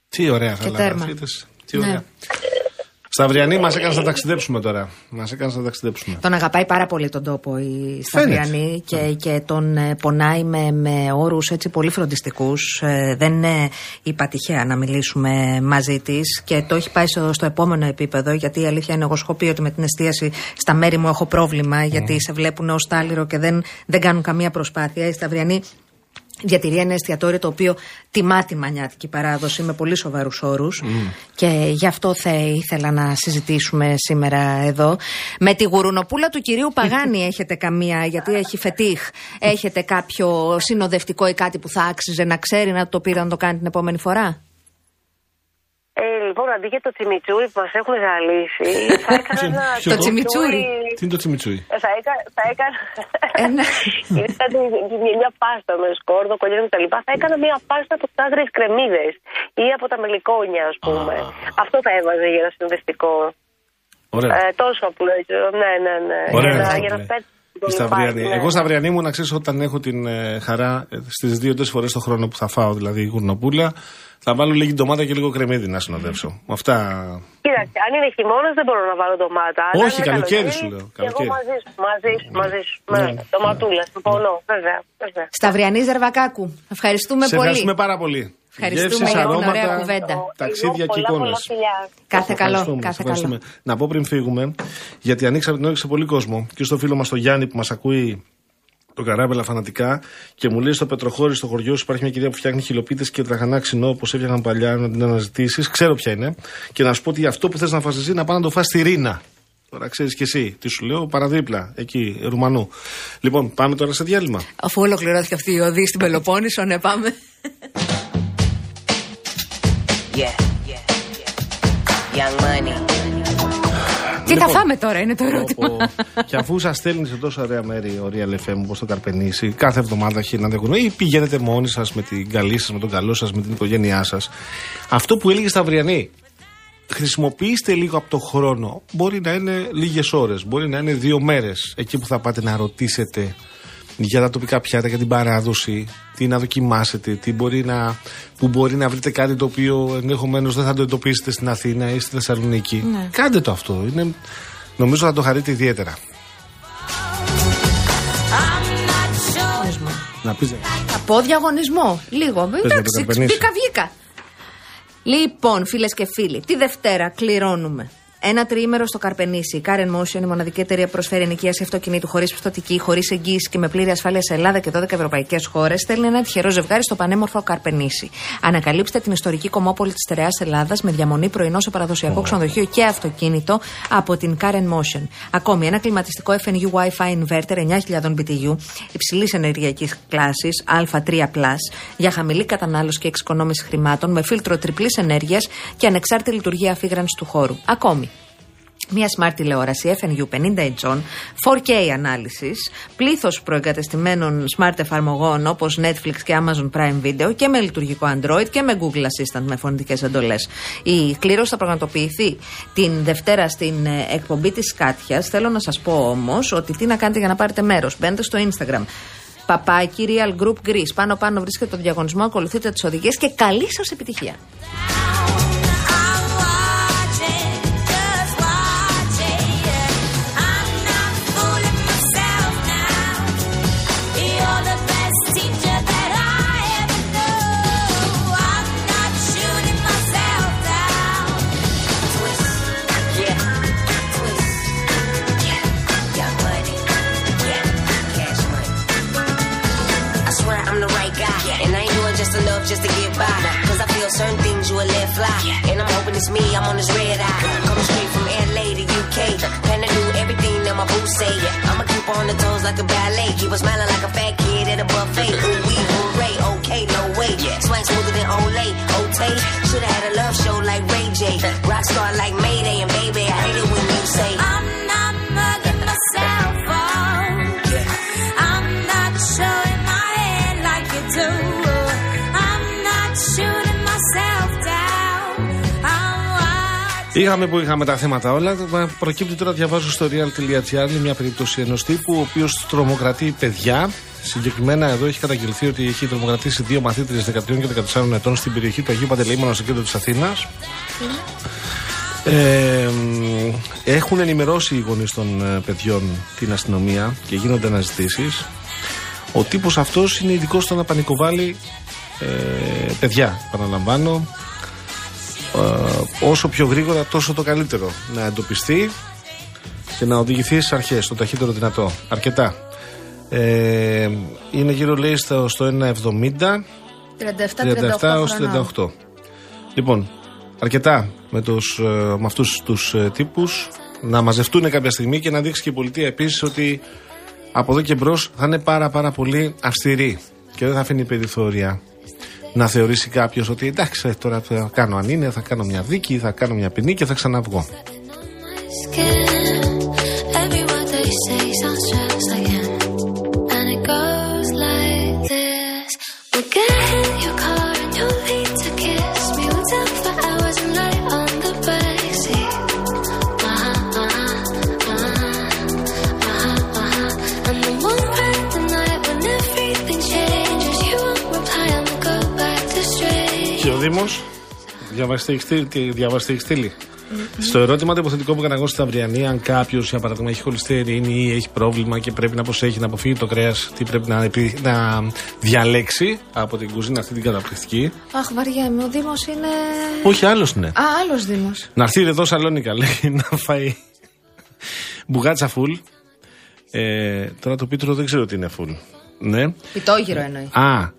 Τι ωραία σαλάτα. τέρμα. είδες. Τι Ναι. Ωραία. Σταυριανή, μας έκανες να ταξιδέψουμε τώρα. Μας έκανες να ταξιδέψουμε. Τον αγαπάει πάρα πολύ τον τόπο η Σταυριανή και, και τον ε, πονάει με, με όρους έτσι πολύ φροντιστικούς. δεν ε, είπα τυχαία να μιλήσουμε μαζί της και το έχει πάει στο, στο επόμενο επίπεδο. Γιατί η αλήθεια είναι, εγώ σου έχω πει ότι με την εστίαση στα μέρη μου έχω πρόβλημα, γιατί σε βλέπουν ως τάλιρο και δεν, δεν κάνουν καμία προσπάθεια. Η Σταυριανή διατηρεί ένα εστιατόριο το οποίο τιμά τη μανιάτικη παράδοση με πολύ σοβαρούς όρους. Και γι' αυτό θα ήθελα να συζητήσουμε σήμερα εδώ. Με τη γουρουνοπούλα του κυρίου Παγάνη έχετε καμία, γιατί έχει φετίχ. Έχετε κάποιο συνοδευτικό ή κάτι που θα άξιζε να ξέρει να το πήρε να το κάνει την επόμενη φορά; Ε, λοιπόν, αντί για το τσιμιτσούρι που μας έχουν ζαλίσει, θα έκανα ένα. Ποιο το τσιμιτσούρι; Τι είναι το τσιμιτσούι. Ε, Θα έκανα. Θα έκανα... Ε, ναι. Είναι σαν τη- μια, μια πάστα με σκόρδο, κολλιές κτλ. Θα έκανα μια πάστα από τις άγριες κρεμμύδες ή από τα μελικόνια, ας πούμε. Αυτό θα έβαζε για ένα συνδεστικό. Ωραία. Ε, τόσο απλό έτσι. Ναι, ναι, ναι. Ωραία, για να, ρε, για να φίλε. πέτσει Η το Σταυριανή. λιπάκι, ναι. Εγώ Σταυριανή μου να ξέρεις όταν έχω την ε, χαρά στις δύο-τρεις φορές το χρόνο που θα φάω, δηλαδή γουρνοπούλα, θα βάλω λίγη ντομάτα και λίγο κρεμμύδι να συνοδεύσω. Με Αυτά. Κοίταξε, αν είναι χειμώνας δεν μπορώ να βάλω ντομάτα. αλλά Όχι, αν είναι καλοκαίρι σου λέω, και Εγώ καλοκαίρι. μαζί σου, μαζί σου, μαζί σου. Ναι. Ναι, ντοματούλα, συμφωνώ, βέβαια. βέβαια. Σταυριανή Ζερβακάκου. Ευχαριστούμε Σε πολύ. ευχαριστούμε πάρα πολύ. Ευχαριστούμε Γεύσεις, για την αρώματα, ωραία κουβέντα. Ταξίδια Εγώ και πολλά, πολλά εικόνε. φιλιά. Κάθε καλό. Ευχαριστούμε, Κάθε σε καλό. ευχαριστούμε. Να πω πριν φύγουμε, γιατί ανοίξαμε την όρεξη σε πολύ κόσμο και στο φίλο μας τον Γιάννη που μας ακούει το καράβελα φανατικά και μου λέει στο Πετροχώρι, στο χωριό σου υπάρχει μια κυρία που φτιάχνει χιλοπίτες και τραγανά ξινό όπως έφτιαχναν παλιά να την αναζητήσεις. Ξέρω ποια είναι. Και να σου πω ότι αυτό που θες να φας εσύ να πάει να το φας στη Ρίνα. Τώρα ξέρεις και εσύ. Τι σου λέω, παραδίπλα, εκεί, Ρουμανού. Λοιπόν, πάμε τώρα σε διάλειμμα. Αφού ολοκληρώθηκε αυτή η οδή στην Πελοπόννησο, ναι, πάμε. Yeah, yeah, yeah. Young money. Τι Λοιπόν, θα φάμε τώρα, είναι το ερώτημα. Πω, πω. και αφού σας στέλνει σε τόσο ωραία μέρη ο Real FM όπως το Καρπενήσι, κάθε εβδομάδα έχει ένα δεκουνό ή πηγαίνετε μόνοι σας με την καλή σας, με τον καλό σας, με την οικογένειά σας. Αυτό που έλεγε στα Αυριανή, χρησιμοποιήστε λίγο από το χρόνο. Μπορεί να είναι λίγες ώρες, μπορεί να είναι δύο μέρες εκεί που θα πάτε να ρωτήσετε για τα τοπικά πιάτα, για την παράδοση, τι να δοκιμάσετε, τι μπορεί να, που μπορεί να βρείτε κάτι το οποίο ενδεχομένως δεν θα το εντοπίσετε στην Αθήνα ή στη Θεσσαλονίκη. Ναι. Κάντε το αυτό. Είναι, νομίζω θα το χαρείτε ιδιαίτερα. Να πεις, Θα πω διαγωνισμό. Λίγο. με Εντάξει, το Καρπενήσι. μπήκα, βγήκα. Λοιπόν, φίλες και φίλοι, τη Δευτέρα κληρώνουμε. Ένα τριήμερο στο Καρπενήσι. Η Karen Motion, η μοναδική εταιρεία που προσφέρει ενοικίαση αυτοκινήτου χωρίς πιστοτική, χωρίς εγγύηση και με πλήρη ασφάλεια σε Ελλάδα και 12 ευρωπαϊκές χώρες, στέλνει ένα τυχερό ζευγάρι στο πανέμορφο Καρπενήσι. Ανακαλύψτε την ιστορική κομμόπολη της στερεά Ελλάδας με διαμονή πρωινό σε παραδοσιακό ξενοδοχείο και αυτοκίνητο από την Karen Motion. Ακόμη, ένα κλιματιστικό FNU Wi-Fi inverter 9000 BTU υψηλής ενεργειακής κλάσης Α3 για χαμηλή κατανάλωση και εξοικονόμηση χρημάτων με φίλτρο τριπλής ενέργειας και ανεξάρτητη λειτουργία αφήγρανση του χώρου. Ακόμη, Μια smart τηλεόραση FNU 50 inch 4K ανάλυσης, πλήθος προεγκατεστημένων smart εφαρμογών όπως Netflix και Amazon Prime Video και με λειτουργικό Android και με Google Assistant με φωνητικές εντολές. Η κλήρωση θα πραγματοποιηθεί την Δευτέρα στην ε, εκπομπή της Κάτιας. Θέλω να σας πω όμως ότι τι να κάνετε για να πάρετε μέρος. Μπαίνετε στο Instagram. Παπάκι Real Group Greece. Πάνω πάνω βρίσκεται το διαγωνισμό, ακολουθείτε τις οδηγίες και καλή σας επιτυχία. Just enough just to get by. Cause I feel certain things you will let fly. And I'm hoping it's me, I'm on this red eye. Coming straight from LA to UK. Plan to do everything that my boo say. I'ma keep on the toes like a ballet. Keep on smiling like a fat kid at a buffet. Ooh, we hooray, okay, no way. Swing smoother than Olay, Otay. Should've had a love show like Ray J. Rockstar like Mayday. And baby, I hate it when you say, Είχαμε που είχαμε τα θέματα όλα. Μα Προκύπτει τώρα, διαβάζω στο real.gr μια περίπτωση ενός τύπου, ο οποίος τρομοκρατεί παιδιά. Συγκεκριμένα εδώ έχει καταγγελθεί ότι έχει τρομοκρατήσει δύο μαθήτριες 13 και 14 ετών στην περιοχή του Αγίου Παντελεήμωνα στο κέντρο της Αθήνας. Ε, μ, έχουν ενημερώσει οι γονείς των ε, παιδιών την αστυνομία και γίνονται αναζητήσεις. Ο τύπος αυτός είναι ειδικός στο να πανικοβάλει ε, παιδιά, παραλαμβάνω. Ε, όσο πιο γρήγορα τόσο το καλύτερο. Να εντοπιστεί και να οδηγηθεί στις αρχές, το ταχύτερο δυνατό. Αρκετά. Ε, είναι γύρω λέει στο, στο 1,70 37 έως 38. Λοιπόν, αρκετά με, τους, ε, με αυτούς τους ε, τύπους να μαζευτούν κάποια στιγμή και να δείξει και η πολιτεία επίσης ότι από εδώ και μπρος θα είναι πάρα πάρα πολύ αυστηρή και δεν θα αφήνει περιθώρια να θεωρήσει κάποιος ότι εντάξει ε, τώρα θα κάνω αν είναι, θα κάνω μια δίκη, θα κάνω μια ποινή και θα ξαναβγώ. Δήμος, διαβαστή έχει στείλει. τι- διαβαστή έχει στείλει. Στο ερώτημα το υποθετικό που έκανα εγώ στην Αυριανή, αν κάποιος για παράδειγμα έχει χολυστερίνη ή έχει πρόβλημα και πρέπει να προσέχει να αποφύγει το κρέας, τι πρέπει να, επι- να διαλέξει από την κουζίνα αυτή την καταπληκτική; Αχ, βαριέμαι, ο Δήμος είναι. Όχι, άλλος ναι. Α, άλλος Δήμος. Να έρθει εδώ Σαλόνικα, λέει, να φάει μπουγάτσα φουλ Ε, τώρα το πίτρο δεν ξέρω τι είναι full. Ναι. Πιτόγυρο εννοεί. Α,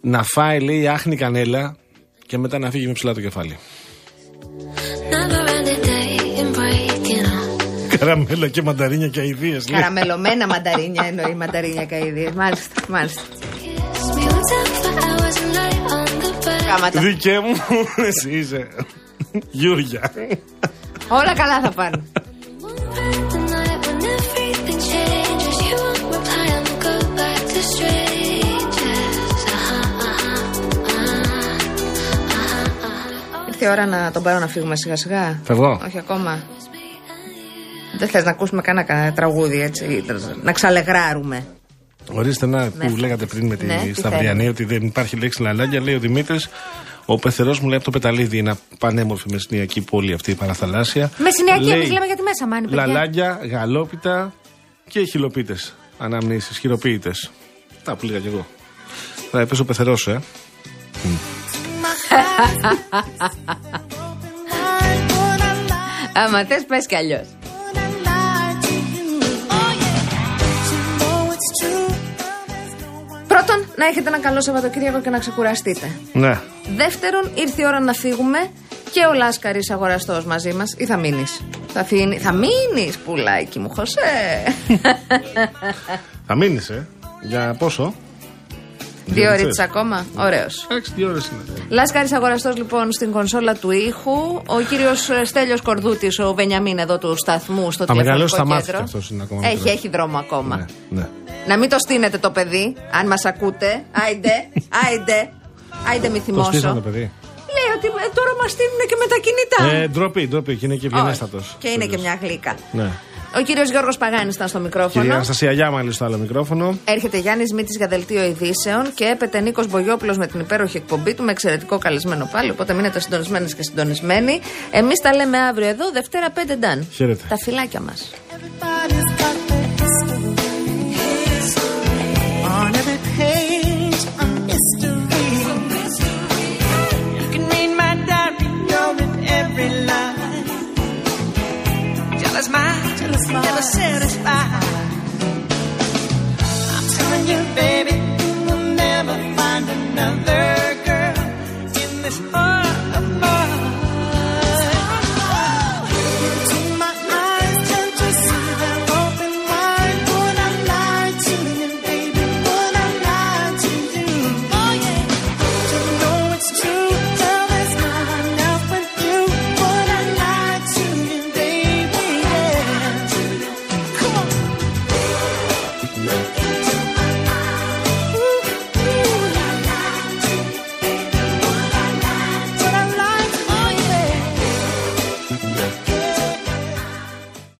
να φάει λέει άχνη κανέλα και μετά να φύγει με ψηλά το κεφάλι. Never ending day in breaking up. Καραμέλα και μανταρίνια και αηδίες λέει. Καραμελωμένα μανταρίνια εννοεί μανταρίνια καηδίες. Μάλιστα, μάλιστα. Kiss me on top for hours and lay on the bed. Κάματα. Δικέ μου, εσύ είσαι. Γιούρια. Όλα καλά θα πάνε. Uh-huh, uh-huh. Ήρθε η ώρα να τον πάρω να φύγουμε σιγά σιγά. Φεύγω. Όχι ακόμα. Δεν θες να ακούσουμε κανένα κα- τραγούδι έτσι, να ξαλεγράρουμε. Ορίστε να που Ναι. λέγατε πριν με τη Ναι, τι Σταυριανή ότι δεν υπάρχει λέξη λαλάγια. Λέει ο Δημήτρης, ο πεθερός μου λέει από το πεταλίδι, είναι πανέμορφη μεσηνιακή πόλη αυτή η παραθαλάσσια. Μεσηνιακή, Λέει, εμείς λέμε για τη μέσα μάνη, παιδιά. Λαλάγια, γαλόπιτα και χιλοπίτες. Αναμνήσεις, χειροποίητες. Τα που λέγα κι εγώ. Θα έπεσε ο πεθερός, ε. Άμα θες πες κι αλλιώς. Πρώτον, να έχετε ένα καλό Σαββατοκύριακο και να ξεκουραστείτε. Ναι. Δεύτερον, ήρθε η ώρα να φύγουμε και ο Λάσκαρης αγοραστός μαζί μας ή θα μείνεις; Θα, φύγει, θα μείνεις πουλάκι μου, Χωσέ. Θα μείνεις, ε. Για πόσο; Δύο ώρες. ώρες ακόμα; Ωραίος. Εντάξει, δύο ώρες είναι. Λάσκαρης αγοραστός λοιπόν στην κονσόλα του ήχου. Ο κύριος ε, Στέλιος Κορδούτης, ο Βενιαμίν εδώ του σταθμού στο Θα μεγαλώσει, θα τηλεφωνικό μάθει κέντρο. κι αυτός είναι ακόμα Έχει, μικρός. έχει δρόμο ακόμα. Ναι, ναι. Να μην το στείνετε το παιδί, αν μας ακούτε. Άιντε, άιντε, άιντε μη Το θυμώσω. στήσαν το παιδί. Λέει ότι ε, τώρα μας στείλουν και με τα κινητά. Ε, ντροπή, ντροπή και είναι και ευγενέστατος. Όχι. Και είναι και μια γλύκα. Ναι. Ο κύριος Γιώργος Παγάνης ήταν στο μικρόφωνο. Κυρία Αναστασία Γιάμαλη στο άλλο μικρόφωνο. Έρχεται Γιάννης Μήτης για δελτίο ειδήσεων και έπεται Νίκος Μπογιόπουλος με την υπέροχη εκπομπή του με εξαιρετικό καλεσμένο πάλι. Οπότε μείνετε συντονισμένες και συντονισμένοι. Εμείς τα λέμε αύριο εδώ, Δευτέρα 5 Νταν. Χαίρετε. Τα φυλάκια μας. Everybody's satisfied. Never satisfied. I'm telling you, baby, we'll never find another girl in this heart.